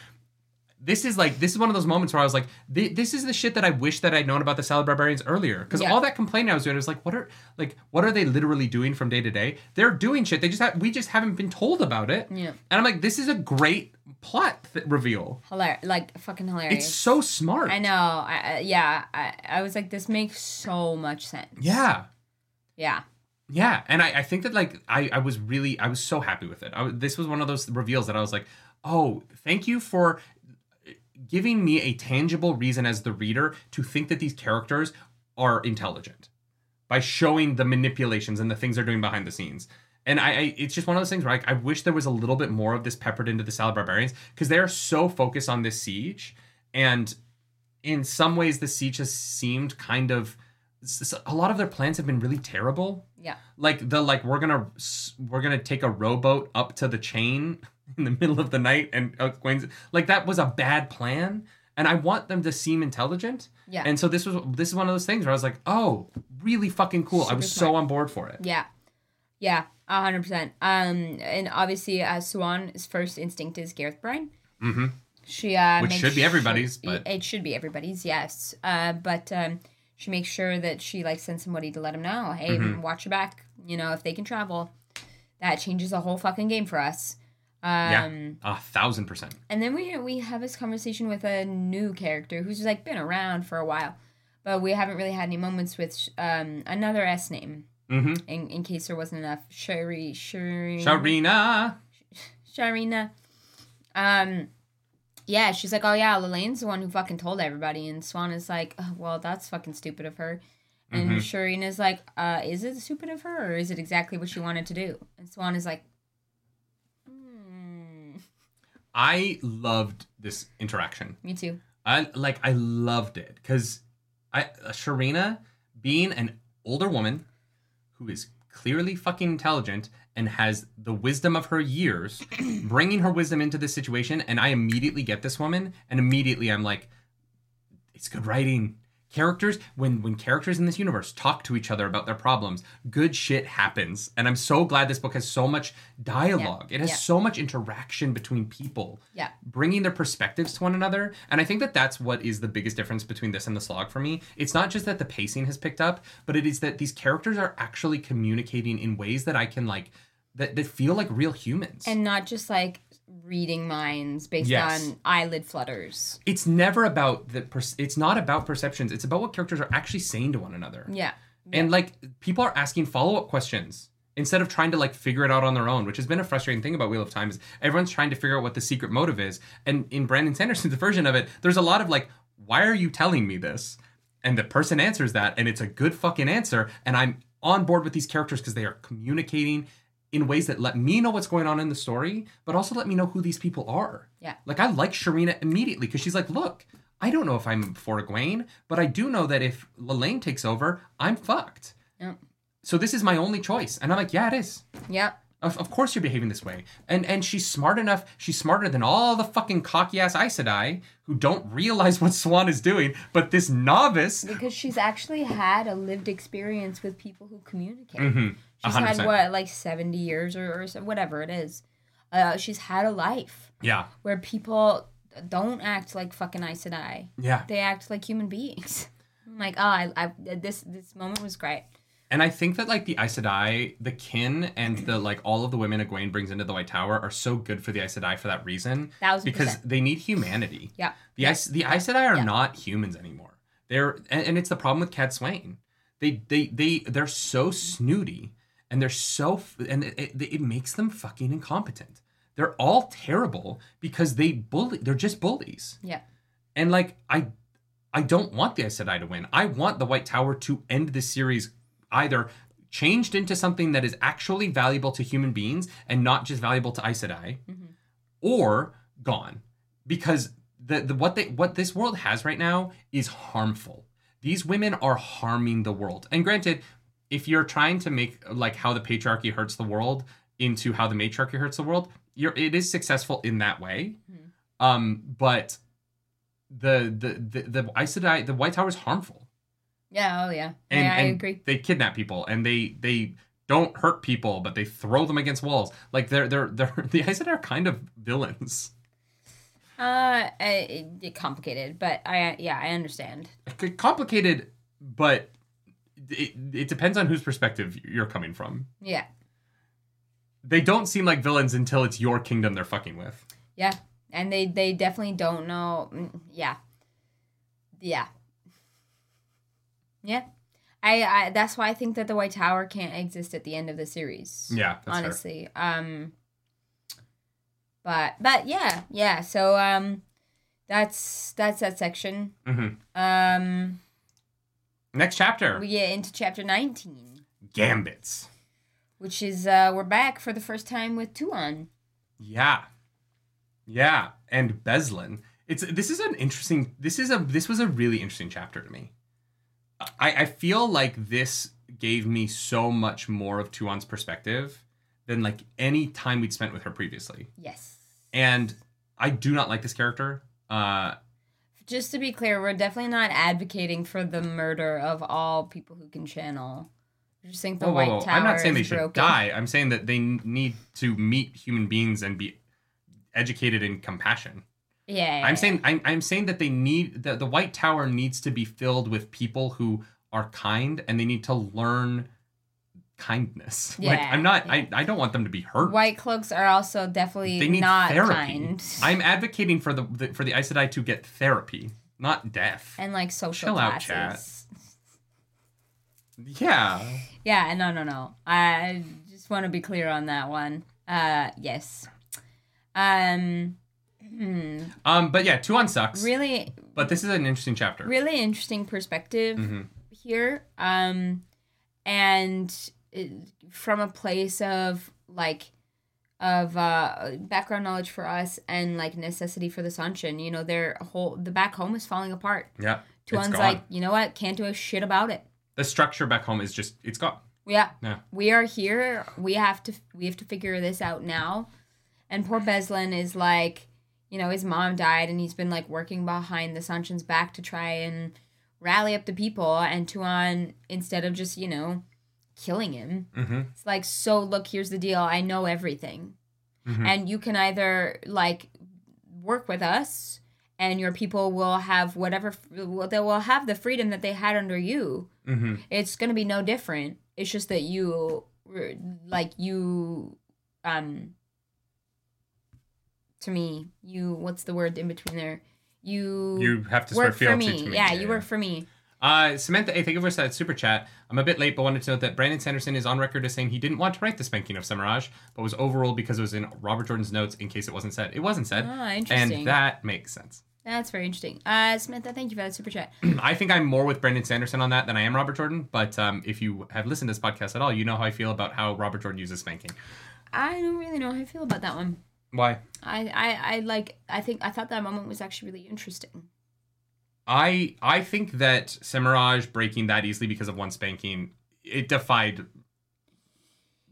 S2: this is like this is one of those moments where I was like, this is the shit that I wish that I'd known about the Salad Barbarians earlier. Because
S1: Yeah.
S2: all that complaining I was doing was like, what are like what are they literally doing from day to day? They're doing shit. They just have we just haven't been told about it.
S1: Yeah.
S2: And I'm like, this is a great plot th- reveal.
S1: Hilarious, like fucking hilarious.
S2: It's so smart.
S1: I know. I, I yeah. I, I was like, this makes so much sense.
S2: Yeah.
S1: Yeah.
S2: Yeah, and I, I think that like I, I was really I was so happy with it. I, this was one of those reveals that I was like, oh, thank you for giving me a tangible reason as the reader to think that these characters are intelligent by showing the manipulations and the things they're doing behind the scenes. And I, I it's just one of those things where like, I wish there was a little bit more of this peppered into the Salad Barbarians because they are so focused on this siege, and in some ways the siege has seemed kind of a lot of their plans have been really terrible
S1: Yeah.
S2: like the like we're gonna we're gonna take a rowboat up to the chain in the middle of the night and uh, Gwen's like that was a bad plan and I want them to seem intelligent
S1: Yeah.
S2: and so this was this is one of those things where I was like oh really fucking cool I
S1: Super
S2: was so on board for it
S1: Yeah. Yeah. A hundred percent. Um, and obviously, uh, Siuan's first instinct is Gareth Bryne.
S2: mm-hmm.
S1: She uh,
S2: Which should be
S1: sure-
S2: everybody's, but-
S1: it should be everybody's. Yes. Uh, but um, she makes sure that she like sends somebody to let him know, hey,
S2: Mm-hmm.
S1: watch your back. You know, if they can travel, that changes the whole fucking game for us. Um,
S2: yeah a thousand percent
S1: And then we we have this conversation with a new character who's like been around for a while, but we haven't really had any moments with um another S name.
S2: mm-hmm.
S1: In, in case there wasn't enough, Sherry, Sherry,
S2: Sharina
S1: Sharina. Um, yeah, she's like, oh yeah, Lelaine's the one who fucking told everybody, and Siuan is like, oh, well, that's fucking stupid of her. And
S2: Mhm.
S1: Sharina's like, uh, is it stupid of her, or is it exactly what she wanted to do? And Siuan is like, hmm,
S2: I loved this interaction
S1: me too.
S2: I like I loved it because I uh, Sharina being an older woman who is clearly fucking intelligent and has the wisdom of her years, bringing her wisdom into this situation, and I immediately get this woman, and immediately I'm like, it's good writing. Characters when when characters in this universe talk to each other about their problems, good shit happens, and I'm so glad this book has so much dialogue. It has
S1: yeah.
S2: so much interaction between people
S1: Yeah,
S2: bringing their perspectives to one another. And I think that that's what is the biggest difference between this and the slog for me. It's not just that the pacing has picked up, but it is that these characters are actually communicating in ways that I can like that, that feel like real humans.
S1: and not just like reading minds based
S2: Yes.
S1: on eyelid flutters.
S2: it's never about the per- it's not about perceptions. It's about what characters are actually saying to one another.
S1: Yeah,
S2: And like people are asking follow-up questions instead of trying to like figure it out on their own, which has been a frustrating thing about Wheel of Time is everyone's trying to figure out what the secret motive is. And in Brandon Sanderson's version of it, there's a lot of like, why are you telling me this? And the person answers that, and it's a good fucking answer. And I'm on board with these characters because they are communicating in ways that let me know what's going on in the story, but also let me know who these people are.
S1: Yeah.
S2: Like I like Sharina immediately because she's like, look, I don't know if I'm for Egwene, but I do know that if Lelaine takes over, I'm fucked.
S1: Yep.
S2: So this is my only choice. And I'm like, yeah, it is.
S1: yeah,
S2: Of, of course you're behaving this way. And and she's smart enough, she's smarter than all the fucking cocky ass Aes Sedai who don't realize what Siuan is doing, but this novice
S1: because she's actually had a lived experience with people who communicate.
S2: Mhm.
S1: She's
S2: 100%.
S1: had what, like seventy years or, or whatever it is. Uh, she's had a life
S2: Yeah.
S1: where people don't act like fucking Aes Sedai.
S2: Yeah.
S1: They act like human beings. I'm like, oh, I, I, this this moment was great.
S2: And I think that like the Aes Sedai, the kin and the like all of the women Egwene brings into the White Tower are so good for the Aes Sedai for that reason.
S1: Thousand
S2: because
S1: percent.
S2: they need humanity.
S1: Yeah.
S2: The Aes, the Aes Sedai are
S1: Yeah.
S2: not humans anymore. They're and, and it's the problem with Cadsuane. They they they they're so snooty and they're so and it, it, it makes them fucking incompetent. They're all terrible because they bully. They're just bullies.
S1: Yeah.
S2: And like I I don't want the Aes Sedai to win. I want the White Tower to end this series either changed into something that is actually valuable to human beings and not just valuable to Aes Sedai,
S1: Mhm.
S2: or gone. Because the, the what they what this world has right now is harmful. These women are harming the world. And granted, if you're trying to make like how the patriarchy hurts the world into how the matriarchy hurts the world, you're it is successful in that way.
S1: Mhm.
S2: Um, but the the the the Aes Sedai, the White Tower is harmful,
S1: Yeah. Oh yeah.
S2: and,
S1: yeah, I
S2: and
S1: agree.
S2: they kidnap people, and they they don't hurt people, but they throw them against walls. Like they're they're they're the Aes Sedai are kind of villains.
S1: Uh, it, it complicated, but I yeah I understand.
S2: Complicated, but it, it depends on whose perspective you're coming from.
S1: Yeah,
S2: They don't seem like villains until it's your kingdom they're fucking with.
S1: yeah, and they they definitely don't know. mm, Yeah, yeah, yeah. I, I that's why I think that the White Tower can't exist at the end of the series.
S2: Yeah, that's fair.
S1: honestly. Um but but yeah, yeah. So um that's that's that section.
S2: hmm
S1: Um
S2: Next chapter,
S1: we get into chapter 19,
S2: Gambits.
S1: which is uh we're back for the first time with Tuon.
S2: Yeah, yeah, and Beslan. It's this is an interesting. This is a this was a really interesting chapter to me. I I feel like this gave me so much more of Tuon's perspective than like any time we'd spent with her previously,
S1: Yes.
S2: and I do not like this character. Uh,
S1: Just to be clear, we're definitely not advocating for the murder of all people who can channel. I just think the
S2: whoa, whoa,
S1: White
S2: whoa.
S1: Tower
S2: I'm not saying they should
S1: broken.
S2: die. I'm saying that they need to meet human beings and be educated in compassion.
S1: Yeah, yeah,
S2: I'm
S1: yeah.
S2: saying I'm, I'm saying that they need the, the White Tower needs to be filled with people who are kind and they need to learn kindness. like
S1: Yeah,
S2: I'm not
S1: yeah.
S2: I, I don't want them to be hurt.
S1: White cloaks are also definitely
S2: they need
S1: not
S2: therapy.
S1: kind.
S2: I'm advocating for the, the for the Aes Sedai to get therapy, not death.
S1: and like social
S2: Chill out,
S1: chat.
S2: yeah.
S1: Yeah, no, no, no. I just want to be clear on that one. Uh, yes. Um, hmm,
S2: Um but yeah, Tuon sucks.
S1: really,
S2: But this is an interesting chapter.
S1: really interesting perspective
S2: Mhm.
S1: here. Um, and from a place of like of uh background knowledge for us and like necessity for the Seanchan. You know, their whole the back home is falling apart.
S2: Yeah. Tuon's
S1: like, you know what? Can't do a shit about it.
S2: the structure back home is just it's gone.
S1: Yeah.
S2: Yeah.
S1: We are here. We have to we have to figure this out now. And poor Beslan is like, you know, his mom died and he's been like working behind the Seanchan's back to try and rally up the people and Tuon instead of just, you know, killing him.
S2: Mm-hmm.
S1: It's like, so look, here's the deal. I know everything.
S2: Mhm.
S1: And you can either like work with us and your people will have whatever well, they will have the freedom that they had under you
S2: Mm-hmm.
S1: it's gonna be no different it's just that you like you um to me you what's the word in between there you
S2: You have to swear
S1: work for me.
S2: to me.
S1: yeah you work for me
S2: Uh, Samantha, hey, thank you for that super chat. I'm a bit late, but wanted to note that Brandon Sanderson is on record as saying he didn't want to write the spanking of Semirhage, but was overruled because it was in Robert Jordan's notes in case it wasn't said. It wasn't said,
S1: ah interesting
S2: and that makes sense.
S1: that's very interesting uh samantha thank you for that super chat
S2: I think I'm more with Brandon Sanderson on that than I am Robert Jordan, but um, if you have listened to this podcast at all, you know how I feel about how Robert Jordan uses spanking.
S1: i don't really know how i feel about that one
S2: Why?
S1: i i, I like i think i thought that moment was actually really interesting
S2: I I think that Semirhage breaking that easily because of one spanking, it defied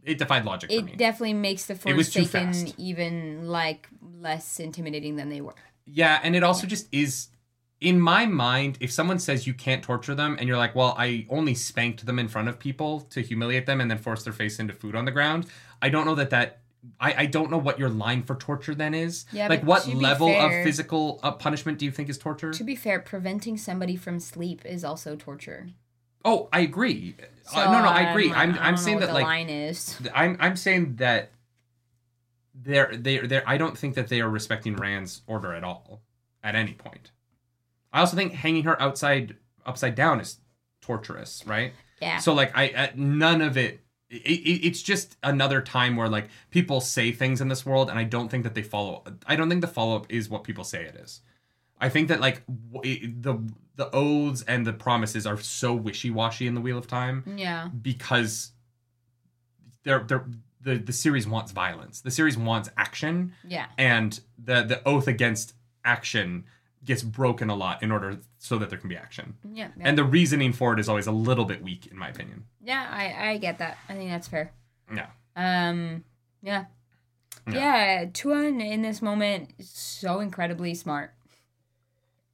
S2: it defied logic for me.
S1: it definitely makes the
S2: It was too
S1: Forsaken even like less intimidating than they were
S2: Yeah, and it also just is in my mind, if someone says you can't torture them and you're like, well, I only spanked them in front of people to humiliate them and then force their face into food on the ground, I don't know that that. I, I don't know what your line for torture then is.
S1: Yeah,
S2: like,
S1: but
S2: what level
S1: fair-
S2: of physical uh, punishment do you think is torture?
S1: To be fair, preventing somebody from sleep is also torture.
S2: oh, I agree.
S1: So,
S2: uh, no, no, I agree.
S1: um,
S2: I'm, I'm saying that,
S1: the
S2: like,
S1: line is.
S2: I'm I'm saying that they're they they I don't think that they are respecting Rand's order at all at any point. I also think hanging her outside upside down is torturous, right?
S1: Yeah.
S2: So like I uh, none of it it's just another time where like people say things in this world and I don't think that they follow I don't think the follow up is what people say it is. I think that like w- the the oaths and the promises are so wishy-washy in the Wheel of Time
S1: yeah.
S2: because they're, they're the the series wants violence. The series wants action,
S1: Yeah.
S2: and the the oath against action gets broken a lot in order so that there can be action.
S1: Yeah. Yeah.
S2: And the reasoning for it is always a little bit weak, in my opinion.
S1: yeah, I, I get that. I think that's fair.
S2: Yeah.
S1: Um yeah.
S2: Yeah.
S1: Yeah, Tuon in this moment is so incredibly smart.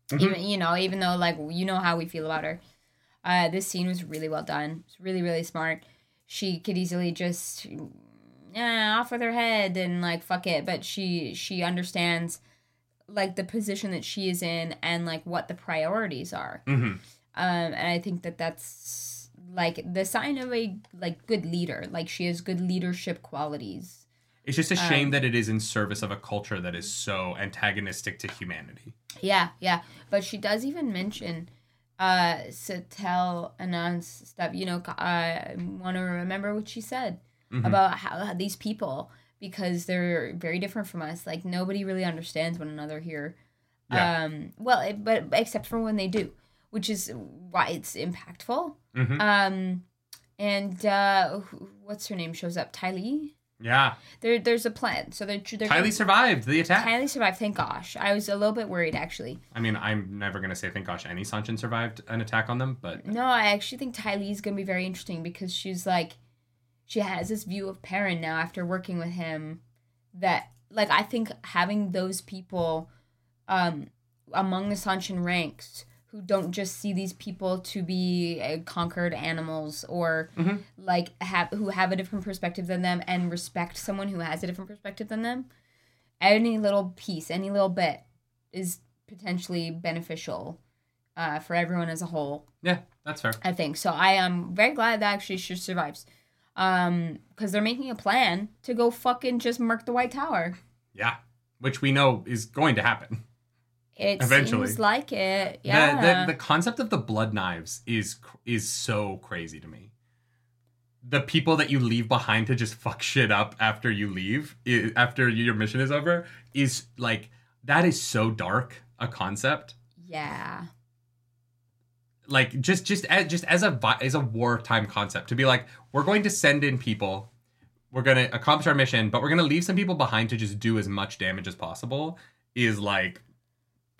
S2: Mhm.
S1: Even you know, even though like you know how we feel about her. Uh this scene was really well done. It's really, really smart. She could easily just yeah, off with her head and like fuck it. But she she understands like the position that she is in and like what the priorities are.
S2: hmm
S1: Um, and I think that that's like the sign of a like good leader. Like she has good leadership qualities.
S2: It's just a shame
S1: Um,
S2: that it is in service of a culture that is so antagonistic to humanity.
S1: Yeah, yeah. But she does even mention uh Setalle Anan's stuff. You know, I want to remember what she said
S2: Mhm.
S1: about how these people because they're very different from us. Like nobody really understands one another here.
S2: Yeah.
S1: Um well, it, but except for when they do, which is why it's impactful.
S2: Mhm.
S1: Um and uh what's her name shows up? Tylee?
S2: Yeah,
S1: There there's a plan. So they're they're
S2: Kylie survived the attack.
S1: Kylie survived, thank gosh. I was a little bit worried actually.
S2: I mean, I'm never gonna say thank gosh any Seanchan survived an attack on them, but
S1: No, I actually think Tylee's gonna be very interesting because she's like, she has this view of Perrin now after working with him, that like I think having those people, um, among the Seanchan ranks who don't just see these people to be uh, conquered animals or
S2: Mhm.
S1: like have who have a different perspective than them and respect someone who has a different perspective than them. Any little piece, any little bit, is potentially beneficial uh, for everyone as a whole.
S2: yeah, that's fair.
S1: I think so. I am very glad that actually she survives, um, because they're making a plan to go fucking just murk the White Tower.
S2: Yeah, which we know is going to happen.
S1: It
S2: Eventually.
S1: seems like it. Yeah.
S2: The, the concept of the blood knives is is so crazy to me. The people that you leave behind to just fuck shit up after you leave, after your mission is over, is like that is so dark a concept.
S1: yeah.
S2: Like just just as, just as a vi- as a wartime concept to be like we're going to send in people, we're going to accomplish our mission, but we're going to leave some people behind to just do as much damage as possible. Is like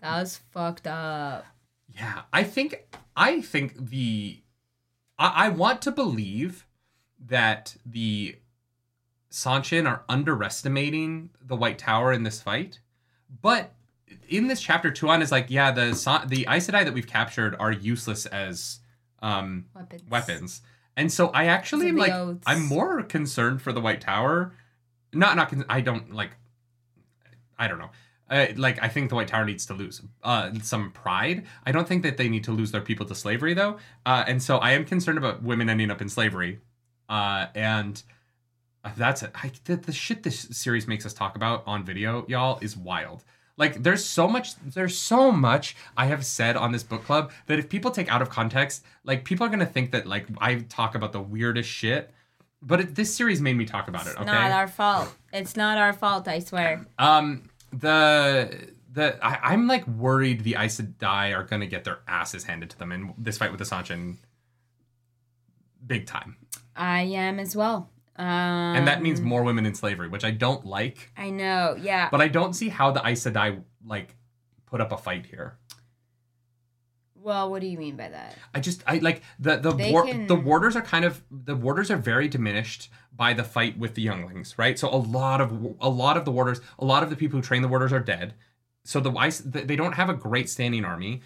S1: That was fucked up.
S2: Yeah, I think I think the I, I want to believe that the Seanchan are underestimating the White Tower in this fight, but in this chapter, Tuon is like, yeah, the the Aes Sedai that we've captured are useless as um,
S1: Weapons.
S2: weapons, and so I actually am like
S1: oaths.
S2: I'm more concerned for the White Tower. Not not con- I don't like I don't know. Uh, like I think the White Tower needs to lose uh, some pride. I don't think that they need to lose their people to slavery though, uh, and so I am concerned about women ending up in slavery. Uh, and that's it. I, the, the shit this series makes us talk about on video, y'all, is wild. Like there's so much there's so much I have said on this book club that if people take out of context, like people are gonna think that like I talk about the weirdest shit. But it, this series made me talk about it.
S1: It's
S2: Okay.
S1: not our fault. It's not our fault. I swear.
S2: Um, the the I, I'm like worried the Aes Sedai are gonna get their asses handed to them in this fight with the Seanchan. Big time,
S1: I am as well. Um,
S2: and that means more women in slavery, which I don't like.
S1: I know. Yeah.
S2: But I don't see how the Aes Sedai like put up a fight here.
S1: well, what do you mean by that?
S2: I just I like the the war,
S1: can-
S2: the warders are kind of the warders are very diminished by the fight with the younglings, right? So a lot of a lot of the warders, a lot of the people who train the warders are dead. So the Aes they don't have a great standing army,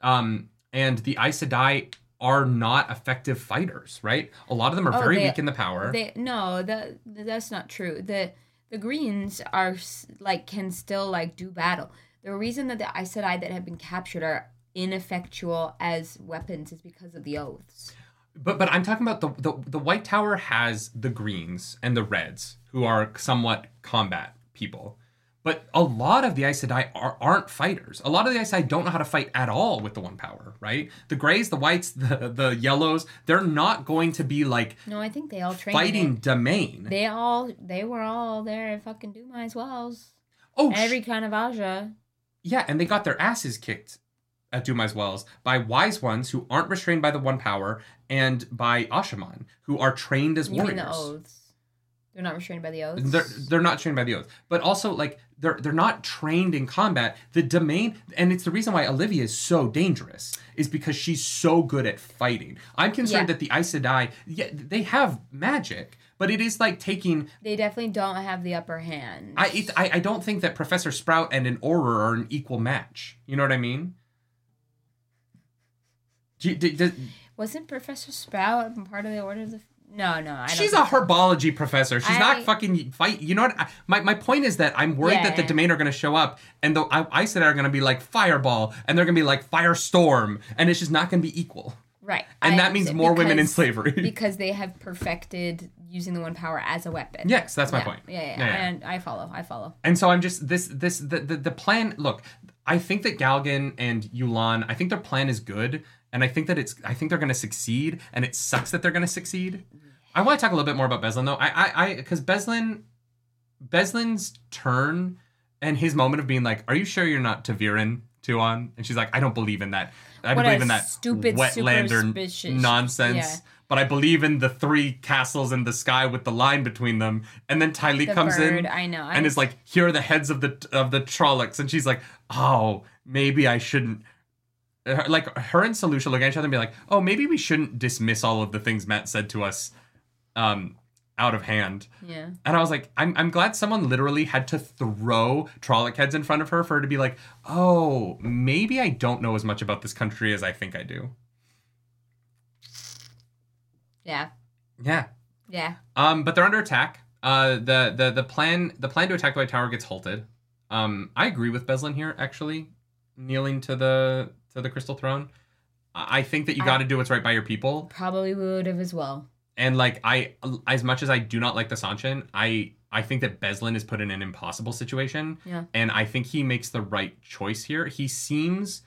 S2: um, and the Aes Sedai are not effective fighters, right? A lot of them are
S1: Oh,
S2: very
S1: they-
S2: weak in the power.
S1: They no, that that's not true. The the Greens are like can still like do battle. The reason that the Aes Sedai that have been captured are ineffectual as weapons is because of the oaths.
S2: But but I'm talking about the, the the White Tower has the Greens and the Reds who are somewhat combat people. But a lot of the Aes Sedai are, aren't fighters. A lot of the Aes Sedai don't know how to fight at all with the One Power, right? The Greys, the Whites, the, the Yellows, they're not going to be like
S1: No, I think they all trained.
S2: fighting
S1: it.
S2: damane.
S1: They all they were all there at fucking Dumai as well.
S2: oh, sh-
S1: Every kind of Ajah.
S2: yeah, and they got their asses kicked at Dumai's Wells by wise ones who aren't restrained by the One Power and by Asha'man, who are trained as
S1: You
S2: warriors.
S1: the oaths? They're not restrained by the oaths.
S2: They're they're not trained by the oaths, but also like they're they're not trained in combat. The damane, and it's the reason why Olivia is so dangerous, is because she's so good at fighting. I'm concerned
S1: Yeah.
S2: that the Aes Sedai, yeah, they have magic, but it is like taking.
S1: They definitely don't have the upper hand.
S2: I it, I, I don't think that Professor Sprout and an Auror are an equal match. You know what I mean? Do do, do-
S1: Wasn't Professor Sprout part of the Order of the No, no. I don't
S2: She's a herbology professor. She's
S1: I-
S2: not fucking fight. You know what? I, my, my point is that I'm worried that the
S1: Yeah.
S2: damane are going to show up, and the I, I said are going to be like fireball, and they're going to be like firestorm, and it's just not going to be equal.
S1: Right.
S2: And
S1: I
S2: that means more women in slavery.
S1: because they have perfected using the one power as a weapon.
S2: yes, that's my
S1: yeah,
S2: point.
S1: Yeah, yeah,
S2: Yeah, yeah.
S1: And I follow. I follow.
S2: And so I'm just this this the the, the plan. Look, I think that Galgan and Yulan. I think their plan is good, and I think that it's. I think they're going to succeed, and it sucks that they're going to succeed. I want to talk a little bit more about Beslan though. I I I because Beslan, Beslan's turn and his moment of being like, "Are you sure you're not ta'veren Tuon?" And she's like, "I don't believe in that. I don't believe in that
S1: stupid,
S2: wetlander nonsense."
S1: yeah.
S2: But I believe in the three castles in the sky with the line between them. And then Tylee
S1: The
S2: comes in
S1: I know.
S2: and is like, "Here are the heads of the of the Trollocs," and she's like, "Oh, maybe I shouldn't." Like her and Selucia look at each other and be like, "Oh, maybe we shouldn't dismiss all of the things Mat said to us, um, out of hand."
S1: yeah.
S2: And I was like, "I'm I'm glad someone literally had to throw Trolloc heads in front of her for her to be like, oh, maybe I don't know as much about this country as I think I do."
S1: Yeah.
S2: Yeah,
S1: Yeah.
S2: Um, but they're under attack. Uh, the the the plan the plan to attack the White Tower gets halted. Um, I agree with Beslan here. Actually, kneeling to the to the Crystal Throne. I I think that you got to do what's right by your people.
S1: Probably would have as well.
S2: And like I, as much as I do not like the Seanchan, I I think that Beslan is put in an impossible situation.
S1: Yeah.
S2: And I think he makes the right choice here. He seems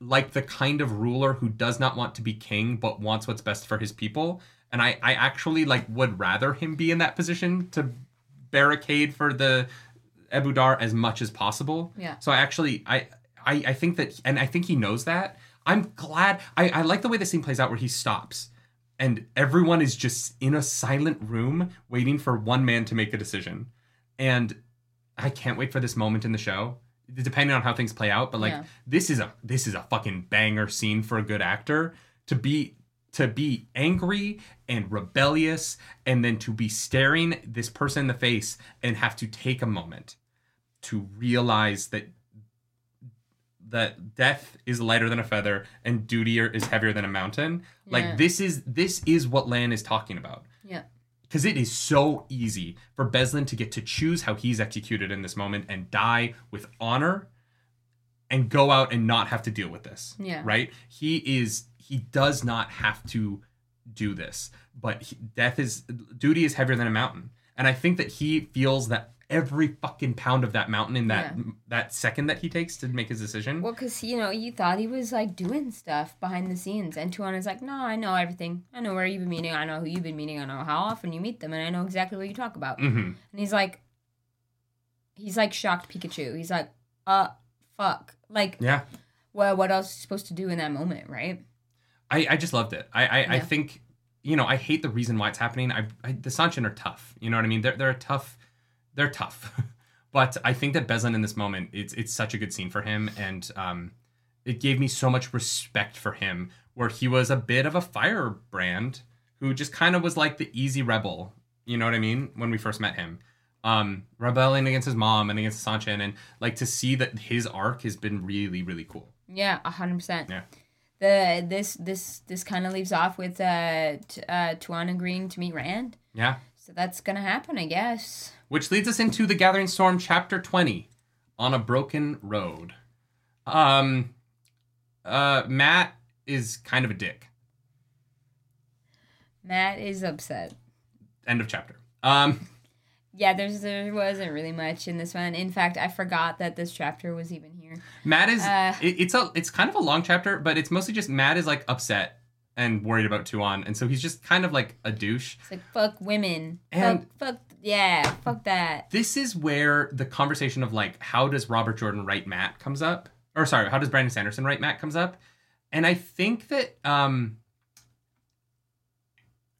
S2: like the kind of ruler who does not want to be king but wants what's best for his people. And I, I actually like would rather him be in that position to barricade for the Ebou Dar as much as possible.
S1: Yeah.
S2: So I actually I I, I think that and I think he knows that. I'm glad I, I like the way the scene plays out where he stops and everyone is just in a silent room waiting for one man to make a decision. And I can't wait for this moment in the show. Depending on how things play out, but like
S1: Yeah.
S2: this is a this is a fucking banger scene for a good actor to be to be angry and rebellious and then to be staring this person in the face and have to take a moment to realize that that death is lighter than a feather and duty is heavier than a mountain
S1: Yeah.
S2: like this is this is what lan is talking about
S1: Yeah.
S2: because it is so easy for Beslan to get to choose how he's executed in this moment and die with honor and go out and not have to deal with this.
S1: Yeah.
S2: Right? He is he does not have to do this, but he, death is duty is heavier than a mountain. And I think that he feels that every fucking pound of that mountain in that
S1: Yeah.
S2: that second that he takes to make his decision.
S1: Well, because, you know, you thought he was, like, doing stuff behind the scenes. And Tuon is like, no, I know everything. I know where you've been meeting. I know who you've been meeting. I know how often you meet them. And I know exactly what you talk about.
S2: hmm
S1: And he's like, he's like shocked Pikachu. He's like, uh, fuck. Like,
S2: Yeah.
S1: well, what else he supposed to do in that moment, right?
S2: I, I just loved it. I I, I think you know I hate the reason why it's happening. I, I the Seanchan are tough. You know what I mean? They're they're a tough. They're tough. but I think that Beslan in this moment, it's it's such a good scene for him, and um, it gave me so much respect for him, where he was a bit of a firebrand who just kind of was like the easy rebel. You know what I mean? When we first met him. Um, rebelling against his mom and against Seanchan, and like to see that his arc has been really, really cool.
S1: Yeah, a hundred percent.
S2: Yeah.
S1: The this this this kind of leaves off with uh, t- uh Tuon agreeing to meet Rand.
S2: Yeah.
S1: So that's gonna happen, I guess.
S2: Which leads us into the Gathering Storm, chapter 20, on a broken road. Um, uh, Mat is kind of a dick.
S1: Mat is upset.
S2: End of chapter. Um,
S1: Yeah, there's there wasn't really much in this one. In fact, I forgot that this chapter was even here.
S2: Mat is
S1: Uh.
S2: it, it's a it's kind of a long chapter, but it's mostly just Mat is like upset and worried about Tuon, and so he's just kind of like a douche.
S1: It's like fuck women.
S2: And-
S1: fuck, fuck yeah, fuck that.
S2: This is where the conversation of like how does Robert Jordan write Mat comes up, or sorry, how does Brandon Sanderson write Mat comes up, and I think that um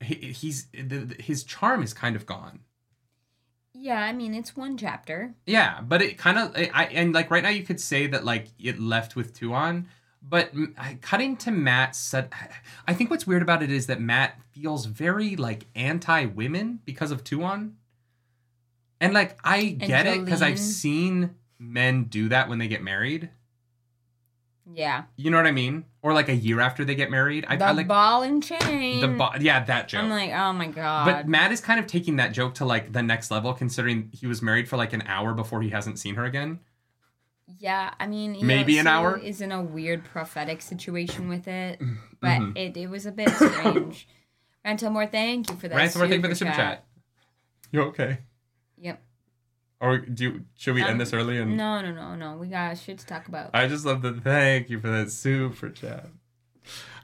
S2: he, he's the, his charm is kind of gone.
S1: Yeah, I mean it's one chapter.
S2: Yeah, but it kind of I and like right now you could say that like it left with Tuon, but cutting to Mat said I think what's weird about it is that Mat feels very like anti-women because of Tuon. And like I get it cuz I've seen men do that when they get married.
S1: Yeah.
S2: You know what I mean? Or like a year after they get married. I,
S1: the
S2: I like
S1: ball and chain.
S2: the bo- yeah that joke.
S1: I'm like, oh my god.
S2: but Mat is kind of taking that joke to like the next level, considering he was married for like an hour before he hasn't seen her again.
S1: yeah, I mean, you
S2: Maybe
S1: know,
S2: an hour?
S1: is in a weird prophetic situation with it,
S2: Mhm.
S1: but it, it was a bit strange. Rantilmore, thank you for that.
S2: Ransom, thank you for the super chat. You okay? Or do you, should we
S1: Um,
S2: end this early? And
S1: No, no, no, no. We got shit to talk about.
S2: I just love the thank you for that super chat.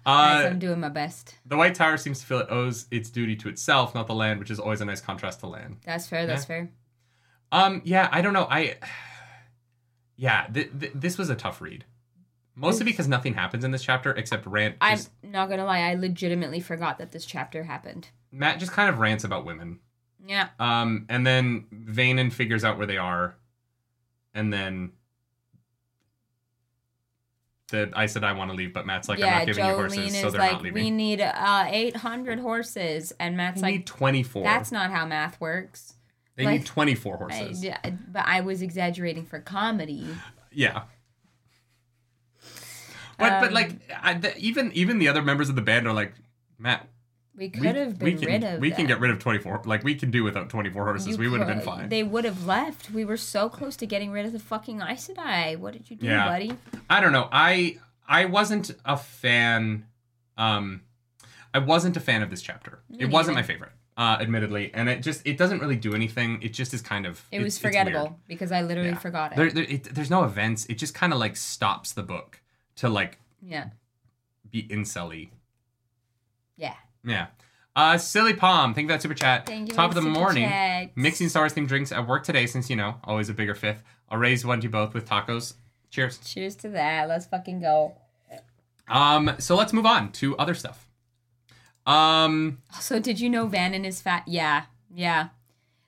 S2: Uh,
S1: I'm doing my best.
S2: the White Tower seems to feel it owes its duty to itself, not the land, which is always a nice contrast to land.
S1: That's fair. That's fair.
S2: Um, yeah, I don't know. I, yeah, th- th- this was a tough read, mostly because nothing happens in this chapter except rant.
S1: I'm not gonna lie. I legitimately forgot that this chapter happened.
S2: Mat just kind of rants about women.
S1: Yeah.
S2: Um, and then Vanin figures out where they are, and then the I said I want to leave, but Mat's like, I'm
S1: yeah.
S2: not giving you horses, so they're not
S1: like,
S2: leaving.
S1: we need uh 800 horses, and Mat's
S2: They
S1: like,
S2: need 24.
S1: that's not how math works.
S2: they
S1: like-
S2: need 24
S1: I,
S2: horses.
S1: d- but I was exaggerating for comedy.
S2: Yeah. But but
S1: Um,
S2: like I, the, even even the other members of the band are like Mat.
S1: We
S2: We,
S1: could have
S2: we
S1: been
S2: can
S1: rid of.
S2: we can get rid of 24. Like we can do without 24 horses.
S1: You
S2: we would have been fine.
S1: They would have left. We were so close to getting rid of the fucking Aes Sedai. What did you do,
S2: Yeah.
S1: buddy?
S2: I don't know. I I wasn't a fan. Um, I wasn't a fan of this chapter.
S1: Me
S2: it wasn't my favorite, uh, admittedly, and it just it doesn't really do anything. It just is kind of.
S1: It was forgettable because I literally
S2: Yeah.
S1: forgot it.
S2: There, there, it, there's no events. It just kind of like stops the book to like
S1: yeah.
S2: be incelly.
S1: Yeah.
S2: Yeah. Uh, Silly Palm, thank you for that super chat.
S1: Thank you.
S2: Top of the morning.
S1: chats.
S2: Mixing Stars themed drinks at work today since, you know, always a bigger fifth. I'll raise one to you both with tacos. Cheers.
S1: Cheers to that. Let's fucking go.
S2: Um, so let's move on to other stuff. Um,
S1: Also, did you know Vanin is fat? Yeah. Yeah.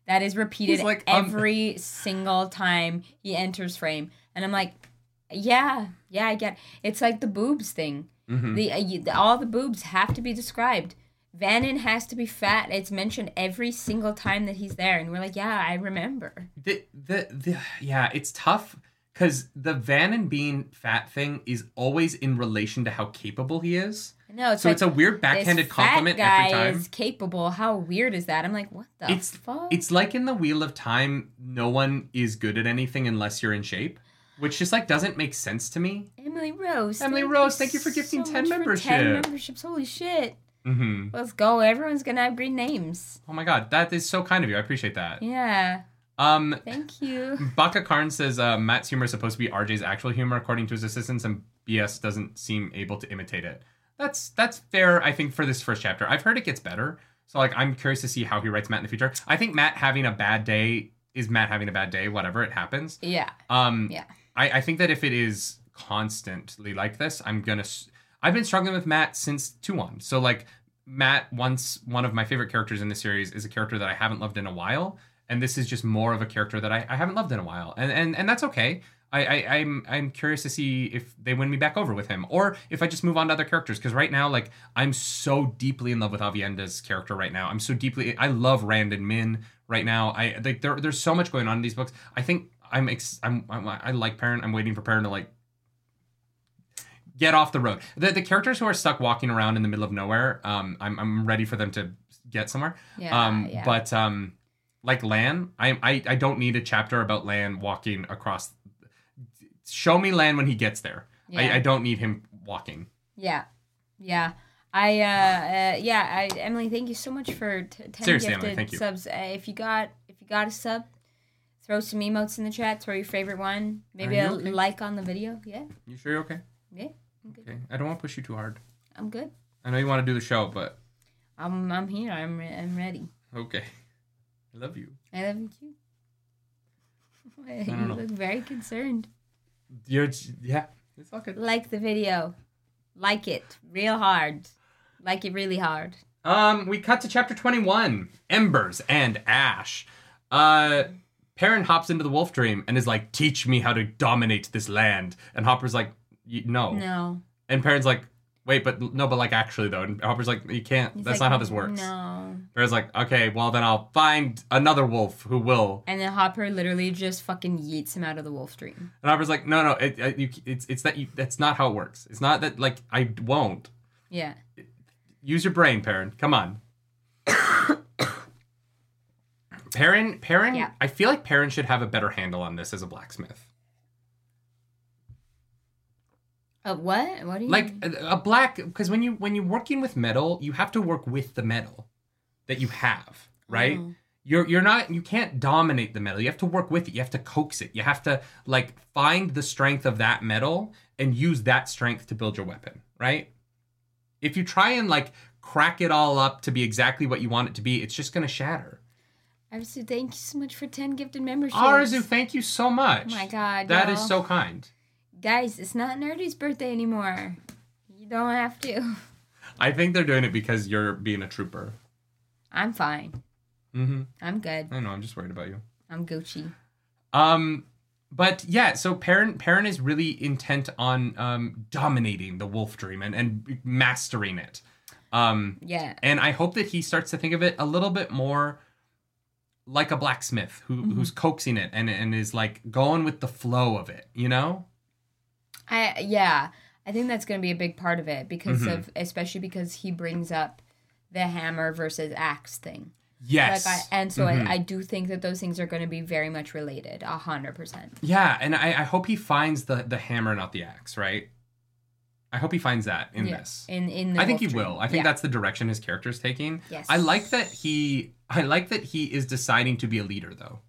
S1: That is repeated
S2: like, um,
S1: every single time he enters frame. And I'm like, yeah, yeah, I get it. It's like the boobs thing.
S2: mhm.
S1: The, uh, you, all the boobs have to be described. Vanin has to be fat. It's mentioned every single time that he's there, and we're like, yeah, I remember.
S2: the, the, the, yeah, it's tough because the Van and Bean fat thing is always in relation to how capable he is.
S1: No, it's
S2: So
S1: like
S2: it's a weird backhanded compliment
S1: guy
S2: every time.
S1: is capable. How weird is that? I'm like, what the
S2: It's-
S1: fuck?
S2: It's like in the Wheel of Time, no one is good at anything unless you're in shape, which just like doesn't make sense to me.
S1: Emily Rose.
S2: Emily Rose, thank you for gifting 10
S1: much for
S2: membership.
S1: 10 memberships. Holy shit.
S2: Hmm
S1: Let's go. Everyone's gonna have green names.
S2: Oh my god, that is so kind of you. I appreciate that.
S1: Yeah.
S2: Um,
S1: Thank you.
S2: Baka Karn says uh, Mat's humor is supposed to be RJ's actual humor, according to his assistants, and BS doesn't seem able to imitate it. That's that's fair, I think, for this first chapter. I've heard it gets better, so like I'm curious to see how he writes Mat in the future. I think Mat having a bad day is Mat having a bad day, whatever it happens.
S1: Yeah.
S2: Um,
S1: Yeah.
S2: I, I think that if it is constantly like this, I'm gonna. s- I've been struggling with Mat since two one. So like Mat, once one of my favorite characters in the series, is a character that I haven't loved in a while, and this is just more of a character that I, I haven't loved in a while, and and and that's okay. I, I I'm I'm curious to see if they win me back over with him, or if I just move on to other characters. Because right now, like I'm so deeply in love with Aviendha's character right now. I'm so deeply. I love Rand and Min right now. I like there. There's so much going on in these books. I think I'm. Ex- I'm, I'm I like Perrin. I'm waiting for Perrin to like get off the road. The the characters who are stuck walking around in the middle of nowhere. Um, I'm I'm ready for them to get somewhere.
S1: Yeah.
S2: um,
S1: yeah.
S2: but um, like Lan, I I I don't need a chapter about Lan walking across. Show me Lan when he gets there.
S1: yeah.
S2: I, I don't need him walking.
S1: Yeah, yeah. I uh, uh yeah. I Emily, thank you so much for t- ten
S2: Seriously,
S1: gifted
S2: Emily, thank you.
S1: subs. Uh, if you got if you got a sub, throw some emotes in the chat. Throw your favorite one. Maybe a
S2: okay?
S1: like on the video. Yeah,
S2: You sure you're okay?
S1: yeah. I'm good.
S2: Okay. I don't want to push you too hard.
S1: I'm good.
S2: I know you want to do the show, but
S1: I'm I'm here. I'm re- I'm ready.
S2: okay. I love you.
S1: I love you too. you
S2: know.
S1: look very concerned.
S2: You're yeah. It's all good.
S1: Like the video. Like it real hard. Like it really hard.
S2: Um, we cut to chapter 21, Embers and Ash. Uh, Perrin hops into the wolf dream and is like, teach me how to dominate this land. And Hopper's like, "Y- no.
S1: No.
S2: And Perrin's like, wait, but no, but like actually though. And Hopper's like, you can't,
S1: He's
S2: that's
S1: like,
S2: not how this works.
S1: No.
S2: Bear's like, okay, well then I'll find another wolf who will.
S1: And then Hopper literally just fucking yeets him out of the wolf dream.
S2: And Hopper's like, no, no, it, it, you, it's it's that you. That's not how it works. It's not that like I won't.
S1: Yeah.
S2: Use your brain, Perrin. Come on. Perrin, Perrin.
S1: Yeah.
S2: I feel like Perrin should have a better handle on this as a blacksmith.
S1: Uh, what? What do you
S2: Like a, a black, because when you when you're working with metal, you have to work with the metal that you have, right?
S1: Oh.
S2: You're you're not you can't dominate the metal. You have to work with it. You have to coax it. You have to like find the strength of that metal and use that strength to build your weapon, right? If you try and like crack it all up to be exactly what you want it to be, it's just gonna shatter.
S1: Arzu, thank you so much for 10 gifted memberships.
S2: Arzu, thank you so much.
S1: Oh my god.
S2: That is
S1: y'all.
S2: so kind.
S1: Guys, it's not Nerdy's birthday anymore. You don't have to.
S2: I think they're doing it because you're being a trooper.
S1: I'm fine.
S2: Mm-hmm.
S1: I'm good.
S2: I know. I'm just worried about you.
S1: I'm Gucci.
S2: Um, but yeah, so Perrin Perrin is really intent on um dominating the wolf dream and and mastering it. Um,
S1: Yeah.
S2: and I hope that he starts to think of it a little bit more like a blacksmith who who's coaxing it and and is like going with the flow of it. You know?
S1: I yeah. I think that's going to be a big part of it because
S2: Mhm.
S1: of especially because he brings up the hammer versus axe thing.
S2: Yes.
S1: Like I, and so
S2: Mhm.
S1: I, I do think that those things are going to be very much related, a hundred percent.
S2: Yeah, and I, I hope he finds the the hammer, not the axe. Right? I hope he finds that in
S1: Yeah.
S2: this.
S1: In in the
S2: I think he
S1: Dream.
S2: will. I think
S1: Yeah.
S2: that's the direction his character is taking.
S1: Yes.
S2: I like that he. I like that he is deciding to be a leader, though.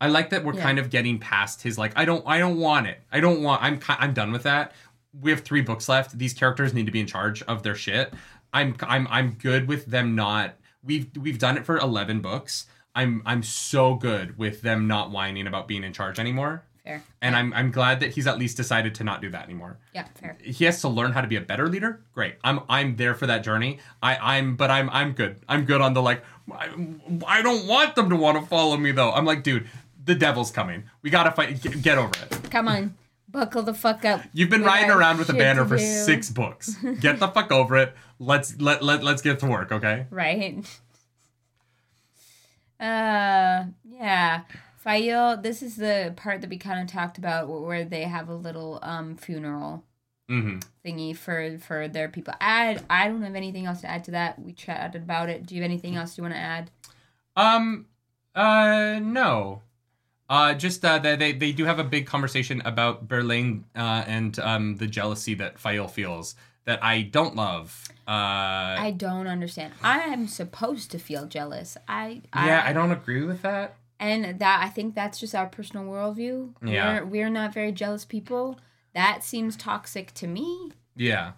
S2: I like that we're
S1: Yeah.
S2: kind of getting past his like. I don't. I don't want it. I don't want. I'm. I'm done with that. We have three books left. These characters need to be in charge of their shit. I'm. I'm. I'm good with them not. We've. We've done it for eleven books. I'm. I'm so good with them not whining about being in charge anymore.
S1: fair.
S2: And I'm. I'm glad that he's at least decided to not do that anymore
S1: Yeah, fair.
S2: he has to learn how to be a better leader great i'm i'm there for that journey i i'm but i'm i'm good i'm good on the like i, I don't want them to want to follow me though i'm like dude the devil's coming we gotta fight get, get over it
S1: Come on, buckle the fuck up.
S2: you've been
S1: We
S2: riding
S1: got
S2: around with a
S1: shit
S2: banner
S1: to
S2: for
S1: do.
S2: six books get the fuck over it let's let, let let's get to work okay
S1: Right. Uh, yeah. Faile. This is the part that we kind of talked about wh- where they have a little um funeral
S2: mm-hmm
S1: thingy for for their people. I I don't have anything else to add to that. We chatted about it. Do you have anything else you want to add?
S2: Um, uh, no. Uh, just uh, they, they they do have a big conversation about Perrin uh, and um the jealousy that Faile feels that I don't love. Uh,
S1: I don't understand. I am supposed to feel jealous. I
S2: yeah, I don't agree with that.
S1: and that I think that's just our personal worldview.
S2: Yeah.
S1: We're we're not very jealous people. That seems toxic to me.
S2: Yeah,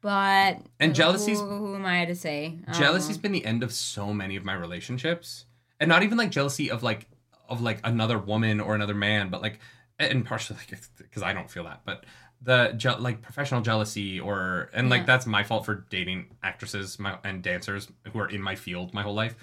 S1: But
S2: And jealousy's-
S1: who, who am I to say? I
S2: jealousy's
S1: know.
S2: been the end of so many of my relationships, and not even like jealousy of like of like another woman or another man, but like and partially because I don't feel that, but the je- like professional jealousy or and like
S1: Yeah.
S2: that's my fault for dating actresses my, and dancers who are in my field my whole life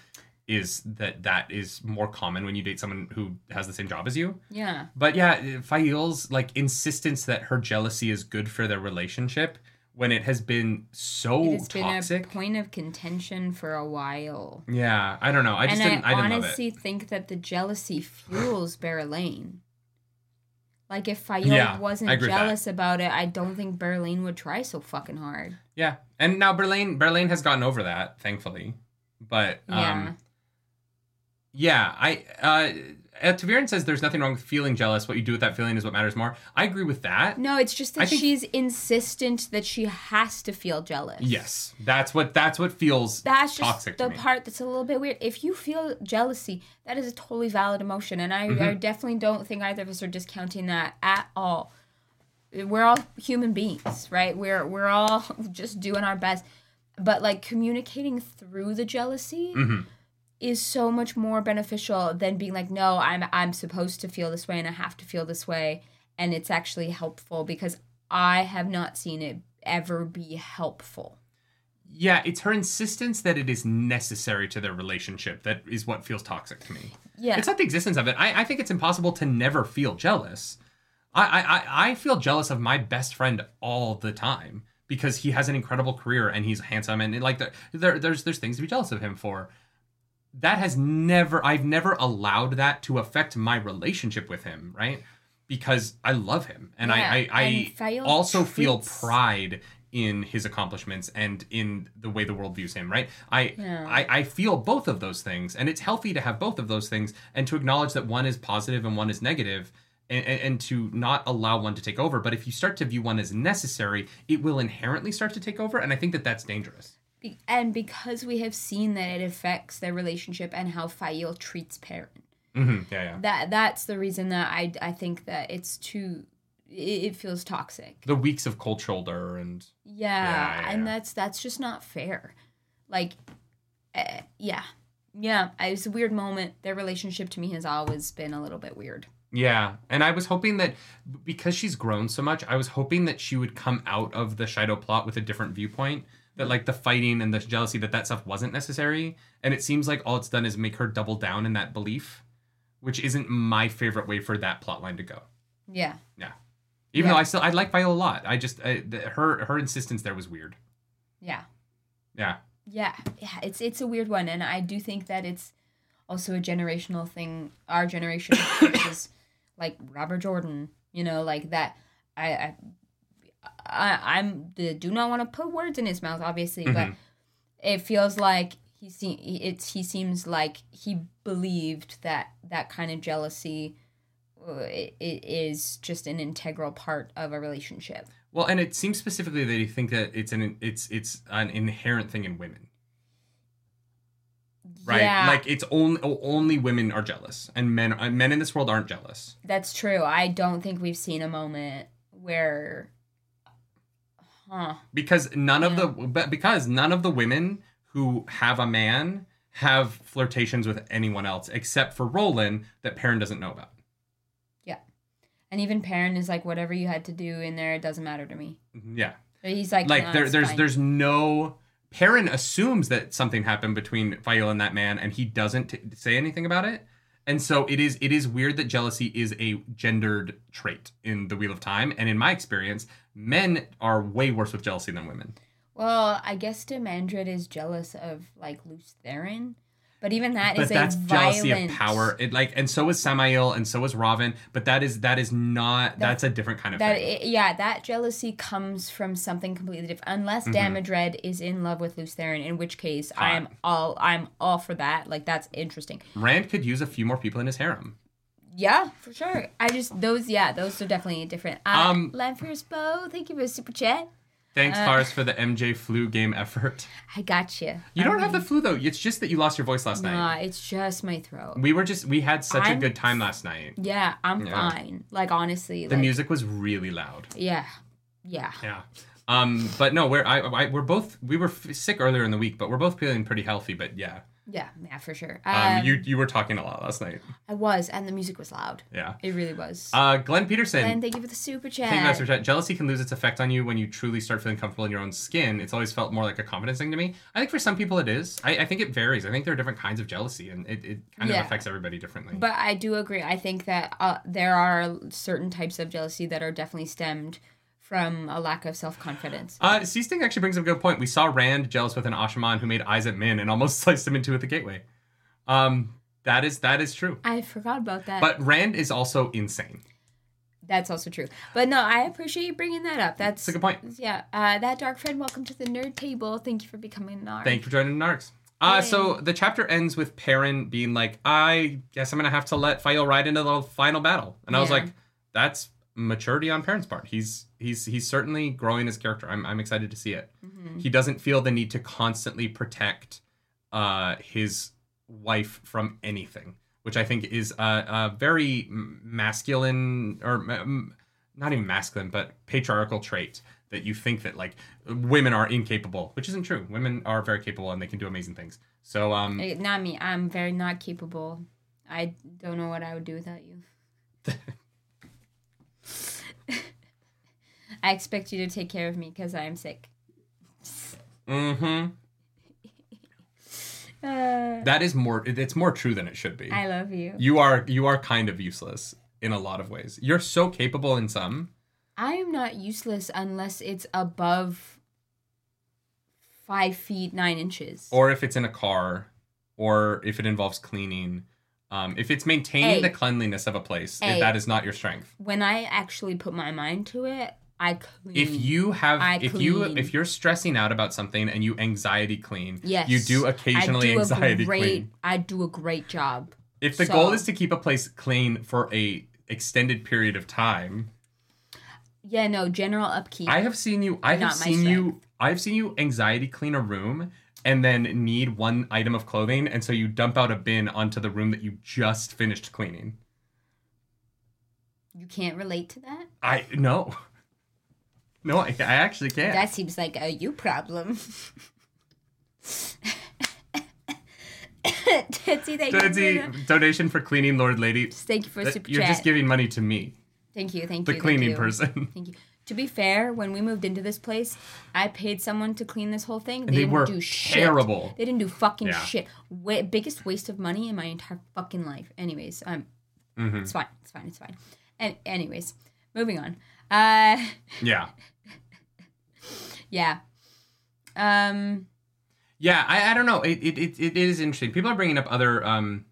S2: is that that is more common when you date someone who has the same job as you
S1: Yeah.
S2: but yeah Faile's like insistence that her jealousy is good for their relationship when it has been so
S1: It has
S2: toxic
S1: been a point of contention for a while.
S2: yeah I don't know I just
S1: and
S2: didn't
S1: I,
S2: I, didn't
S1: honestly think that the jealousy fuels Perrin. Like if Faile
S2: Yeah,
S1: wasn't
S2: agree with that.
S1: jealous about it, I don't think Perrin would try so fucking hard.
S2: Yeah, and now Perrin Perrin has gotten over that, thankfully. But um,
S1: Yeah.
S2: yeah, I uh, uh, Taviran says there's nothing wrong with feeling jealous. What you do with that feeling is what matters more. I agree with that.
S1: No, it's just that
S2: think-
S1: she's insistent that she has to feel jealous.
S2: Yes, that's what that's what feels
S1: That's just
S2: toxic to
S1: the
S2: me.
S1: part that's a little bit weird. If you feel jealousy, that is a totally valid emotion. And I,
S2: Mm-hmm.
S1: I definitely don't think either of us are discounting that at all. We're all human beings, right? We're we're all just doing our best. But like communicating through the jealousy
S2: Mhm.
S1: Is so much more beneficial than being like, no, I'm I'm supposed to feel this way and I have to feel this way. And it's actually helpful because I have not seen it ever be helpful.
S2: Yeah, it's her insistence that it is necessary to their relationship that is what feels toxic to me.
S1: Yeah.
S2: It's not the existence of it. I, I think it's impossible to never feel jealous. I, I, I- feel jealous of my best friend all the time because he has an incredible career and he's handsome and like there, there there's there's things to be jealous of him for. That has never I've never allowed that to affect my relationship with him, right? Because I love him and
S1: Yeah,
S2: I I, I
S1: Fael
S2: also feel pride in his accomplishments and in the way the world views him, right? I,
S1: Yeah.
S2: I I feel both of those things, and it's healthy to have both of those things, and to acknowledge that one is positive and one is negative, and, and, and to not allow one to take over. But if you start to view one as necessary, it will inherently start to take over, and I think that that's dangerous.
S1: Be- and because we have seen that it affects their relationship and how Faile treats Perrin.
S2: hmm Yeah, yeah.
S1: That that's the reason that I I think that it's too it, feels toxic.
S2: The weeks of cold shoulder and
S1: Yeah,
S2: Yeah, yeah,
S1: and
S2: yeah.
S1: that's that's just not fair. Like, uh, yeah, yeah. It was a weird moment. Their relationship to me has always been a little bit weird.
S2: Yeah, and I was hoping that because she's grown so much, I was hoping that she would come out of the Shaido plot with a different viewpoint. That like the fighting and the jealousy, that that stuff wasn't necessary, and it seems like all it's done is make her double down in that belief, which isn't my favorite way for that plot line to go.
S1: Yeah,
S2: Yeah, even
S1: Yeah.
S2: though I still I like Faile a lot, I just I, the, her her insistence there was weird.
S1: yeah,
S2: Yeah,
S1: yeah, yeah. It's it's a weird one, and I do think that it's also a generational thing. Our generation is like Robert Jordan. You know, like that. I I, I I'm the, do not want to put words in his mouth, obviously, but
S2: Mhm.
S1: it feels like he se- it's he seems like he believed that that kind of jealousy uh, it, it is just an integral part of a relationship.
S2: well, and it seems specifically that you think that it's an it's it's an inherent thing in women. right?
S1: Yeah,
S2: Like it's only only women are jealous, and men uh, men in this world aren't jealous.
S1: that's true. I don't think we've seen a moment where, huh?
S2: because none of the but because none of the women who have a man have flirtations with anyone else except for Rolan that Perrin doesn't know about. Yeah.
S1: And even Perrin is like, whatever you had to do in there, it doesn't matter to me. Mm-hmm.
S2: Yeah,
S1: He's like,
S2: like
S1: "Nah,
S2: there, there's
S1: fine."
S2: there's no Perrin assumes that something happened between Faile and that man, and he doesn't t- say anything about it. And so it is it is weird that jealousy is a gendered trait in the Wheel of Time, and in my experience, men are way worse with jealousy than women.
S1: Well, I guess Demandred is jealous of like Lews Therin, but even that
S2: but
S1: is
S2: that's
S1: a
S2: jealousy
S1: violent
S2: of power. It like and so is Samael and so is Rahvin, but that is that is not that's a different kind of
S1: That
S2: thing.
S1: i yeah, that jealousy comes from something completely different. Unless
S2: Mm-hmm.
S1: Demandred is in love with Lews Therin, in which case I am all I'm all for that. Like that's interesting.
S2: Rand could use a few more people in his harem.
S1: Yeah, for sure. I just those yeah, those are definitely different. Uh,
S2: Um,
S1: Lanfear's bow, thank you for the super chat.
S2: Thanks,
S1: Uh,
S2: for the MJ flu game effort.
S1: I got you.
S2: You don't have the flu though. It's just that you lost your voice last
S1: Nah,
S2: night.
S1: it's just my throat.
S2: We were just we had such a
S1: I'm
S2: good time last night.
S1: Yeah, I'm
S2: Yeah.
S1: fine. Like honestly,
S2: The
S1: like,
S2: music was really loud.
S1: Yeah, yeah.
S2: Yeah. Um, but no, we're I, I we're both we were f- sick earlier in the week, but we're both feeling pretty healthy. But yeah,
S1: Yeah, yeah, for sure.
S2: um,
S1: Um,
S2: you you were talking a lot last night.
S1: I was, and the music was loud.
S2: Yeah.
S1: It really was.
S2: Uh, Glenn Peterson.
S1: and thank you for the super chat.
S2: Thank you for chat. Jealousy can lose its effect on you when you truly start feeling comfortable in your own skin. It's always felt more like a confidence thing to me. I think for some people it is. I, I think it varies. I think there are different kinds of jealousy, and it, it kind
S1: Yeah.
S2: of affects everybody differently.
S1: But I do agree. I think that uh, there are certain types of jealousy that are definitely stemmed from a lack of self confidence.
S2: uh, Sting actually brings up a good point. We saw Rand jealous with an Asha'man who made eyes at Min and almost sliced him into at the gateway. Um, that is that is true.
S1: I forgot about that.
S2: But Rand is also insane.
S1: That's also true. But no, I appreciate you bringing that up. That's
S2: It's a good point.
S1: yeah. Uh, that dark friend, welcome to the nerd table. Thank you for becoming an narc.
S2: Thank you for joining the Narcs. Uh,
S1: Yay.
S2: so the chapter ends with Perrin being like, I guess I'm gonna have to let Faile ride into the final battle. And I was
S1: Yeah.
S2: like, that's maturity on Perrin's part. He's he's he's certainly growing his character. I'm I'm excited to see it.
S1: Mhm.
S2: He doesn't feel the need to constantly protect uh his wife from anything, which I think is a, a very masculine or m- not even masculine, but patriarchal trait that you think that like women are incapable, which isn't true. Women are very capable and they can do amazing things. So um
S1: Not me. I'm very not capable. I don't know what I would do without you. I expect you to take care of me because I am sick.
S2: Mm-hmm.
S1: Uh,
S2: that is more it's more true than it should be.
S1: I love you.
S2: you are you are kind of useless in a lot of ways. You're so capable in some.
S1: I am not useless unless it's above five feet nine inches.
S2: or if it's in a car, or if it involves cleaning. Um, if it's maintaining
S1: Hey.
S2: the cleanliness of a place, if that is not your strength.
S1: when I actually put my mind to it, I clean.
S2: If you have,
S1: I
S2: if you,
S1: clean.
S2: if you're stressing out about something and you anxiety clean,
S1: yes,
S2: you do occasionally
S1: I do
S2: anxiety
S1: a great,
S2: clean.
S1: I do a great job.
S2: If the
S1: so-
S2: goal is to keep a place clean for a extended period of time,
S1: Yeah, no general upkeep.
S2: I have seen you. I have seen you. I've seen you anxiety clean a room and then need one item of clothing, and so you dump out a bin onto the room that you just finished cleaning.
S1: you can't relate to that.
S2: I no, no, I, I actually can't.
S1: That seems like a you problem. Tootsie, thank.
S2: Tootsie,
S1: the-
S2: donation for cleaning Lord Lady.
S1: Thank you for super
S2: You're
S1: chat.
S2: just giving money to me,
S1: thank you, thank
S2: the
S1: you. thank
S2: cleaning
S1: you.
S2: person.
S1: Thank you. To be fair, when we moved into this place, I paid someone to clean this whole thing.
S2: And they
S1: didn't
S2: were
S1: do shit.
S2: terrible.
S1: They didn't do fucking
S2: Yeah.
S1: shit. Wa- biggest waste of money in my entire fucking life. Anyways, um,
S2: hmm
S1: it's fine. It's fine. It's fine. And anyways, moving on. Uh,
S2: Yeah,
S1: yeah. Um,
S2: yeah. I, I don't know. It, it it it is interesting. People are bringing up other um.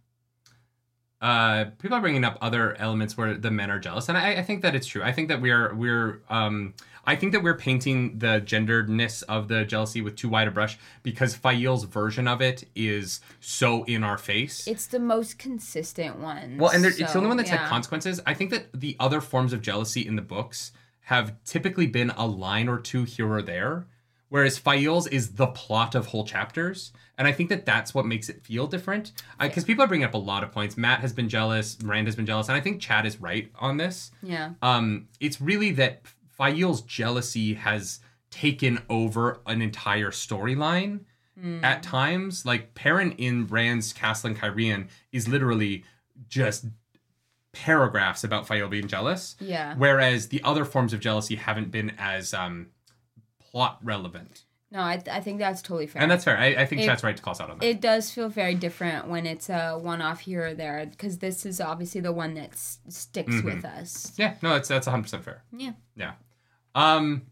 S2: Uh, people are bringing up other elements where the men are jealous, and I, I think that it's true. I think that we're we're um, I think that we're painting the genderedness of the jealousy with too wide a brush because Faile's version of it is so in our face.
S1: it's the most consistent one.
S2: Well, and there, it's the only one that's
S1: yeah.
S2: had consequences. I think that the other forms of jealousy in the books have typically been a line or two here or there, whereas Faile's is the plot of whole chapters. And I think that that's what makes it feel different. Because people are bringing up a lot of points. Mat has been jealous, Miranda has been jealous, and I think Chad is right on this.
S1: Yeah.
S2: Um, it's really that Faile's jealousy has taken over an entire storyline
S1: Hmm.
S2: at times. Like Perrin in Rand's Castle and Cairhien is literally just paragraphs about Faile being jealous,
S1: Yeah.
S2: whereas the other forms of jealousy haven't been as um, plot relevant.
S1: No, I, th- I think that's totally fair.
S2: And that's fair. I, I think
S1: It-
S2: Chad's right to call us out on that.
S1: it does feel very different when it's a one off here or there because this is obviously the one that s- sticks
S2: Mhm.
S1: with us.
S2: yeah, no, that's that's 100% fair.
S1: Yeah.
S2: Yeah. Um.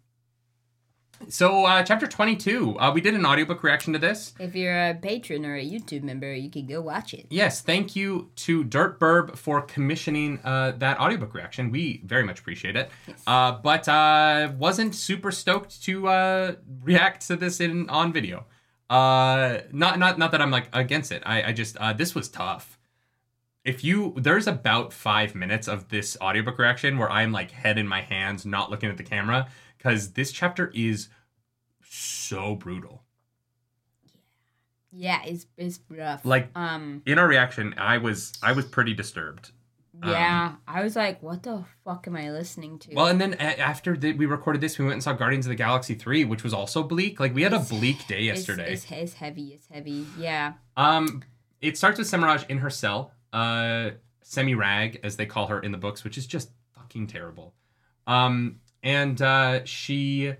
S2: So, uh, chapter 22, uh, we did an audiobook reaction to this.
S1: If you're a patron or a YouTube member, you can go watch it.
S2: Yes, thank you to Dirt Burb for commissioning uh, that audiobook reaction. We very much appreciate it.
S1: Yes.
S2: Uh, but uh, wasn't super stoked to uh, react to this in on video. Uh, not not not that I'm like against it. I, I just uh, this was tough. If you there's about five minutes of this audiobook reaction where I'm like head in my hands, not looking at the camera, because this chapter is so brutal.
S1: Yeah, it's it's rough.
S2: Like
S1: um,
S2: in our reaction, I was I was pretty disturbed.
S1: yeah, I was like, what the fuck am I listening to?
S2: Well, and then a- after the, we recorded this, we went and saw Guardians of the Galaxy 3, which was also bleak. Like, we had a bleak day
S1: It's-
S2: yesterday.
S1: It's, it's, heavy. It's heavy. Yeah.
S2: Um, It starts with Semirhage in her cell, uh, Semi Rag, as they call her in the books, which is just fucking terrible. Um, and uh, she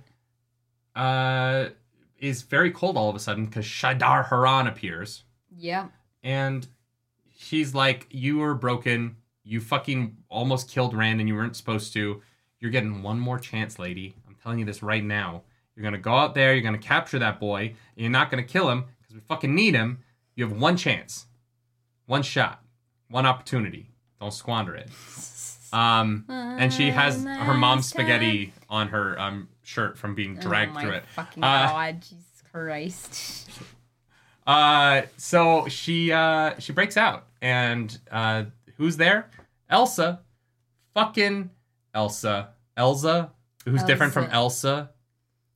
S2: uh, is very cold all of a sudden because Shaidar Haran appears.
S1: Yeah.
S2: and she's like, "You were broken. You fucking almost killed Rand, and you weren't supposed to. You're getting one more chance, lady. I'm telling you this right now. You're gonna go out there. You're gonna capture that boy. And you're not gonna kill him because we fucking need him. You have one chance, one shot, one opportunity. Don't squander it." Um, and she has her mom's spaghetti on her um shirt from being dragged
S1: oh
S2: through it.
S1: Fucking
S2: Uh,
S1: god, Jesus Christ.
S2: Uh, so she uh she breaks out, and uh, who's there? Elsa, fucking Elsa, Elsa, who's different from Elsa,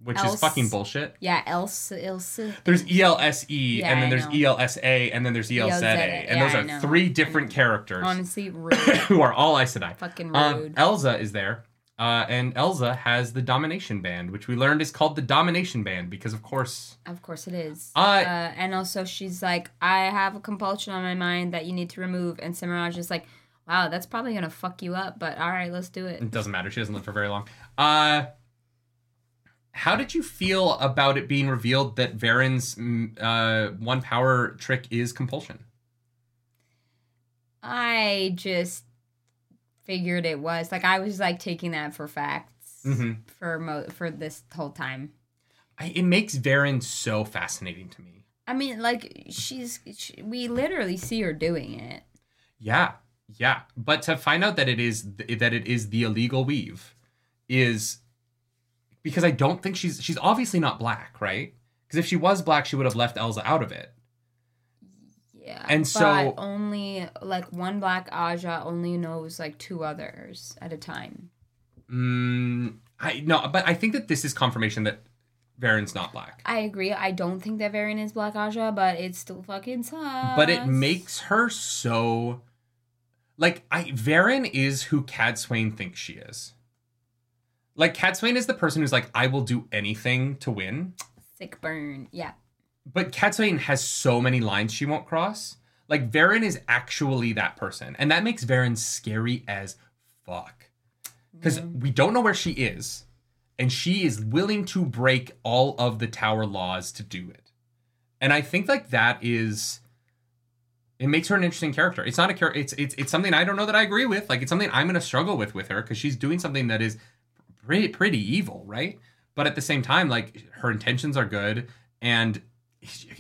S2: which is fucking bullshit.
S1: Yeah, Elsa, Elsa.
S2: There's E L S E,
S1: Yeah,
S2: and then there's
S1: know.
S2: E L S A, and then there's E L Z A,
S1: ELZA,
S2: and
S1: yeah,
S2: those are three different characters
S1: Honestly, rude.
S2: who are all Aes Sedai.
S1: Fucking rude.
S2: Um, Elsa is there. Uh, and Elsa has the Domination Band, which we learned is called the Domination Band because, of course,
S1: Of course it is.
S2: Uh,
S1: uh, and also she's like, I have a compulsion on my mind that you need to remove. And Semirhage is like, wow, that's probably gonna fuck you up, but all right, let's do it.
S2: It doesn't matter. She doesn't live for very long. Uh, how did you feel about it being revealed that Verin's mm, uh, one power trick is compulsion?
S1: I just figured it was like I was like taking that for facts
S2: Mhm.
S1: for mo- for this whole time.
S2: I, it makes Verin so fascinating to me.
S1: I mean, like she's she, we literally see her doing it.
S2: Yeah, yeah. But to find out that it is that it is the illegal weave is because I don't think she's she's obviously not black, right? Because if she was black, she would have left Elsa out of it.
S1: Yeah.
S2: And
S1: but
S2: so-
S1: only like one black Ajah only knows like two others at a time.
S2: Mm, I no, but I think that this is confirmation that Verin's not black.
S1: I agree. I don't think that Verin is black Ajah, but it still fucking sucks.
S2: But it makes her so like I Verin is who Cadsuane thinks she is. Like Cadsuane is the person who's like, I will do anything to win.
S1: sick burn. Yeah.
S2: But Cadsuane has so many lines she won't cross. Like Verin is actually that person, and that makes Verin scary as fuck. Because we don't know where she is, and she is willing to break all of the tower laws to do it. And I think like that is it makes her an interesting character. It's not a character. It's it's it's something I don't know that I agree with. Like it's something I'm gonna struggle with with her because she's doing something that is pretty pretty evil, right? But at the same time, like her intentions are good, and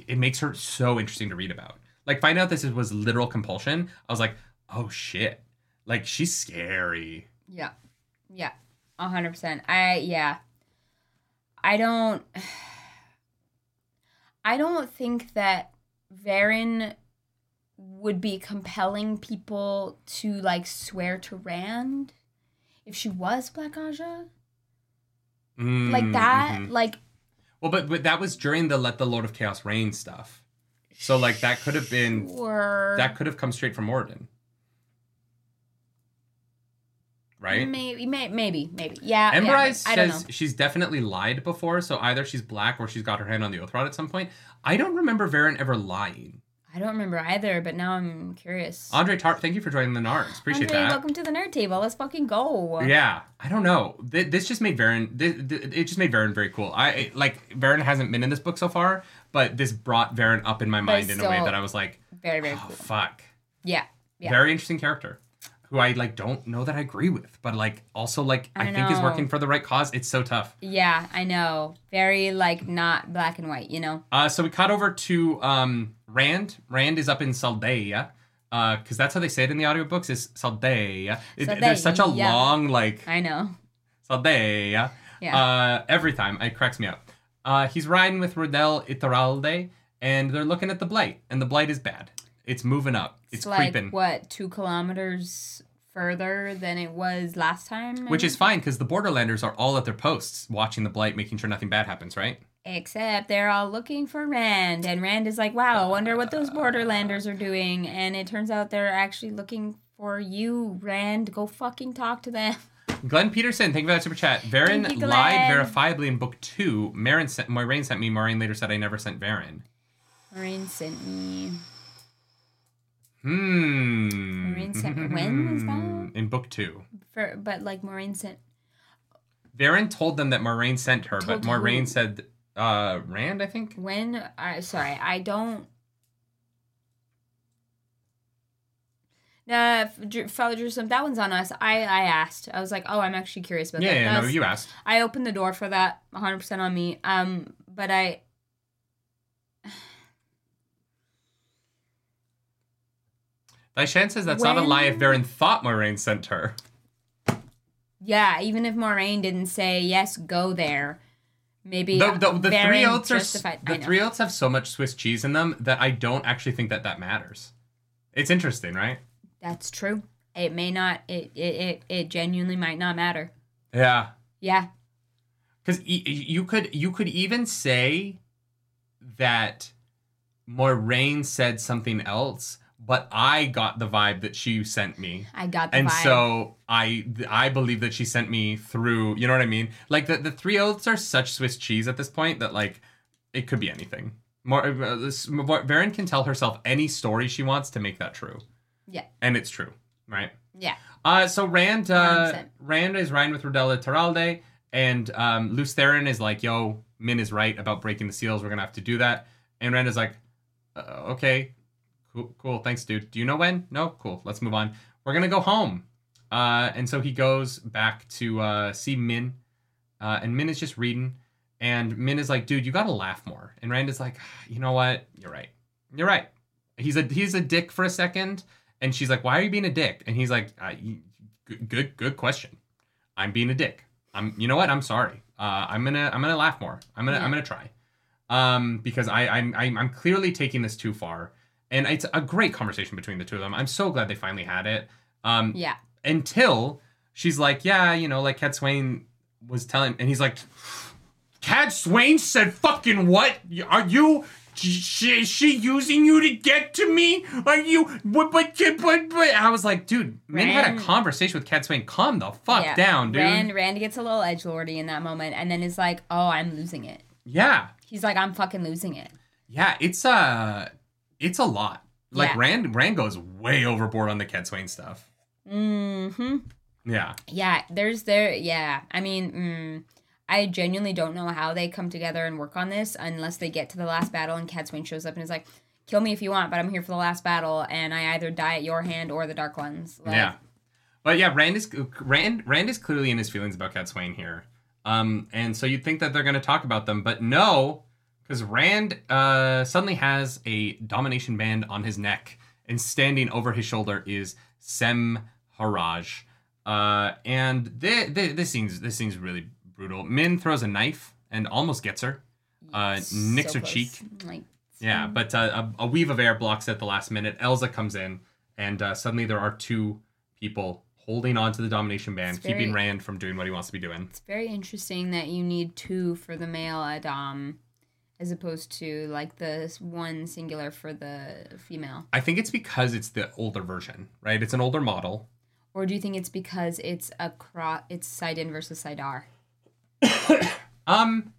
S2: it makes her so interesting to read about. Like find out this was literal compulsion. I was like, oh shit, like she's scary.
S1: Yeah. Yeah. Hundred percent. I yeah. I don't I don't think that Verin would be compelling people to like swear to Rand if she was Black Ajah.
S2: Mm,
S1: Like that.
S2: mhm.
S1: Like
S2: Well, but but that was during the let the Lord of Chaos reign stuff. So like that could have been
S1: or
S2: that could have come straight from Moridin. Right?
S1: maybe may, maybe maybe yeah
S2: Ember
S1: yeah,
S2: Eyes says she's definitely lied before, so either she's black or she's got her hand on the oath rod at some point. I don't remember Verin ever lying.
S1: I don't remember either but now I'm curious
S2: Andre Tarp, thank you for joining the Nards. Appreciate
S1: Andre,
S2: that.
S1: welcome to the nerd table let's fucking go
S2: Yeah, I don't know. This just made Verin. It just made Verin very cool. I like Verin hasn't been in this book so far, but this brought Verin up in my mind in a way that I was like,
S1: very very
S2: oh
S1: cool
S2: fuck.
S1: yeah yeah
S2: Very interesting character, who I like don't know that I agree with, but like also like I,
S1: I
S2: think is working for the right cause. It's so tough.
S1: Yeah, I know. Very like not black and white, you know.
S2: Uh, so we cut over to um, Rand. Rand is up in Saldeia. Because that's how they say it in the audiobooks is Saldeia. It- There's such a
S1: Saldeia.
S2: long like
S1: I know.
S2: Saldeia.
S1: Yeah.
S2: Uh, every time it cracks me up. Uh, he's riding with Rodel Ituralde, and they're looking at the blight, and the blight is bad. It's moving up. It's,
S1: like
S2: creeping,
S1: what, two kilometers further than it was last time?
S2: which is fine because the Borderlanders are all at their posts, watching the blight, making sure nothing bad happens. Right?
S1: Except they're all looking for Rand, and Rand is like, "Wow, I wonder what those Borderlanders are doing." And it turns out they're actually looking for you, Rand. Go fucking talk to them.
S2: Glenn Peterson, thank you for that super chat.
S1: Verin you,
S2: lied verifiably in book two. Moiraine sent, Moiraine sent me. Moiraine later said I never sent Verin.
S1: Moiraine sent me.
S2: Hmm.
S1: Moiraine sent. When was that?
S2: In book two.
S1: For, but like Moiraine sent.
S2: Verin told them that Moiraine sent her, but
S1: Told
S2: Moiraine
S1: who?
S2: said uh Rand, I think.
S1: When? I sorry, I don't. Uh, Dr- fellow Jerusalem, that one's on us. I I asked. I was like, oh, I'm actually curious about
S2: Yeah,
S1: that.
S2: yeah, no, you asked.
S1: I opened the door for that 100% on me. Um, but I.
S2: Daishan says that's not a lie if
S1: When-
S2: Verin thought Moiraine sent her.
S1: Yeah, even if Moiraine didn't say yes, go there. Maybe
S2: The, the, the three oats are
S1: justified.
S2: The three oats have so much Swiss cheese in them that I don't actually think that that matters. It's interesting, right?
S1: That's true. It may not. It it it, it genuinely might not matter.
S2: Yeah,
S1: Yeah.
S2: because e- you could you could even say that Moraine said something else, but I got the vibe that she sent me.
S1: I got the vibe.
S2: and
S1: vibe.
S2: so I I believe that she sent me through. You know what I mean? Like the the three oaths are such Swiss cheese at this point that like it could be anything. More, uh, this, Verin can tell herself any story she wants to make that true,
S1: yeah.
S2: and it's true, right?
S1: Yeah.
S2: Uh, so Rand uh, Rand is riding with Rodel Ituralde, and um, Lews Therin is like, "Yo, Min is right about breaking the seals. We're gonna have to do that." And Rand is like, uh, "Okay, cool, cool, thanks, dude. Do you know when? No, cool. Let's move on. We're gonna go home." Uh, and so he goes back to uh, see Min, uh, and Min is just reading, And Min is like, dude, you gotta laugh more. And Rand is like, you know what? You're right. You're right. He's a he's a dick for a second. And she's like, why are you being a dick? And he's like, good, good good question. I'm being a dick. I'm you know what? I'm sorry. Uh, I'm gonna I'm gonna laugh more. I'm gonna
S1: Yeah.
S2: I'm gonna try. Um, because I I'm I'm I'm clearly taking this too far. And it's a great conversation between the two of them. I'm so glad they finally had it. Um,
S1: Yeah.
S2: until she's like, yeah, you know, like Cadsuane was telling, and he's like, Cadsuane said, fucking what? Are you? She, is she using you to get to me? Are you? But but but but. I was like, dude, Min had a conversation with Cadsuane. Calm the fuck
S1: yeah.
S2: down, dude.
S1: Rand Rand gets a little edge lordy in that moment, and then is like, "Oh, I'm losing it."
S2: Yeah,
S1: He's like, "I'm fucking losing it."
S2: yeah. It's uh, it's a lot. Like
S1: Yeah.
S2: Rand, Rand goes way overboard on the Cadsuane stuff.
S1: Hmm.
S2: Yeah,
S1: Yeah. There's there. Yeah. I mean, mm, I genuinely don't know how they come together and work on this unless they get to the last battle and Cadsuane shows up and is like, "Kill me if you want, but I'm here for the last battle, and I either die at your hand or the Dark Ones." Like,
S2: yeah. But yeah, Rand is Rand Rand is clearly in his feelings about Cadsuane here. Um, and so you'd think that they're going to talk about them, but no, because Rand uh, suddenly has a domination band on his neck, and standing over his shoulder is Sem Haraj. Uh, and thi- thi- this scene's this scene's really brutal. Min throws a knife and almost gets her. Uh, nicks
S1: so
S2: her
S1: close.
S2: cheek.
S1: Like,
S2: Yeah, but uh, a, a weave of air blocks at the last minute. Elza comes in, and uh, suddenly there are two people holding on to the domination band,
S1: very-
S2: keeping Rand from doing what he wants to be doing.
S1: It's very interesting that you need two for the male a'dam as opposed to like the one singular for the female.
S2: I think it's because it's the older version, right? It's an older model.
S1: Or do you think it's because it's a cro- it's Saidin versus Saidar?
S2: Um,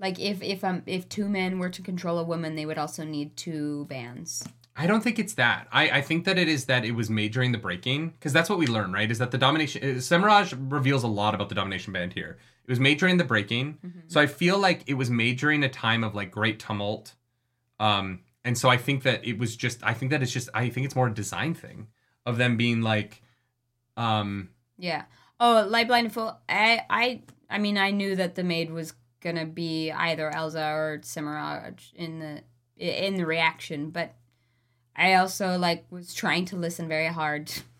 S1: Like if if um if two men were to control a woman, they would also need two bands.
S2: I don't think it's that. I, I think that it is that it was made during the breaking because that's what we learn, right? Is that the domination? uh, Semirhage reveals a lot about the domination band here. It was made during the breaking, so I feel like it was made during a time of like great tumult. Um, and so I think that it was just. I think that it's just. I think it's more a design thing of them being like, um,
S1: Yeah. Oh, light blind and full. I I I mean I knew that the maid was gonna be either Elsa or Semirhage in the in the reaction, but I also like was trying to listen very hard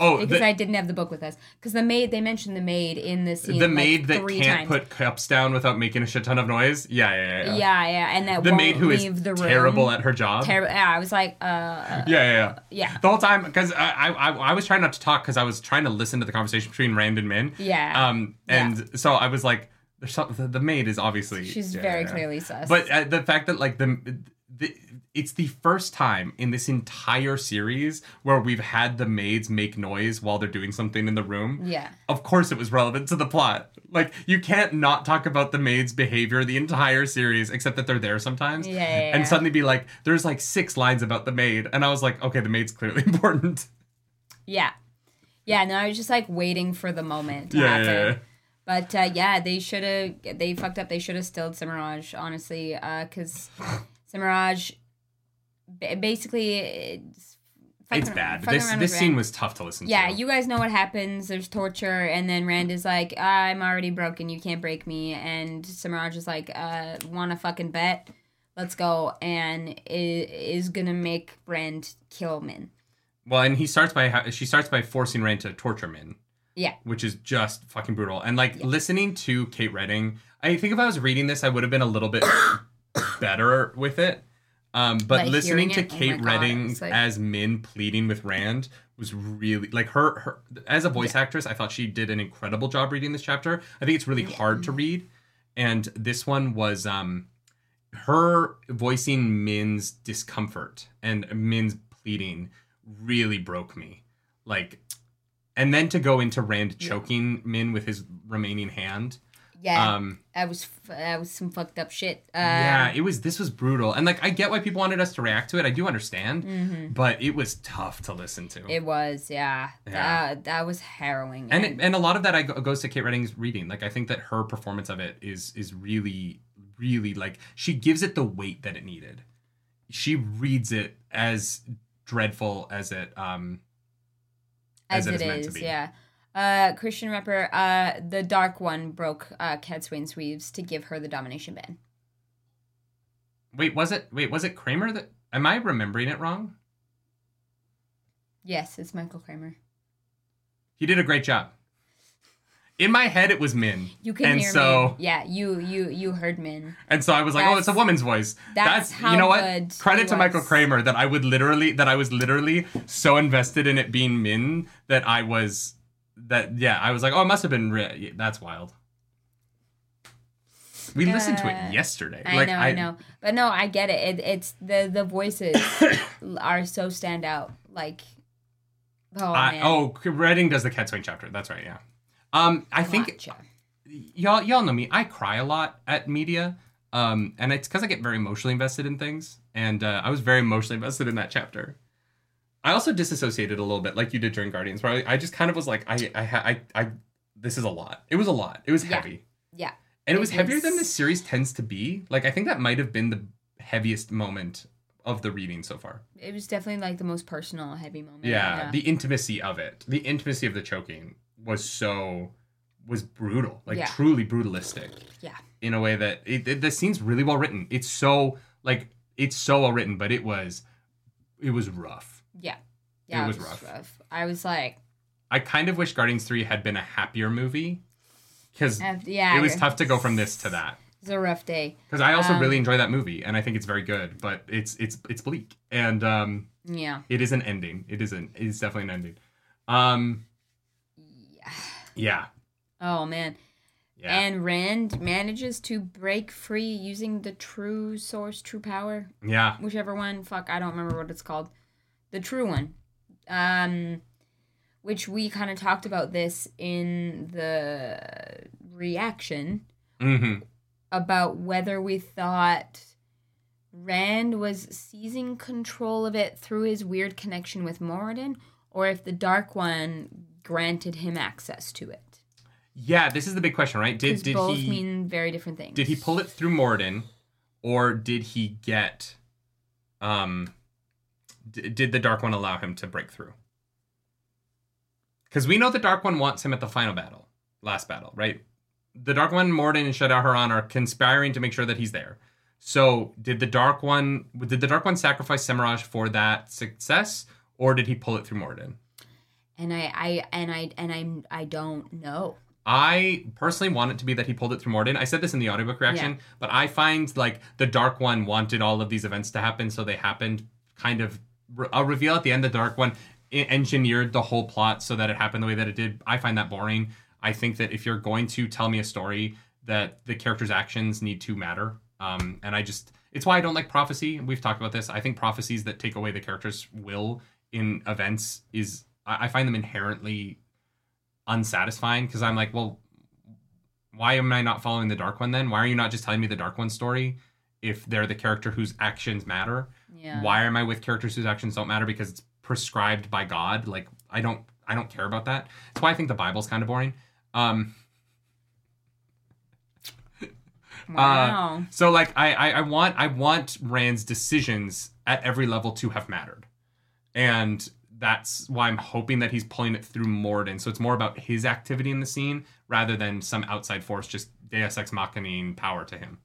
S2: oh,
S1: because
S2: the,
S1: I didn't have the book with us. Because the maid, they mentioned the maid in the scene.
S2: the
S1: like,
S2: maid that
S1: three
S2: can't
S1: times.
S2: put cups down without making a shit ton of noise. Yeah, yeah, yeah.
S1: Yeah,
S2: yeah.
S1: yeah, and that
S2: The maid who is
S1: leave the room.
S2: terrible at her job.
S1: Ter- yeah, I was like, uh,
S2: yeah, yeah, yeah.
S1: yeah,
S2: the whole time because I, I I I was trying not to talk because I was trying to listen to the conversation between Rand and Min.
S1: yeah.
S2: Um, and so I was like, some, the, the maid is obviously
S1: She's
S2: yeah,
S1: very
S2: yeah.
S1: clearly sus.
S2: But uh, the fact that like the, the it's the first time in this entire series where we've had the maids make noise while they're doing something in the room.
S1: yeah,
S2: Of course, it was relevant to the plot. Like you can't not talk about the maid's behavior the entire series, except that they're there sometimes.
S1: yeah, yeah, yeah.
S2: And suddenly be like, there's like six lines about the maid, and I was like, okay, the maid's clearly important.
S1: Yeah. Yeah, no, I was just like waiting for the moment to
S2: Yeah,
S1: happen.
S2: yeah.
S1: But uh, yeah, they should have. They fucked up. They should have stilled Semirhage, honestly, because Semirhage, ba- basically, it's, fucking-
S2: It's bad. This this scene
S1: Rand.
S2: was tough to listen
S1: Yeah,
S2: to.
S1: Yeah, you guys know what happens. There's torture, and then Rand is like, "I'm already broken. You can't break me." And Semirhage is like, uh, "Want to fucking bet? Let's go!" And is, is gonna make Rand kill Min.
S2: Well, and he starts by ha- she starts by forcing Rand to torture Min.
S1: Yeah.
S2: Which is just fucking brutal. And like listening to Kate Reading, I think if I was reading this, I would have been a little bit better with it. Um, but
S1: Like,
S2: listening to
S1: it? Oh
S2: Kate
S1: God, Reading like-
S2: as Min pleading with Rand was really like her her as a voice actress. I thought she did an incredible job reading this chapter. I think it's really hard to read, and this one was um her voicing Min's discomfort and Min's pleading really broke me. Like, and then to go into Rand choking Min with his remaining hand.
S1: Yeah,
S2: Um,
S1: that was that was some fucked up shit. Uh,
S2: yeah, it was. This was brutal, and like I get why people wanted us to react to it. I do understand,
S1: mhm.
S2: but it was tough to listen to.
S1: It was, yeah.
S2: Yeah.
S1: That, that was harrowing.
S2: and it, and a lot of that I go, goes to Kate Reading's reading. Like I think that her performance of it is is really really like she gives it the weight that it needed. She reads it as dreadful as it um
S1: as
S2: as it
S1: it
S2: is meant to be.
S1: yeah. Uh, Christian rapper, uh, the Dark One broke uh, Cadsuane's weaves to give her the domination ban.
S2: Wait, was it? Wait, was it Kramer that? Am I remembering it wrong?
S1: Yes, it's Michael Kramer.
S2: He did a great job. In my head, it was Min.
S1: You can
S2: and
S1: hear
S2: so,
S1: Min. Yeah, you you you heard Min.
S2: And so I was like, oh, it's a woman's voice.
S1: that's how
S2: you know what?
S1: good
S2: Credit to Michael. Kramer that I would literally that I was literally so invested in it being Min that I was that yeah I was like, oh, it must have been. Re- that's wild. We listened to
S1: Uh,
S2: it yesterday.
S1: I
S2: like,
S1: know, I, know, but no, I get it. it it's the the voices are so stand out. Like, oh
S2: I-
S1: man,
S2: oh, Reading does the Cadsuane chapter. That's right. Yeah. Um, I think
S1: Gotcha.
S2: y'all y'all know me. I cry a lot at media. Um, and it's because I get very emotionally invested in things, and uh, I was very emotionally invested in that chapter. I also disassociated a little bit, like you did during Guardians, where I, I just kind of was like, I, I, I, I, this is a lot. It was a lot. It was
S1: Yeah.
S2: heavy,
S1: Yeah,
S2: and it was heavier
S1: was-
S2: than this series tends to be. Like I think that might have been the heaviest moment of the reading so far.
S1: it was definitely like the most personal, heavy moment.
S2: Yeah, the intimacy of it, the intimacy of the choking was so was brutal, like
S1: Yeah.
S2: truly brutalistic.
S1: Yeah.
S2: In a way that it, it, the scene's really well written. It's so like it's so well written, but it was it was rough.
S1: Yeah, yeah.
S2: It was rough.
S1: I was like,
S2: I kind of wish Guardians Three had been a happier movie because
S1: uh, yeah,
S2: it was tough to go from this to that.
S1: It was a rough day.
S2: Because I also
S1: Um,
S2: really enjoy that movie, and I think it's very good, but it's it's it's bleak, and um,
S1: Yeah,
S2: it is an ending. It is an it is definitely an ending. Um,
S1: yeah.
S2: yeah,
S1: Oh man.
S2: yeah.
S1: And Rand manages to break free using the true source, true power,
S2: Yeah.
S1: whichever one. Fuck, I don't remember what it's called. The true one. Um, which we kind of talked about this in the reaction
S2: Mm-hmm.
S1: about whether we thought Rand was seizing control of it through his weird connection with Moridin, or if the Dark One granted him access to it.
S2: Yeah, this is the big question, right? Did did
S1: both
S2: he
S1: mean very different things.
S2: did he pull it through Moridin, or did he get um d- did the Dark One allow him to break through? Because we know the Dark One wants him at the final battle, last battle, right? The Dark One, Moridin, and Shaidar Haran are conspiring to make sure that he's there. So, did the Dark One did the Dark One sacrifice Semirhage for that success, or did he pull it through Moridin?
S1: and I, I and I and I'm I don't know.
S2: I personally want it to be that he pulled it through Moridin. I said this in the audiobook reaction, but I find like the Dark One wanted all of these events to happen, so they happened. Kind of a reveal at the end. The Dark One engineered the whole plot so that it happened the way that it did. I find that boring. I think that if you're going to tell me a story, that the character's actions need to matter. Um, and I just it's why I don't like prophecy. We've talked about this. I think prophecies that take away the character's will in events is I find them inherently unsatisfying because I'm like, well, why am I not following the Dark One then? Why are you not just telling me the Dark One story if they're the character whose actions matter?
S1: Yeah.
S2: Why am I with characters whose actions don't matter because it's prescribed by God? Like I don't I don't care about that. That's why I think the Bible's kind of boring. Um
S1: Wow.
S2: so like I, I I want I want Rand's decisions at every level to have mattered. And that's why I'm hoping that he's pulling it through Moridin. So it's more about his activity in the scene rather than some outside force just Deus Ex Machina power to him.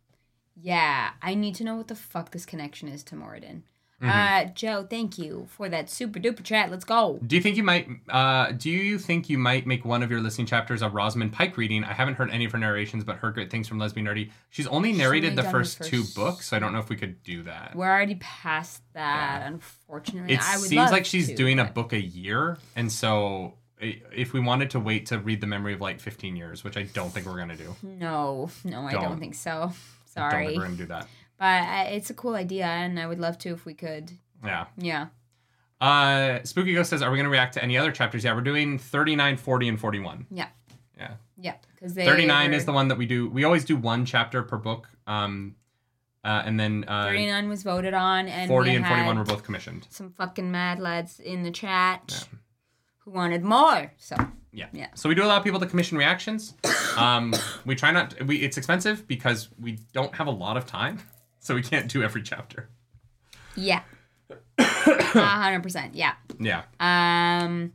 S1: Yeah. I need to know what the fuck this connection is to Moridin.
S2: Mm-hmm.
S1: Uh, Joe, thank you for that super duper chat. Let's go.
S2: Do you think you might uh do you think you might make one of your listening chapters a Rosamund Pike reading? I haven't heard any of her narrations, but heard great things from Lesbian Nerdy. She's only
S1: She's
S2: narrated
S1: only
S2: the first,
S1: the
S2: two
S1: first-
S2: books, so I don't know if we could do that.
S1: We're already past that, unfortunately.
S2: It
S1: I would
S2: seems like she's
S1: to,
S2: doing a book a year, and so if we wanted to wait to read the Memory of Light 15 years, which I don't think we're gonna do,
S1: No, no, I don't,
S2: Don't.
S1: think so.
S2: Don't
S1: Sorry,
S2: think we're gonna do that.
S1: but uh, it's a cool idea, and I would love to if we could.
S2: Yeah.
S1: Yeah.
S2: Uh, Spooky Ghost says, "Are we gonna react to any other chapters?" Yeah, we're doing 39, 40, and 41.
S1: Yeah.
S2: Yeah.
S1: Yeah, because
S2: 39
S1: were-
S2: is the one that we do. We always do one chapter per book. Um, uh, and then uh,
S1: 39 was voted on, and
S2: 40 and 41 were both commissioned.
S1: some fucking mad lads in the chat who wanted more. So
S2: Yeah.
S1: Yeah.
S2: So we do allow people to commission reactions. Um, we try not. To, we it's expensive because we don't have a lot of time, so we can't do every chapter.
S1: yeah, a hundred percent. Yeah.
S2: Yeah.
S1: Um,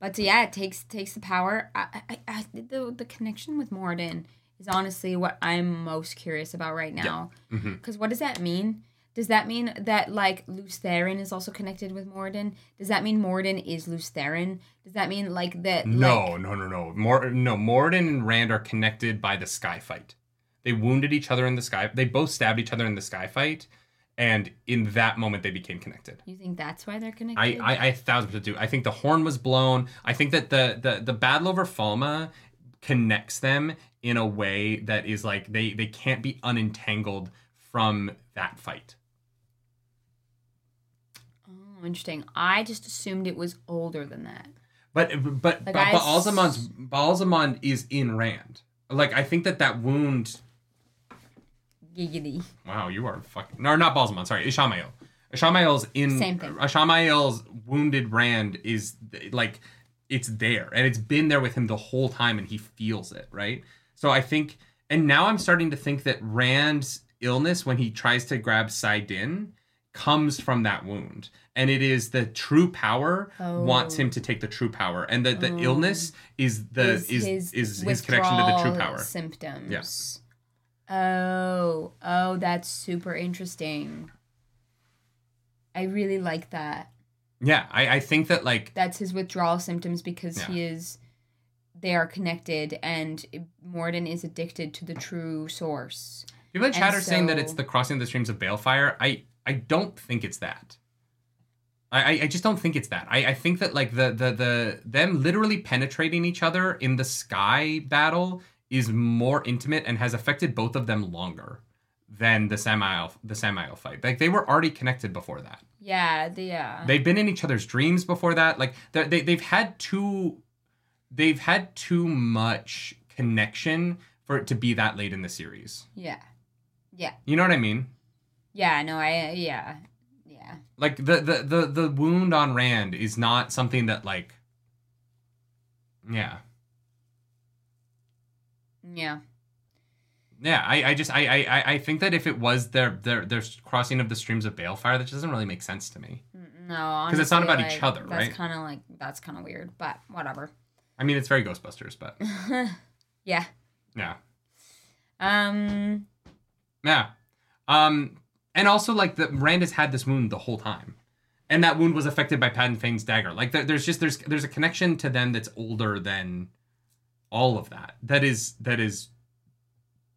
S1: But so yeah, it takes takes the power. I, I, I the the connection with Moridin is honestly what I'm most curious about right now. Because what does that mean? Does that mean that like Lews Therin is also connected with Moridin? Does that mean Moridin is Lews Therin? Does that mean like that?
S2: No,
S1: like,
S2: no, no, no. Mor- no, Moridin and Rand are connected by the sky fight. They wounded each other in the sky. They both stabbed each other in the sky fight, and in that moment they became connected.
S1: You think that's why they're connected?
S2: I, I, I a thousand percent do. I think the horn was blown. I think that the the the battle over Falme connects them in a way that is like they they can't be unentangled from that fight.
S1: Interesting. I just assumed it was older than that.
S2: But but
S1: Like,
S2: but,
S1: I
S2: but
S1: s-
S2: Alzamon's Ba'alzamon is in Rand. Like I think that that wound.
S1: Giggity.
S2: Wow, you are fucking. No, not Ba'alzamon. Sorry, Ishamael. Ishamael's in.
S1: Same thing.
S2: Ishamael's wounded Rand is like, it's there and it's been there with him the whole time, and he feels it, right? So I think, and now I'm starting to think that Rand's illness when he tries to grab Saidin comes from that wound, and it is the true power wants
S1: Oh.
S2: him to oh. take the true power, and the the illness um, is the is is his, connection to the true power.
S1: Symptoms. Yes. Oh, oh, that's super interesting. I really like that.
S2: Yeah, I I think that like
S1: That's his withdrawal symptoms because
S2: Yeah.
S1: he is. They are connected, and Moridin is addicted to the true source.
S2: People in chat are saying that it's the crossing of the streams of Balefire. I I don't think it's that. I, I- just don't think it's that. I, I think that like the the the them literally penetrating each other in the sky battle is more intimate and has affected both of them longer than the Samael the Samael fight. Like they were already connected before that.
S1: Yeah, the uh,
S2: They've been in each other's dreams before that. Like they they they've had too they've had too much connection for it to be that late in the series.
S1: yeah, yeah,
S2: You know what I mean?
S1: Yeah. No, I yeah, yeah.
S2: like the, the the the wound on Rand is not something that like yeah
S1: Yeah.
S2: yeah I, I just I, I I- think that if it was their their their crossing of the streams of Balefire that just doesn't really make sense to me
S1: Mm, No,
S2: 'Cause it's not about each other,
S1: That's
S2: right?
S1: kind of like that's kind of weird, but whatever.
S2: I mean it's very Ghostbusters but
S1: yeah.
S2: yeah
S1: Um.
S2: yeah um and also like the Rand has had this wound the whole time and that wound was affected by Padan Fain's dagger like there, there's just there's there's a connection to them that's older than all of that that is that is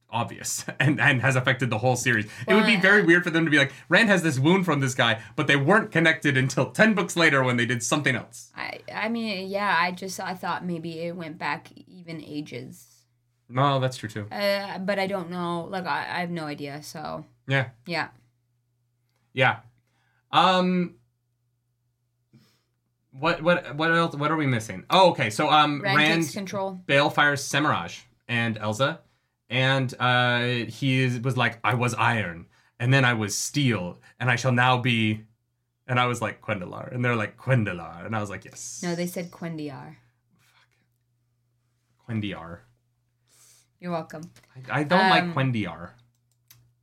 S2: obvious and and has affected the whole series. it would be very weird for them to be like Rand has this wound from this guy, but they weren't connected until 10 books later when they did something else.
S1: I I mean yeah. I just I thought maybe it went back even ages.
S2: No, that's true too.
S1: Uh, but I don't know. Like I, I have no idea. So
S2: Yeah.
S1: yeah.
S2: Yeah. Um what what what else what are we missing? Oh, okay. So um
S1: Rand,
S2: Rand,
S1: takes control.
S2: Balefires Semirhage and Elza and uh he is, was like I was iron and then I was steel and I shall now be and I was like Quendalar and they're like Quendalar and I was like yes.
S1: No, they said cuendillar.
S2: Fuck. cuendillar.
S1: You're welcome.
S2: I, I don't like
S1: Um,
S2: cuendillar.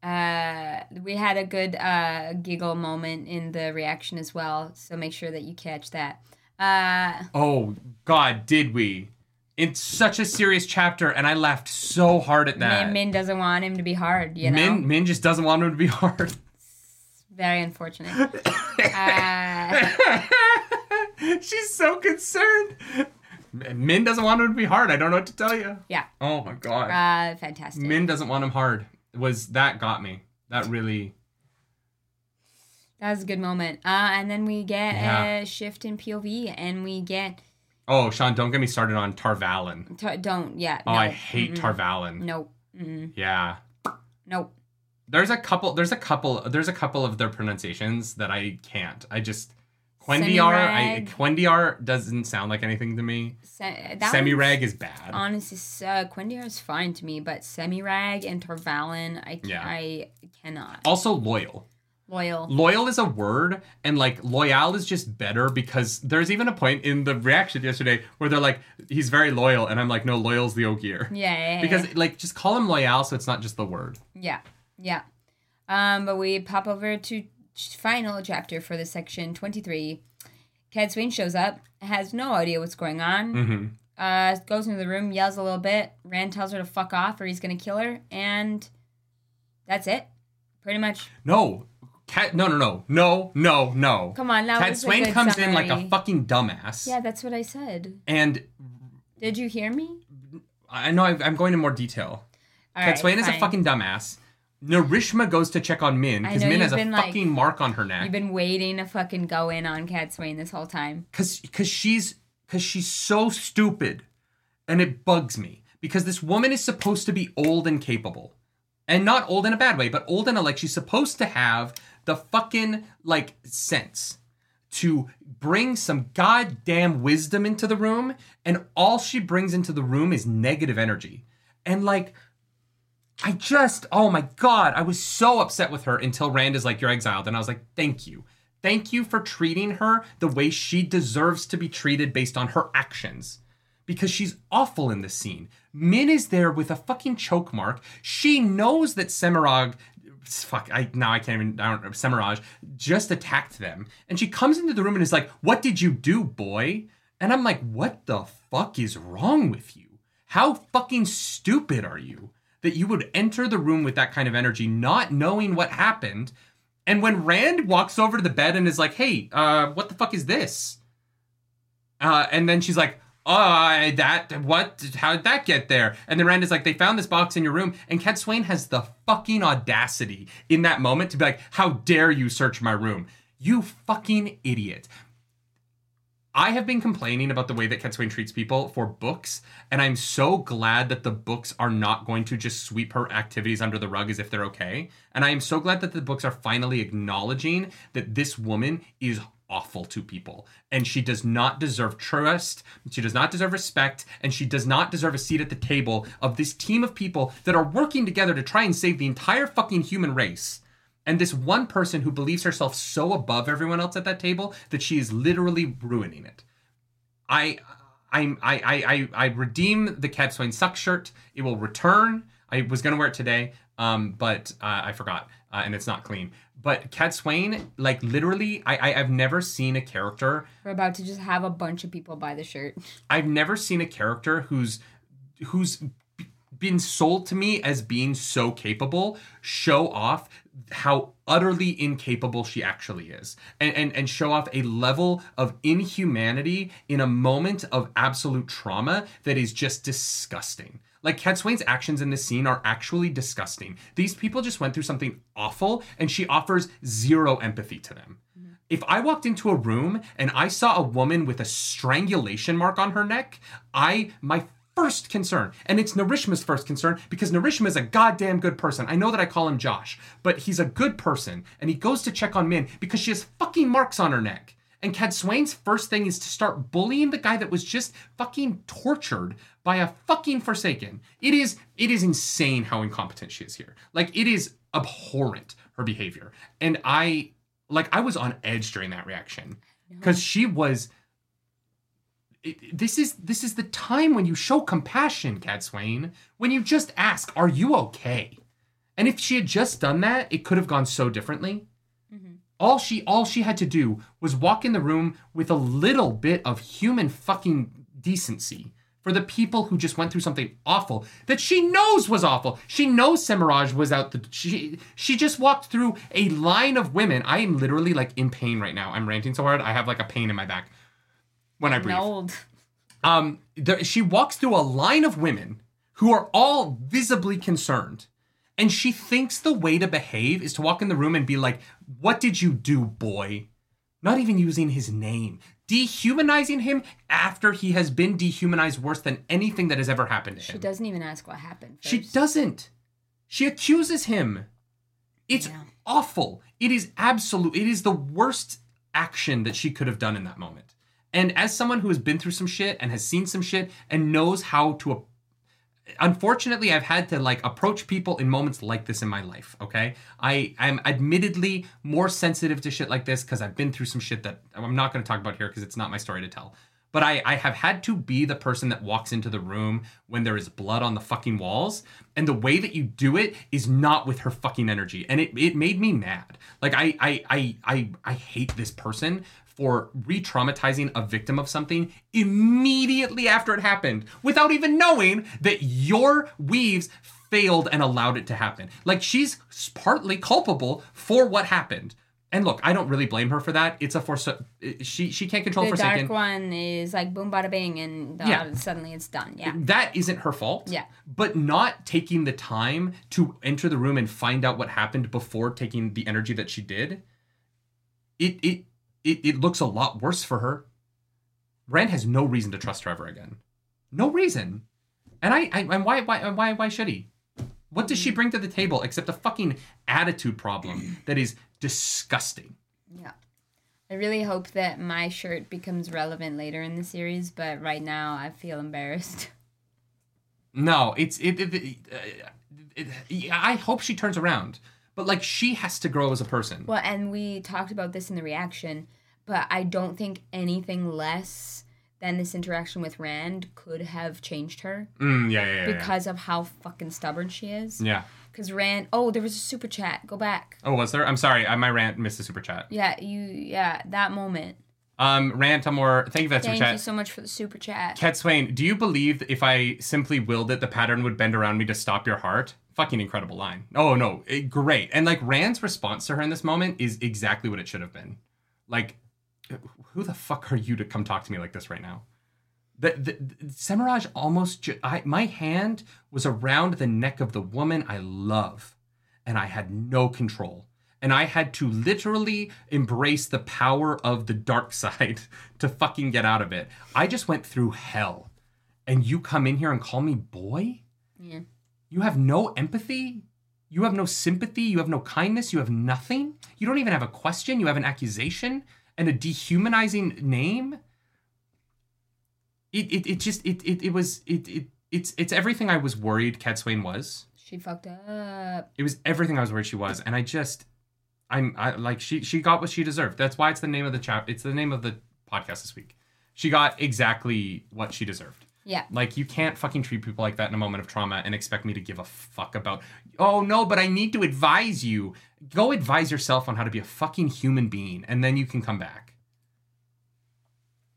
S1: Uh, we had a good uh, giggle moment in the reaction as well, so make sure that you catch that. Uh,
S2: Oh God, did we? It's such a serious chapter, and I laughed so hard at that.
S1: Min, Min doesn't want him to be hard, you know.
S2: Min, Min just doesn't want him to be hard.
S1: Very unfortunate. uh,
S2: She's so concerned. Min doesn't want him to be hard. I don't know what to tell you.
S1: yeah,
S2: Oh my God.
S1: uh, fantastic.
S2: Min doesn't want him hard. Was that got me? That really.
S1: That was a good moment. Uh, and then we get
S2: Yeah.
S1: a shift in POV, and we get
S2: Oh, Sean, don't get me started on Tarvalin.
S1: t- don't yeah.
S2: Oh,
S1: no,
S2: I hate
S1: mm-mm,
S2: Tarvalin.
S1: Nope. Mm-mm,
S2: Yeah.
S1: nope.
S2: There's a couple. There's a couple. There's a couple of their pronunciations that I can't. I just cuendillar. I cuendillar doesn't sound like anything to me.
S1: Se-
S2: Semirag is bad.
S1: Honestly, uh, cuendillar is fine to me, but Semirag and Tarvalin, I,
S2: Yeah.
S1: I cannot.
S2: Also loyal.
S1: Loyal.
S2: Loyal is a word, and like loyal is just better because there's even a point in the reaction yesterday where they're like, "He's very loyal," and I'm like, "No, loyal's the Ogier."
S1: Yeah, yeah, yeah,
S2: Because like, just call him loyal, so it's not just the word.
S1: yeah, yeah. Um, but we pop over to final chapter for the section twenty three. Cadsuane shows up, has no idea what's going on.
S2: hmm
S1: Uh, goes into the room, yells a little bit. Rand tells her to fuck off, or he's gonna kill her, and that's it. Pretty much.
S2: No, Cat. No, no, no, no, no, no.
S1: Come on, that
S2: Cat
S1: was a
S2: Swain
S1: good
S2: comes in like a fucking dumbass.
S1: Yeah, that's what I said.
S2: And
S1: Did you hear me?
S2: I know I- I'm going into more detail.
S1: All
S2: Cat
S1: right,
S2: Swain is a fucking dumbass. Narishma goes to check on Min because Min has a
S1: like-
S2: fucking mark on her neck.
S1: You've been waiting to fucking go in on Cadsuane this whole time.
S2: Cause cause she's cause she's so stupid. And it bugs me. Because this woman is supposed to be old and capable. And not old in a bad way, but old in a like she's supposed to have the fucking like sense to bring some goddamn wisdom into the room, and all she brings into the room is negative energy. And like I just, oh my God, I was so upset with her until Rand is like, You're exiled. And I was like, Thank you. Thank you for treating her the way she deserves to be treated based on her actions. Because she's awful in this scene. Min is there with a fucking choke mark. She knows that Semirog, fuck, I now I can't even, I don't know, Semirhage just attacked them. And she comes into the room and is like, What did you do, boy? And I'm like, What the fuck is wrong with you? How fucking stupid are you? That you would enter the room with that kind of energy, not knowing what happened. And when Rand walks over to the bed and is like, "Hey, uh, what the fuck is this?" Uh, and then she's like, "Uh, that what? How did that get there?" And then Rand is like, "They found this box in your room." And Cadsuane has the fucking audacity in that moment to be like, "How dare you search my room? You fucking idiot!" I have been complaining about the way that Cat treats people for books, and I'm so glad that the books are not going to just sweep her activities under the rug as if they're okay. And I am so glad that the books are finally acknowledging that this woman is awful to people and she does not deserve trust she does not deserve respect and she does not deserve a seat at the table of this team of people that are working together to try and save the entire fucking human race and this one person who believes herself so above everyone else at that table that she is literally ruining it. I I'm I I I, I redeem the Cadsuane suck shirt. It will return. I was gonna wear it today, um, but uh, I forgot, uh, and it's not clean. But Cadsuane, like literally, I, I I've never seen a character.
S1: We're about to just have a bunch of people buy the shirt.
S2: I've never seen a character who's who's been sold to me as being so capable show off how utterly incapable she actually is and, and and show off a level of inhumanity in a moment of absolute trauma that is just disgusting like Cadsuane's actions in this scene are actually disgusting. These people just went through something awful, and she offers zero empathy to them. If I walked into a room and I saw a woman with a strangulation mark on her neck, I my first concern, and it's Narishma's first concern because Narishma is a goddamn good person. I know that I call him Josh, but he's a good person, and he goes to check on Min because she has fucking marks on her neck. And Cadsuane's first thing is to start bullying the guy that was just fucking tortured by a fucking Forsaken. It is it is insane how incompetent she is here. Like it is abhorrent her behavior. And I like I was on edge during that reaction because she was this is this is the time when you show compassion, Cadsuane. When you just ask, "Are you okay?" And if she had just done that, it could have gone so differently. Mm-hmm. All she all she had to do was walk in the room with a little bit of human fucking decency for the people who just went through something awful that she knows was awful. She knows Semirhage was out the she she just walked through a line of women. I am literally like in pain right now. I'm ranting so hard. I have like a pain in my back when I breathe
S1: Old.
S2: um there, she walks through a line of women who are all visibly concerned and she thinks the way to behave is to walk in the room and be like what did you do boy not even using his name dehumanizing him after he has been dehumanized worse than anything that has ever happened to him.
S1: She doesn't even ask what happened. First.
S2: she doesn't she accuses him it's
S1: Yeah.
S2: awful it is absolute it is the worst action that she could have done in that moment and as someone who has been through some shit and has seen some shit and knows how to unfortunately i've had to like approach people in moments like this in my life okay i i'm admittedly more sensitive to shit like this because i've been through some shit that i'm not going to talk about here because it's not my story to tell but I, I have had to be the person that walks into the room when there is blood on the fucking walls. And the way that you do it is not with her fucking energy. And it, it made me mad. Like I, I I I I hate this person for re-traumatizing a victim of something immediately after it happened without even knowing that your weaves failed and allowed it to happen. Like she's partly culpable for what happened. And look, I don't really blame her for that. It's a force. She she can't control
S1: The
S2: Forsaken.
S1: dark one is like boom, bada bing, and uh,
S2: Yeah.
S1: suddenly it's done. Yeah.
S2: That isn't her fault.
S1: Yeah.
S2: But not taking the time to enter the room and find out what happened before taking the energy that she did, it it it, it looks a lot worse for her. Rand has no reason to trust her ever again. No reason. And I, I and why why why why should he? What does she bring to the table except a fucking attitude problem that is disgusting?
S1: Yeah. I really hope that my shirt becomes relevant later in the series, but right now I feel embarrassed.
S2: No, it's it. it, it, uh, it, yeah, I hope she turns around, but like she has to grow as a person.
S1: Well, and we talked about this in the reaction, but I don't think anything less than this interaction with Rand could have changed her
S2: Mm, yeah, yeah, yeah, yeah.
S1: because of how fucking stubborn she is.
S2: Yeah.
S1: Because Rand, oh, there was a super chat. Go back.
S2: Oh, was there? I'm sorry, I my rant missed the super chat.
S1: Yeah, you, yeah, that moment.
S2: Um, rant I'm more. Thank you for that
S1: Thank
S2: super
S1: you so much for the super chat.
S2: Cadsuane, do you believe that if I simply willed it, the pattern would bend around me to stop your heart? Fucking incredible line. Oh no, it, great. And like Rand's response to her in this moment is exactly what it should have been. Like, who the fuck are you to come talk to me like this right now? The, the, the Semirhage almost. Ju- I, my hand was around the neck of the woman I love, and I had no control. And I had to literally embrace the power of the dark side to fucking get out of it. I just went through hell. And you come in here and call me boy?
S1: Yeah.
S2: You have no empathy? You have no sympathy? You have no kindness? You have nothing? You don't even have a question? You have an accusation and a dehumanizing name? It, it, it just it, it, it was it, it it's it's everything I was worried Cadsuane was.
S1: She fucked up.
S2: It was everything I was worried she was, and I just, I'm, I like she she got what she deserved. That's why it's the name of the chap. It's the name of the podcast this week. She got exactly what she deserved.
S1: Yeah.
S2: Like you can't fucking treat people like that in a moment of trauma and expect me to give a fuck about. Oh no, but I need to advise you. Go advise yourself on how to be a fucking human being, and then you can come back.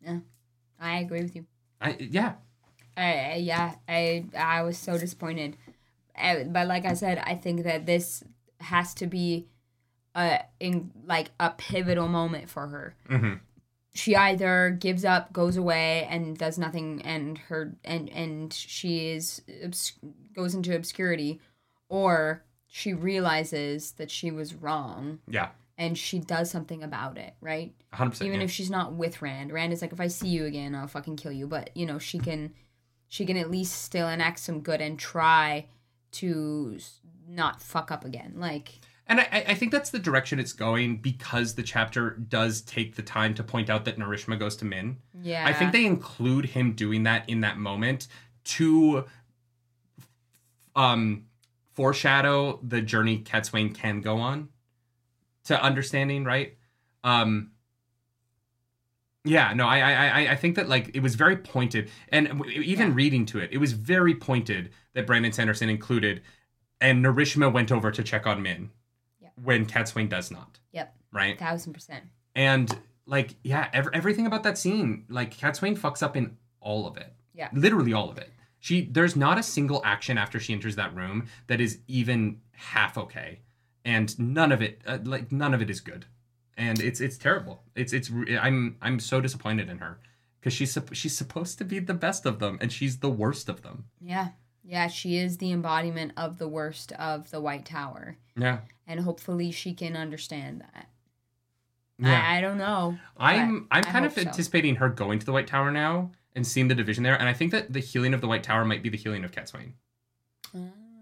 S1: Yeah. I agree with you.
S2: I yeah.
S1: I, yeah, I I was so disappointed, Uh, but like I said, I think that this has to be a in like a pivotal moment for her.
S2: hmm
S1: She either gives up, goes away, and does nothing, and her and and she is obs- goes into obscurity, or she realizes that she was wrong
S2: Yeah.
S1: and she does something about it, right?
S2: hundred percent.
S1: even
S2: yeah.
S1: if she's not with Rand. Rand is like, if I see you again, I'll fucking kill you. But you know, she can, she can at least still enact some good and try to not fuck up again. Like,
S2: And I, I think that's the direction it's going because the chapter does take the time to point out that Narishma goes to Min.
S1: yeah,
S2: I think they include him doing that in that moment to um foreshadow the journey Cadsuane can go on to understanding, right? Um yeah, no, I, I, I, think that like it was very pointed, and even
S1: Yeah.
S2: reading to it, it was very pointed that Brandon Sanderson included, and Narishma went over to check on Min. When Cadsuane does not,
S1: Yep,
S2: right?
S1: thousand percent.
S2: And like, yeah, ev- everything about that scene, like Cadsuane fucks up in all of it.
S1: Yeah.
S2: Literally all of it. She there's not a single action after she enters that room that is even half okay. And none of it uh, like none of it is good. And it's it's terrible. It's it's I'm I'm so disappointed in her cuz she's she's supposed to be the best of them and she's the worst of them.
S1: Yeah, yeah, she is the embodiment of the worst of the White Tower,
S2: Yeah.
S1: and hopefully she can understand that.
S2: Yeah.
S1: I, I don't know.
S2: I'm I'm kind of
S1: hope so.
S2: anticipating her going to the White Tower now and seeing the division there and I think that the healing of the White Tower might be the healing of Cadsuane.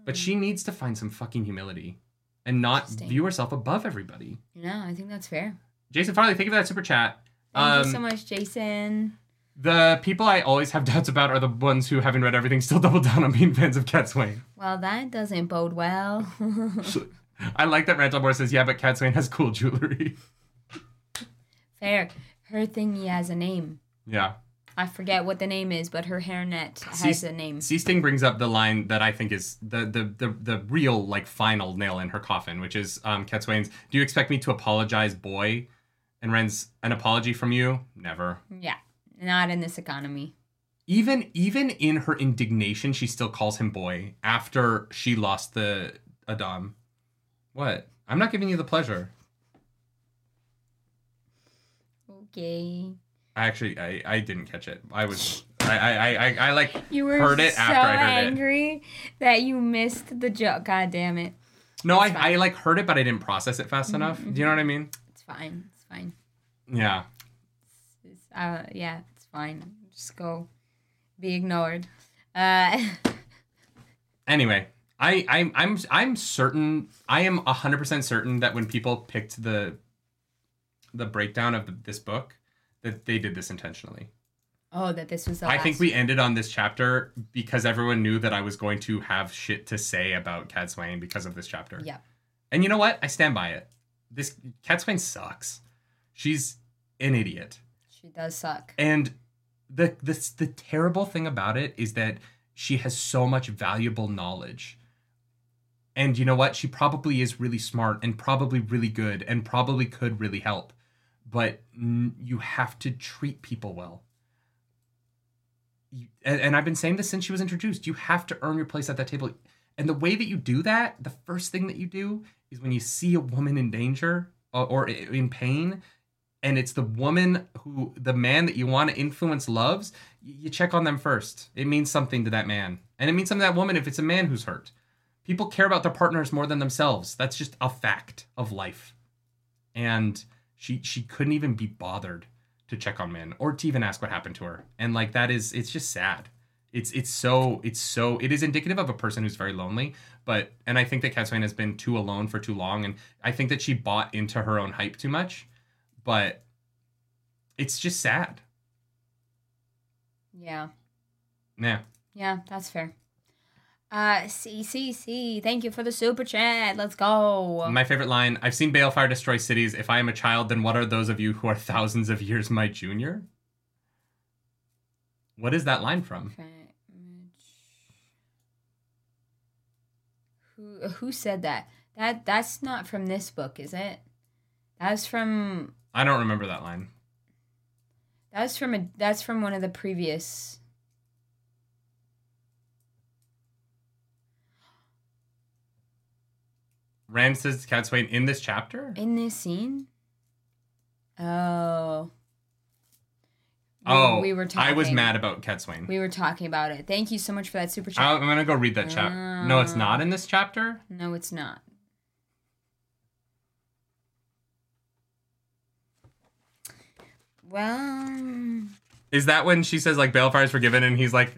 S2: But she needs to find some fucking humility and not view herself above everybody.
S1: Yeah, I think that's fair.
S2: Jason Farley, thank you for that super chat.
S1: Thank
S2: Um,
S1: you so much, Jason.
S2: The people I always have doubts about are the ones who haven't read everything, still double down on being fans of Cadsuane.
S1: Well, that doesn't bode well.
S2: I like that Randall Moore says, yeah, but Cadsuane has cool jewelry.
S1: Fair. Her thingy has a name.
S2: yeah.
S1: I forget what the name is, but her hairnet has a name.
S2: C Sting brings up the line that I think is the, the the the real like final nail in her coffin, which is um Cadsuane's, "Do you expect me to apologize, boy?" And Ren's an apology from you? Never.
S1: Yeah, not in this economy.
S2: Even even in her indignation, she still calls him boy after she lost the a'dam. What? I'm not giving you the pleasure.
S1: Okay.
S2: I actually I, I didn't catch it. I was I I, I, I like
S1: You were
S2: heard it
S1: so
S2: after I heard it.
S1: angry that you missed the joke. God damn it.
S2: No, I,
S1: It's
S2: I
S1: fine. Mm-hmm,
S2: like heard it, but I didn't process it fast enough. Do you know what I mean?
S1: It's fine. It's fine.
S2: Yeah.
S1: Uh, yeah, it's fine. Just go. Be ignored. Uh,
S2: Anyway, I, I I'm I'm certain I am hundred percent certain that when people picked the the breakdown of the, this book, that they did this intentionally.
S1: oh, that this was the
S2: I think we ended on this chapter because everyone knew that I was going to have shit to say about Cadsuane because of this chapter.
S1: Yeah.
S2: And you know what? I stand by it. This Cadsuane sucks. She's an idiot.
S1: She does suck.
S2: And the the the terrible thing about it is that she has so much valuable knowledge. And you know what? She probably is really smart and probably really good and probably could really help. But mm, you have to treat people well. You- And, and I've been saying this since she was introduced. You have to earn your place at that table. And the way that you do that, the first thing that you do is when you see a woman in danger or, or in pain, and it's the woman who the man that you want to influence loves, you check on them first. It means something to that man. And it means something to that woman if it's a man who's hurt. People care about their partners more than themselves. That's just a fact of life. And she she couldn't even be bothered to check on Min or to even ask what happened to her. And like that is it's just sad. It's it's so it's so it is indicative of a person who's very lonely. But and I think that Swain has been too alone for too long. And I think that she bought into her own hype too much but it's just sad.
S1: Yeah.
S2: Yeah.
S1: Yeah, that's fair. Uh, CCC, thank you for the super chat. Let's go.
S2: My favorite line I've seen Balefire destroy cities. If I am a child, then what are those of you who are thousands of years my junior? What is that line from?
S1: Okay, Who who said that? That that's not from this book, is it? That's from
S2: I don't remember that line.
S1: that's from a that's from one of the previous.
S2: Rand says to Cat in this chapter?
S1: in this scene. Oh.
S2: Oh,
S1: we were talking.
S2: I was mad about Cadsuane.
S1: We were talking about it. Thank you so much for that super chat.
S2: I'm gonna go read that chapter. No, it's not in this chapter.
S1: no, it's not. Well,
S2: Is that when she says like Balefire's forgiven and he's like,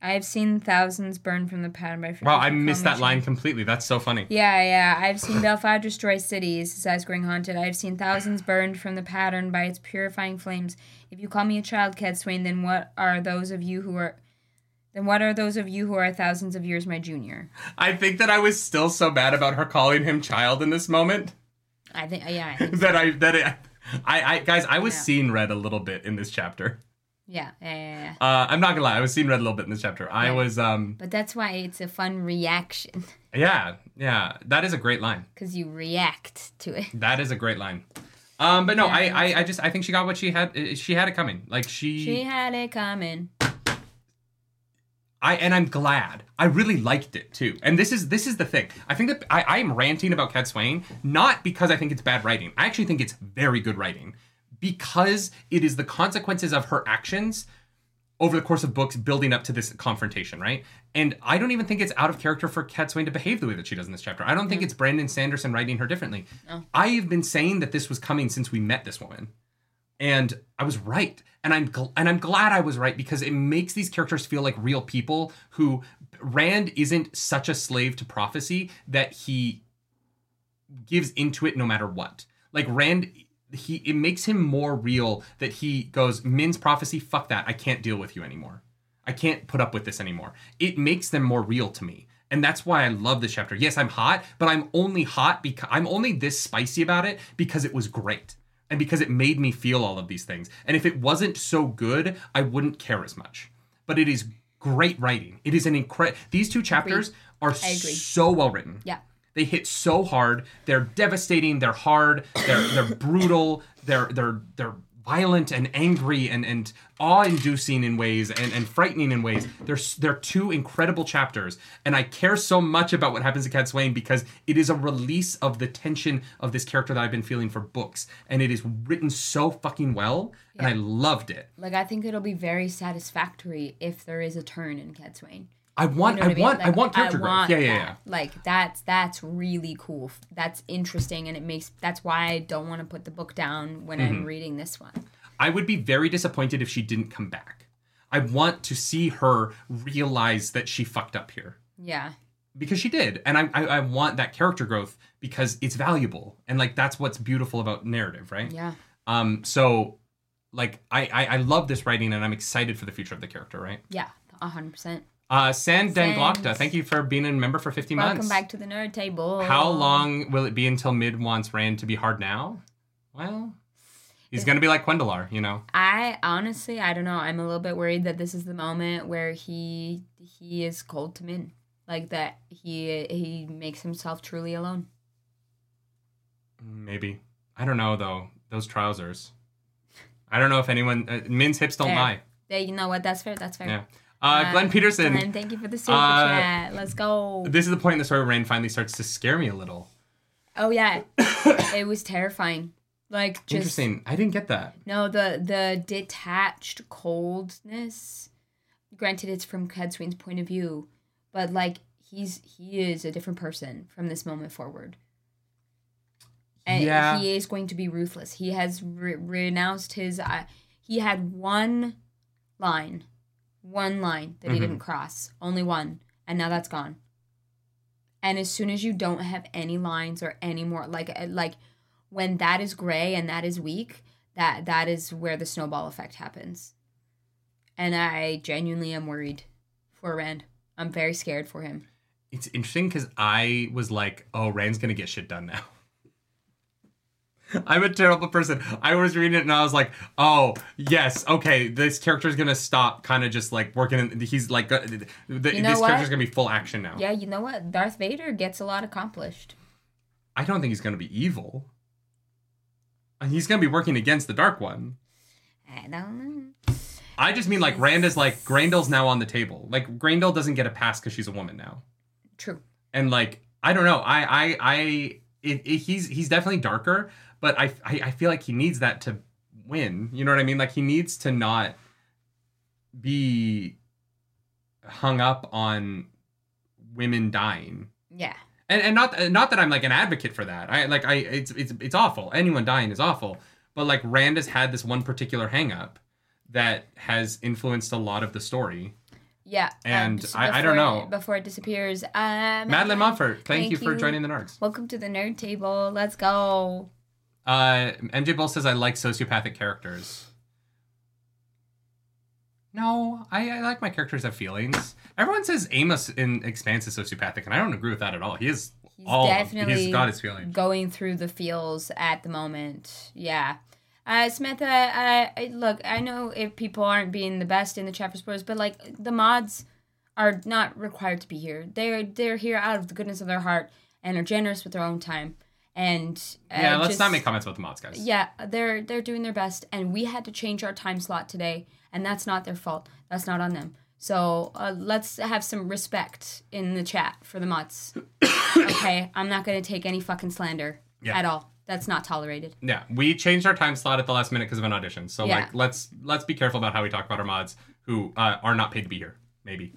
S1: I've seen thousands burn from the pattern by.
S2: "Wow, I missed that line completely. That's so funny."
S1: Yeah, yeah. I've seen Balefire destroy cities, says Growing Haunted. I've seen thousands burned from the pattern by its purifying flames. If you call me a child, Cadsuane, then what are those of you who are then what are those of you who are thousands of years my junior?
S2: I think that I was still so mad about her calling him child in this moment.
S1: I think yeah, I think,
S2: that I that it, I I guys I was
S1: Yeah.
S2: seeing red a little bit in this chapter.
S1: yeah, yeah, yeah, yeah.
S2: Uh, I'm not gonna lie, I was seeing red a little bit in this chapter. I
S1: Right.
S2: was um
S1: But that's why it's a fun reaction
S2: yeah yeah that is a great line.
S1: because you react to it.
S2: That is a great line. Um, but no,
S1: Yeah,
S2: I, I I just I think she got what she had. uh, She had it coming. Like
S1: she. She had it coming.
S2: I and I'm glad. I really liked it too. And this is this is the thing. I think that I, I am ranting about Cadsuane not because I think it's bad writing. I actually think it's very good writing because it is the consequences of her actions over the course of books building up to this confrontation, right? And I don't even think it's out of character for Cadsuane to behave the way that she does in this chapter. I don't think it's Brandon Sanderson writing her differently.
S1: No.
S2: I have been saying that this was coming since we met this woman and I was right, and I'm gl- and I'm glad I was right because it makes these characters feel like real people. Who Rand isn't such a slave to prophecy that he gives into it no matter what. Like Rand, he it makes him more real that he goes Min's prophecy. Fuck that! I can't deal with you anymore. I can't put up with this anymore. It makes them more real to me. And that's why I love this chapter. Yes, I'm hot, but I'm only hot because I'm only this spicy about it because it was great and because it made me feel all of these things. And if it wasn't so good, I wouldn't care as much. But it is great writing. It is an incredible. These two chapters are so well written.
S1: Yeah.
S2: They hit so hard. They're devastating. They're hard. They're they're brutal. They're they're they're violent and angry and and awe-inducing in ways and, and frightening in ways. They're, they're two incredible chapters, and I care so much about what happens to Cadsuane because it is a release of the tension of this character that I've been feeling for books, and it is written so fucking well, and I loved it.
S1: Like I think it'll be very satisfactory if there is a turn in Cadsuane.
S2: I want
S1: You know
S2: I
S1: mean?
S2: want I
S1: Like,
S2: want character growth.
S1: want
S2: Yeah, yeah, yeah.
S1: Like that's that's really cool. That's interesting, and it makes that's why I don't want to put the book down when
S2: Mm-hmm.
S1: I'm reading this one.
S2: I would be very disappointed if she didn't come back. I want to see her realize that she fucked up here.
S1: Yeah,
S2: because she did and I, I i want that character growth because it's valuable and like that's what's beautiful about narrative right
S1: yeah,
S2: um so like I, I i love this writing and i'm excited for the future of the character right
S1: yeah, a hundred percent.
S2: Uh sand danglocta
S1: Sans.
S2: thank you for being a member for 50
S1: Welcome
S2: months Welcome
S1: back to the nerd table.
S2: how long will it be until Min wants rand to be hard now well he's gonna be like Quendalar, you know
S1: I honestly, I don't know. I'm a little bit worried that this is the moment where he he is cold to Min, like that he he makes himself truly alone.
S2: maybe i don't know though those trousers i don't know if anyone uh, min's hips don't
S1: Fair.
S2: lie
S1: Yeah, you know what? That's fair. That's fair.
S2: yeah uh, Glenn Peterson.
S1: Glenn, thank you for the super
S2: uh,
S1: chat. Let's go.
S2: This is the point in the story where Rand finally starts to scare me a little.
S1: Oh yeah, it was terrifying. Like just
S2: Interesting. I didn't get that.
S1: no the the detached coldness. Granted, it's from Cadsuane's point of view, but like he's he is a different person from this moment forward. And
S2: Yeah.
S1: he is going to be ruthless. He has re- renounced his. Uh, he had one line, one line that he
S2: Mhm.
S1: didn't cross, only one, and now that's gone. And as soon as you don't have any lines or any more, like uh, like when that is gray and that is weak, that that is where the snowball effect happens. And I genuinely am worried for Rand. I'm very scared for him.
S2: It's interesting because I was like, oh, Rand's to get shit done now. I'm a terrible person. I was reading it and I was like, oh, yes, okay, this character's going to stop kind of just like working. In, he's like, uh, th- th-
S1: You know
S2: this
S1: what?
S2: character's going to be full action now.
S1: Yeah, you know what? Darth Vader gets a lot accomplished.
S2: I don't think he's going to be evil. And He's going to be working against the Dark One.
S1: I don't know.
S2: I just mean like Rand is like Graendal's now on the table. Like Graendal doesn't get a pass because she's a woman now.
S1: True.
S2: and like I don't know, I I I it, it, he's he's definitely darker, but I, I I feel like he needs that to win. You know what I mean? Like he needs to not be hung up on women dying.
S1: Yeah.
S2: And and not not that I'm like an advocate for that. I like I it's it's it's awful. Anyone dying is awful. But like Rand has had this one particular hang up that has influenced a lot of the story.
S1: Yeah.
S2: And
S1: just
S2: I- I don't know.
S1: Before it disappears. Uh,
S2: Madeline Montfort, thank,
S1: Thank
S2: you for
S1: you.
S2: joining the Nargs.
S1: Welcome to the nerd table. Let's go.
S2: Uh, MJ Bull says I like sociopathic characters. No, I, I like my characters have feelings. Everyone says Amos in Expanse is sociopathic, and I don't agree with that at all. He is
S1: He's
S2: all
S1: definitely
S2: he's got his feelings.
S1: going through the feels at the moment. Yeah. Uh, Samantha, uh, I- look, I know if people aren't being the best in the chat for sports, but like the mods are not required to be here. They're they're here out of the goodness of their heart and are generous with their own time. And uh,
S2: Yeah, let's
S1: just-
S2: not make comments about the mods, guys.
S1: Yeah, they're they're doing their best, and we had to change our time slot today, and that's not their fault. That's not on them. So uh, let's have some respect in the chat for the mods. okay, I'm not gonna take any fucking slander
S2: Yeah.
S1: at all. That's not tolerated.
S2: Yeah, we changed our time slot at the last minute because of an audition. So
S1: Yeah.
S2: like, let's let's be careful about how we talk about our mods who uh, are not paid to be here. Maybe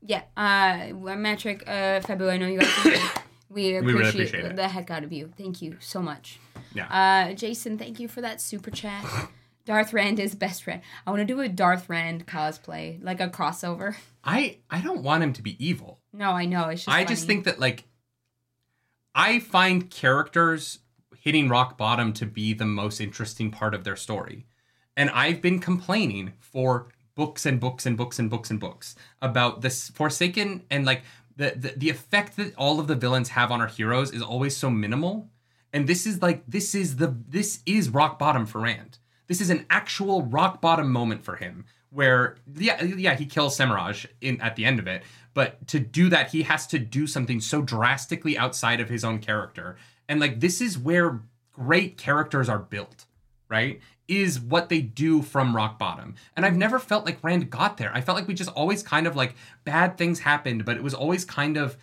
S1: Yeah, uh, metric, uh, Febu, I know you guys. We appreciate,
S2: really appreciate it.
S1: the heck out of you. Thank you so much.
S2: Yeah.
S1: Uh, Jason, thank you for that super chat. Darth Rand is best friend. I want to do a Darth Rand cosplay, like a crossover.
S2: I I don't want him to be evil.
S1: No, I know. It's just.
S2: I just think that like I find characters hitting rock bottom to be the most interesting part of their story. And I've been complaining for books and books and books and books and books about this Forsaken and like the, the the effect that all of the villains have on our heroes is always so minimal. And this is like this is the this is rock bottom for Rand. This is an actual rock bottom moment for him where yeah yeah he kills Semirhage in at the end of it, but to do that he has to do something so drastically outside of his own character, and like this is where great characters are built, right? Is what they do from rock bottom. And I've never felt like Rand got there. I felt like we just always kind of like bad things happened, but it was always kind of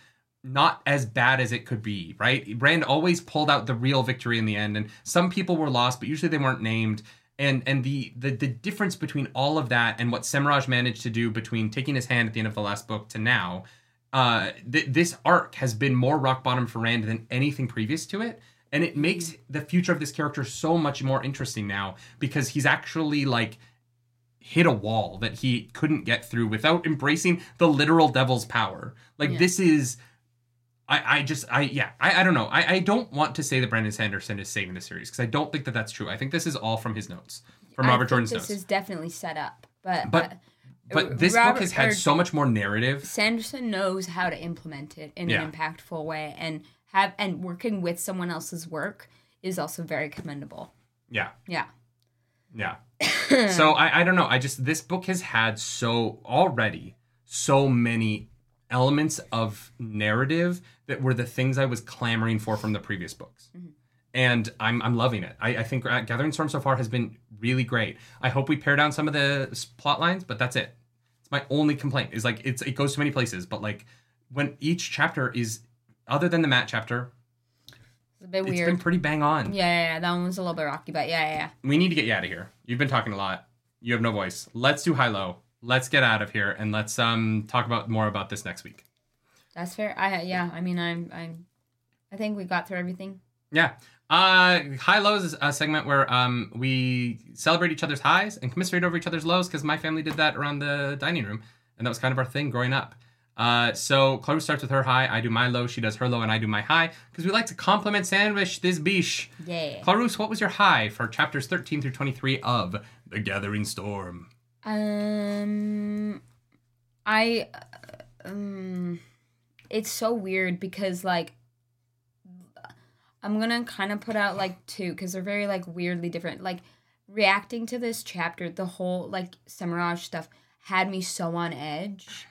S2: not as bad as it could be, right? Rand always pulled out the real victory in the end, and some people were lost, but usually they weren't named. And and the the, the difference between all of that and what Semirhage managed to do between taking his hand at the end of the last book to now, uh, th- this arc has been more rock bottom for Rand than anything previous to it. And it makes the future of this character so much more interesting now because he's actually like hit a wall that he couldn't get through without embracing the literal devil's power. Like
S1: Yeah.
S2: this is I, I just I yeah I, I don't know I, I don't want to say that Brandon Sanderson is saving the series because I don't think that that's true I think this is all from his notes from
S1: I
S2: Robert Jordan's
S1: this
S2: notes
S1: is definitely set up, but
S2: But-
S1: uh,
S2: but this book has had so much more narrative
S1: Sanderson knows how to implement it in
S2: Yeah.
S1: an impactful way, and have and working with someone else's work is also very commendable.
S2: yeah
S1: Yeah.
S2: Yeah. so I, I don't know. I just this book has had so already so many elements of narrative that were the things I was clamoring for from the previous books. And I'm I'm loving it. I, I think uh, Gathering Storm so far has been really great. I hope we pare down some of the plot lines, but that's it. It's my only complaint. Is like it's it goes to many places, but like when each chapter is other than the Mat chapter,
S1: It's a bit
S2: it's
S1: weird.
S2: been pretty bang on.
S1: yeah, yeah, yeah, that one was a little bit rocky, but yeah, yeah, yeah.
S2: we need to get you out of here. You've been talking a lot. You have no voice. Let's do high low. Let's get out of here and let's um talk about more about this next week.
S1: That's fair. I yeah. I mean, I'm I'm. I think we got through everything.
S2: Yeah. Uh, high lows is a segment where um we celebrate each other's highs and commiserate over each other's lows because my family did that around the dining room and that was kind of our thing growing up. Uh, so Clarissa starts with her high, I do my low, she does her low, and I do my high because we like to compliment sandwich this biche.
S1: Yeah.
S2: Clarus, what was your high for chapters 13 through 23 of The Gathering Storm?
S1: Um, I, um, it's so weird because like, I'm gonna kind of put out like two because they're very like weirdly different. Like reacting to this chapter, the whole like Semirhage stuff had me so on edge,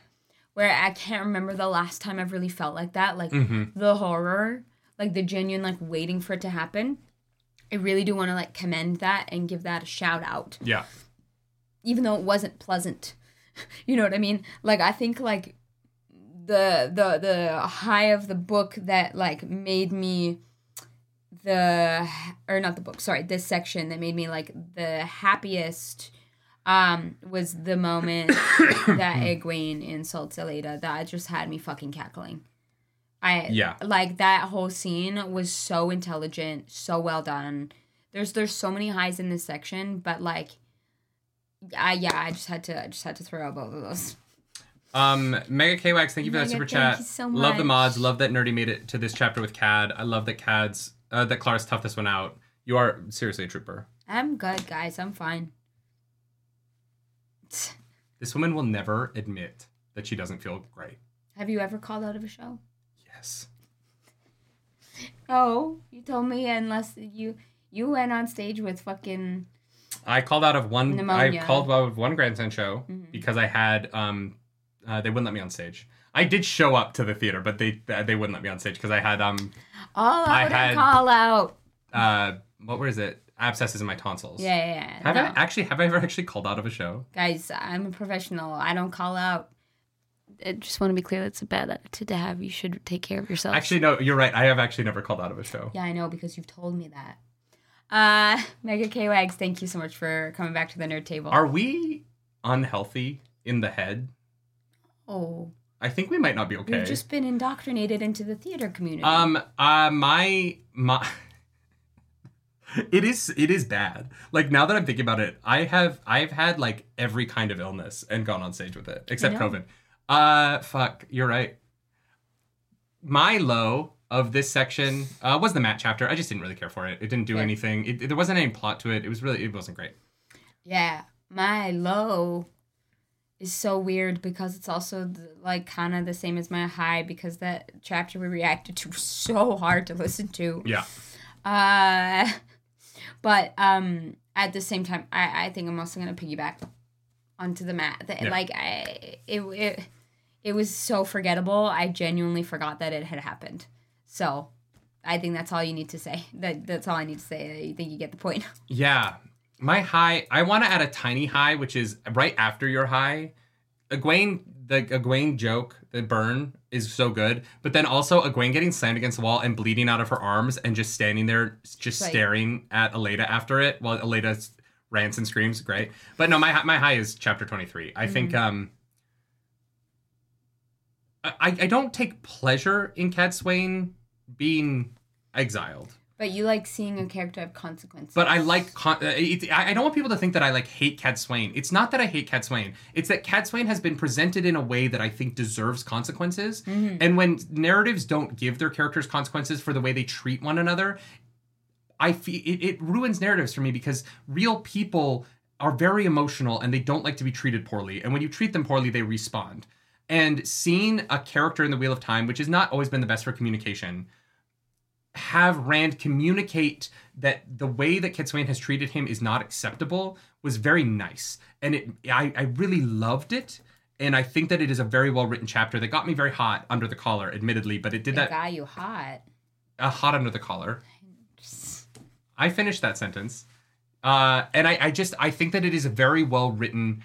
S1: where I can't remember the last time I've really felt like that. Like
S2: Mm-hmm.
S1: the horror, like the genuine like waiting for it to happen. I really do want to like commend that and give that a shout out
S2: Yeah.
S1: even though it wasn't pleasant. you know what I mean? Like I think like the the the high of the book that like made me the or not the book, sorry, this section that made me like the happiest um was the moment that Egwene insults Elaida that just had me fucking cackling. I
S2: Yeah.
S1: like that whole scene was so intelligent, so well done. There's there's so many highs in this section, but like I yeah, I just had to I just had to throw out both of those.
S2: Um, Mega KWax, thank you for that super chat.
S1: so
S2: Love the mods. Love that Nerdy made it to this chapter with Cad. I love that Cad's uh, that Clarus tough this one out. You are seriously a trooper.
S1: I'm good, guys. I'm fine.
S2: This woman will never admit that she doesn't feel great.
S1: Have you ever called out of a show?
S2: Yes.
S1: Oh, you told me unless you you went on stage with fucking
S2: I called out of one.
S1: Pneumonia.
S2: I called out of one grandson show
S1: Mhm.
S2: because I had um, uh, they wouldn't let me on stage. I did show up to the theater, but they they wouldn't let me on stage because I had um
S1: all
S2: I
S1: out
S2: had-
S1: and call out.
S2: uh what was it abscesses in my tonsils.
S1: Yeah, yeah, yeah.
S2: Have
S1: no.
S2: I actually have I ever actually called out of a show?
S1: Guys, I'm a professional. I don't call out. I just want to be clear. That's a bad attitude to have. You should take care of yourself.
S2: Actually, no, you're right. I have actually never called out of a show.
S1: Yeah, I know because you've told me that. Uh, Mega K Wags, thank you so much for coming back to the nerd table.
S2: Are we unhealthy in the head?
S1: oh,
S2: I think we might not be okay.
S1: we've just been indoctrinated into the theater community.
S2: Um. Uh. My. My. it is. It is bad. Like now that I'm thinking about it, I have. I've had like every kind of illness and gone on stage with it, except. COVID. Uh. Fuck. You're right. My low of this section uh, was the Mat chapter. I just didn't really care for it. It didn't do
S1: Yeah.
S2: anything. It, it- there wasn't any plot to it. It was really. It wasn't great.
S1: yeah, my low is so weird because it's also the, like kind of the same as my high because that chapter we reacted to was so hard to listen to.
S2: Yeah.
S1: Uh, but um, at the same time, I, I think I'm also gonna piggyback onto the mat. That-
S2: Yeah.
S1: Like I, it, it, it was so forgettable. I genuinely forgot that it had happened. So, I think that's all you need to say. That that's all I need to say. I think you get the point.
S2: Yeah. My high, I want to add a tiny high, which is right after your high. Egwene, the Egwene joke, the burn is so good. But then also Egwene getting slammed against the wall and bleeding out of her arms and just standing there, just
S1: Right.
S2: staring at Elaida after it while Elaida s- rants and screams. Great. But no, my, my high is chapter 23. I think, um, I, I don't take pleasure in Cadsuane being exiled.
S1: But you like seeing a character have consequences.
S2: But I like. Con- uh, it, I I don't want people to think that I like hate Cadsuane. It's not that I hate Cadsuane. It's that Cadsuane has been presented in a way that I think deserves consequences. And when narratives don't give their characters consequences for the way they treat one another, I feel it, it ruins narratives for me because real people are very emotional and they don't like to be treated poorly. And when you treat them poorly, they respond. And seeing a character in the Wheel of Time, which has not always been the best for communication, have Rand communicate that the way that Cadsuane has treated him is not acceptable was very nice. And it I, I really loved it. And I think that it is a very well written chapter that got me very hot under the collar, admittedly, but it did
S1: it
S2: that
S1: got you hot.
S2: uh, hot under the collar. I finished that sentence. Uh, and I, I just I think that it is a very well written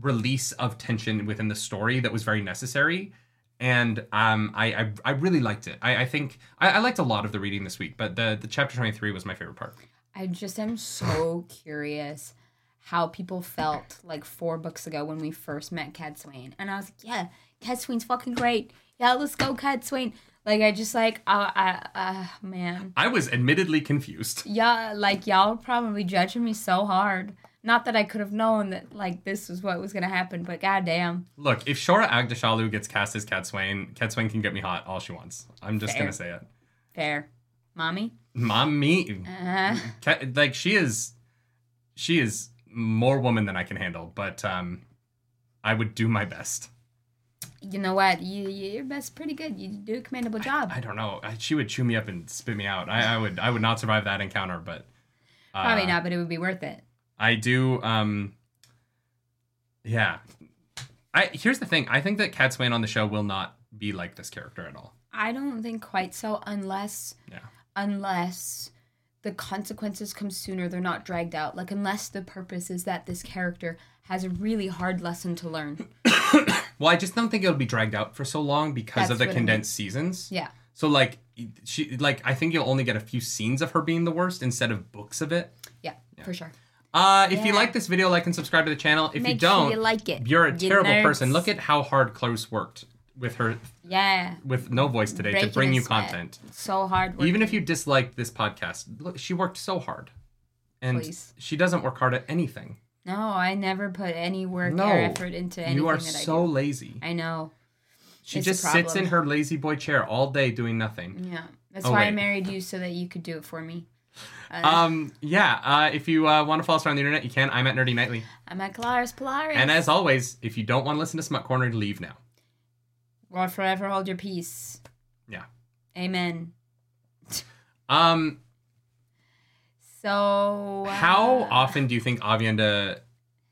S2: release of tension within the story that was very necessary. And um, I, I I really liked it. I, I think I, I liked a lot of the reading this week, but the the chapter twenty three was my favorite part.
S1: I just am so curious how people felt like four books ago when we first met Cadsuane. And I was like, yeah, Cadsuane's fucking great. Yeah, let's go, Cadsuane. Like, I just like, uh, uh, uh, man.
S2: I was admittedly confused.
S1: Yeah, like, y'all probably judging me so hard. Not that I could have known that, like, this was what was going to happen, but goddamn.
S2: Look, if Shohreh Aghdashloo gets cast as Cadsuane, Cat Swain can get me hot all she wants. I'm just
S1: Fair.
S2: gonna say it.
S1: Fair. Mommy?
S2: Mommy,
S1: Uh,
S2: Cat, like she is she is more woman than I can handle, but um I would do my best.
S1: you know what? You, your best pretty good. You do a commendable job.
S2: I don't know. I, she would chew me up and spit me out. I, I would I would not survive that encounter, but uh,
S1: Probably not, but it would be worth it.
S2: I do um yeah. I here's the thing. I think that Cadsuane on the show will not be like this character at all.
S1: I don't think quite so unless
S2: Yeah.
S1: unless the consequences come sooner, they're not dragged out. Like unless the purpose is that this character has a really hard lesson to learn.
S2: Well, I just don't think it'll be dragged out for so long because of the condensed seasons.
S1: Yeah.
S2: So like she like I think you'll only get a few scenes of her being the worst instead of books of it.
S1: Yeah, for sure.
S2: Uh, if you like this video, like and subscribe to the channel. If
S1: Make
S2: you don't,
S1: sure you like it.
S2: you're a
S1: You
S2: terrible
S1: nerds.
S2: person. Look at how hard Close worked with her
S1: Yeah.
S2: with no voice today
S1: Breaking
S2: to bring you
S1: sweat.
S2: content.
S1: So hard. Working.
S2: Even if you disliked this podcast, look, she worked so hard, and
S1: Please.
S2: she doesn't work hard at anything.
S1: No, I never put any work
S2: No,
S1: or effort into anything
S2: you are so
S1: I
S2: lazy.
S1: I know.
S2: She
S1: It's
S2: just sits in her lazy boy chair all day doing nothing.
S1: Yeah. That's
S2: Oh,
S1: why I married you so that you could do it for me. Uh,
S2: Um, yeah. Uh, if you uh, want to follow us around the internet, you can. I'm at Nerdy Nightly.
S1: I'm at Clarus Polaris.
S2: And as always, if you don't want to listen to Smut Corner, leave now.
S1: or forever hold your peace.
S2: Yeah.
S1: Amen.
S2: Um,
S1: So
S2: how
S1: uh,
S2: often do you think Aviendha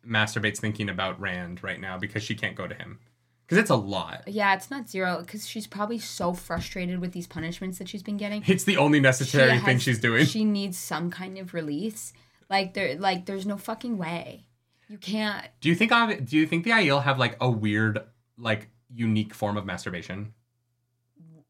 S2: masturbates thinking about Rand right now because she can't go to him? Because it's a lot.
S1: Yeah, it's not zero because she's probably so frustrated with these punishments that she's been getting.
S2: It's the only necessary
S1: She
S2: thing
S1: has-
S2: she's doing.
S1: She needs some kind of release. Like there, like there's no fucking way. You can't.
S2: do you think Avi- do you think the Aiel have like a weird, like unique form of masturbation?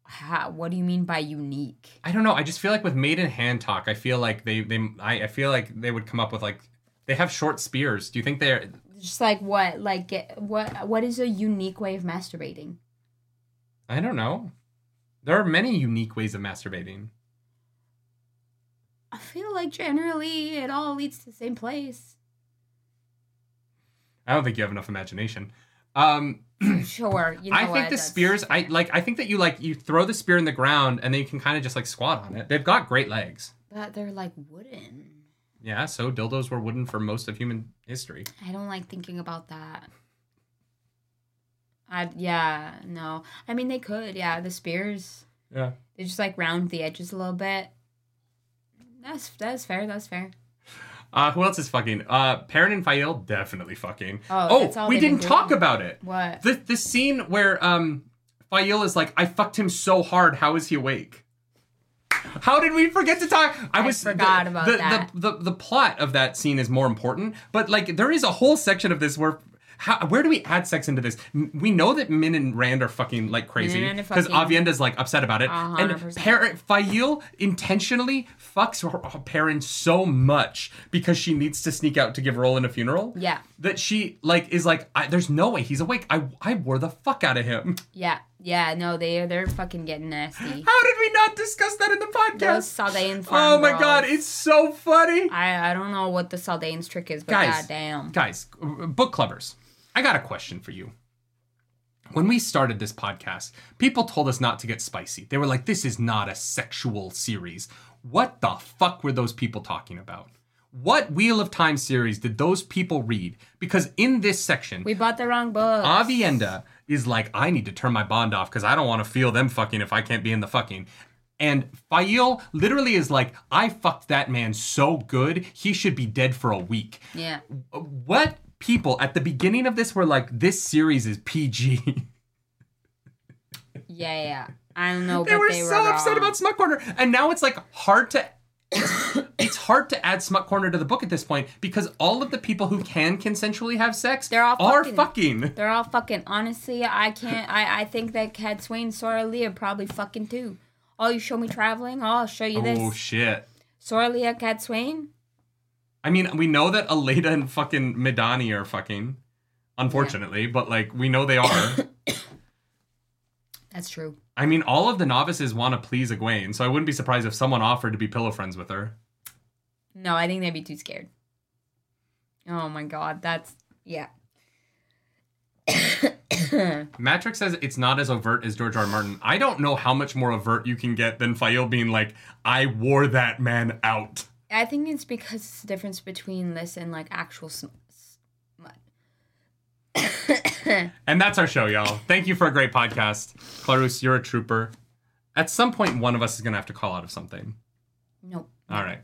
S1: How, what do you mean by unique?
S2: I don't know. I just feel like with maiden hand talk, I feel like they they I, I feel like they would come up with like they have short spears. Do you think they're
S1: Just like what? Like get, what? What is a unique way of masturbating?
S2: I don't know. There are many unique ways of masturbating.
S1: I feel like generally it all leads to the same place.
S2: I don't think you have enough imagination. Um,
S1: Sure, you know
S2: I think
S1: what,
S2: the spears. I like. I think that you like you throw the spear in the ground and then you can kind of just like squat on it. They've got great legs.
S1: But they're like wooden.
S2: Yeah. So dildos were wooden for most of human history.
S1: I don't like thinking about that. I yeah no. I mean they could yeah the spears
S2: Yeah.
S1: they just like round the edges a little bit. That's that's fair. That's fair.
S2: Uh, who else is fucking? Uh, Perrin and Faile definitely fucking.
S1: Oh, that's all
S2: we didn't talk
S1: doing.
S2: about it.
S1: What?
S2: The the scene where um Faile is like, I fucked him so hard. How is he awake? How did we forget to talk? I, was
S1: forgot
S2: the,
S1: about
S2: the,
S1: that.
S2: The, the the plot of that scene is more important, but like there is a whole section of this where. How, where do we add sex into this? We know that Min and Rand are fucking like crazy because Aviendha's like upset about it, and
S1: hundred percent.
S2: Per- intentionally fucks her, her Perrin so much because she needs to sneak out to give Rolan a funeral.
S1: Yeah.
S2: that she like is like, I, there's no way he's awake. I I wore the fuck out of him.
S1: Yeah. Yeah. No, they are they're fucking getting nasty.
S2: How did we not discuss that in the
S1: Those
S2: podcast?
S1: Saldaean oh farm
S2: Oh my
S1: girls.
S2: god, it's so funny.
S1: I I don't know what the Saldaean's trick is, but
S2: Guys.
S1: goddamn.
S2: Guys, book clubbers, I got a question for you. When we started this podcast, people told us not to get spicy. They were like, this is not a sexual series. What the fuck were those people talking about? What Wheel of Time series did those people read? Because in this section,
S1: We bought the wrong book.
S2: Aviendha is like, I need to turn my bond off because I don't want to feel them fucking if I can't be in the fucking. And Faile literally is like, I fucked that man so good, he should be dead for a week.
S1: yeah.
S2: What people at the beginning of this were like, this series is PG?
S1: Yeah, yeah. I don't know,
S2: they were
S1: they
S2: so
S1: were
S2: upset
S1: wrong.
S2: about Smut Corner. And now it's like hard to. It's, it's hard to add Smut Corner to the book at this point because all of the people who can consensually have sex
S1: They're all
S2: are
S1: fucking-
S2: fucking.
S1: They're all fucking. Honestly, I can't. I I think that Cadsuane, Sora Leah probably fucking too. Oh, you show me traveling. Oh, I'll show you this.
S2: Oh shit.
S1: Sora Leah, Cadsuane.
S2: I mean, we know that Elaida and fucking Meidani are fucking, unfortunately, but like we know they are.
S1: That's true.
S2: I mean, all of the novices want to please Egwene, so I wouldn't be surprised if someone offered to be pillow friends with her.
S1: No, I think they'd be too scared. Oh my god, that's yeah.
S2: Matrix says it's not as overt as George R. R. Martin. I don't know how much more overt you can get than Faile being like, "I wore that man out."
S1: I think it's because it's the difference between this and like actual sm-.
S2: And that's our show, y'all. Thank you for a great podcast, Clarus. You're a trooper. At some point, one of us is gonna have to call out of something.
S1: nope.
S2: All right.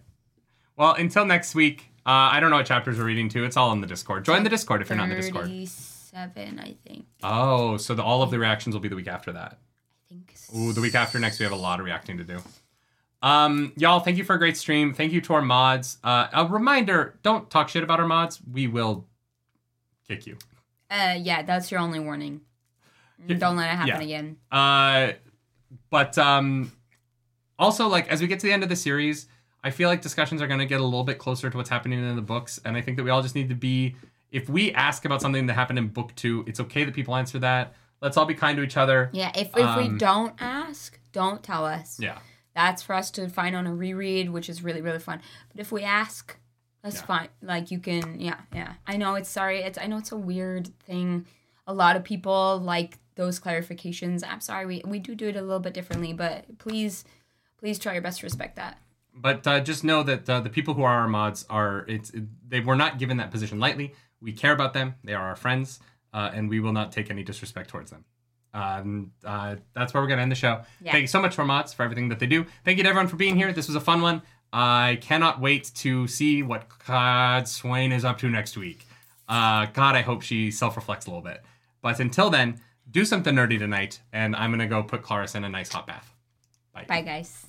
S2: Well, until next week. Uh, I don't know what chapters we're reading to. It's all in the Discord. Join the Discord if you're not in the Discord.
S1: Thirty-seven, I think.
S2: Oh, so the, all of the reactions will be the week after that.
S1: I think.
S2: Ooh, the week after next, we have a lot of reacting to do. Um, y'all, thank you for a great stream. Thank you to our mods. Uh, a reminder: don't talk shit about our mods. We will kick you.
S1: Uh, yeah, that's your only warning. Don't let it happen
S2: yeah.
S1: again.
S2: Uh, but um, also like as we get to the end of the series, I feel like discussions are going to get a little bit closer to what's happening in the books, and I think that we all just need to be. If we ask about something that happened in book two, it's okay that people answer that. Let's all be kind to each other.
S1: Yeah, if if
S2: Um,
S1: we don't ask, don't tell us.
S2: Yeah.
S1: That's for us to find on a reread, which is really really fun. But if we ask, that's
S2: Yeah.
S1: fine. Like you can, yeah, yeah. I know it's sorry. It's I know it's a weird thing. A lot of people like those clarifications. I'm sorry. We we do do it a little bit differently, but please, please try your best to respect that.
S2: But uh, just know that uh, the people who are our mods are it's it, they were not given that position lightly. We care about them. They are our friends, uh, and we will not take any disrespect towards them. Um, uh, that's where we're gonna end the show.
S1: Yeah.
S2: Thank you so much for mods for everything that they do. Thank you to everyone for being here. This was a fun one. I cannot wait to see what Cadsuane is up to next week. Uh, God, I hope she self reflects a little bit. But until then, do something nerdy tonight, and I'm gonna go put Clarus in a nice hot bath. Bye.
S1: Bye, guys.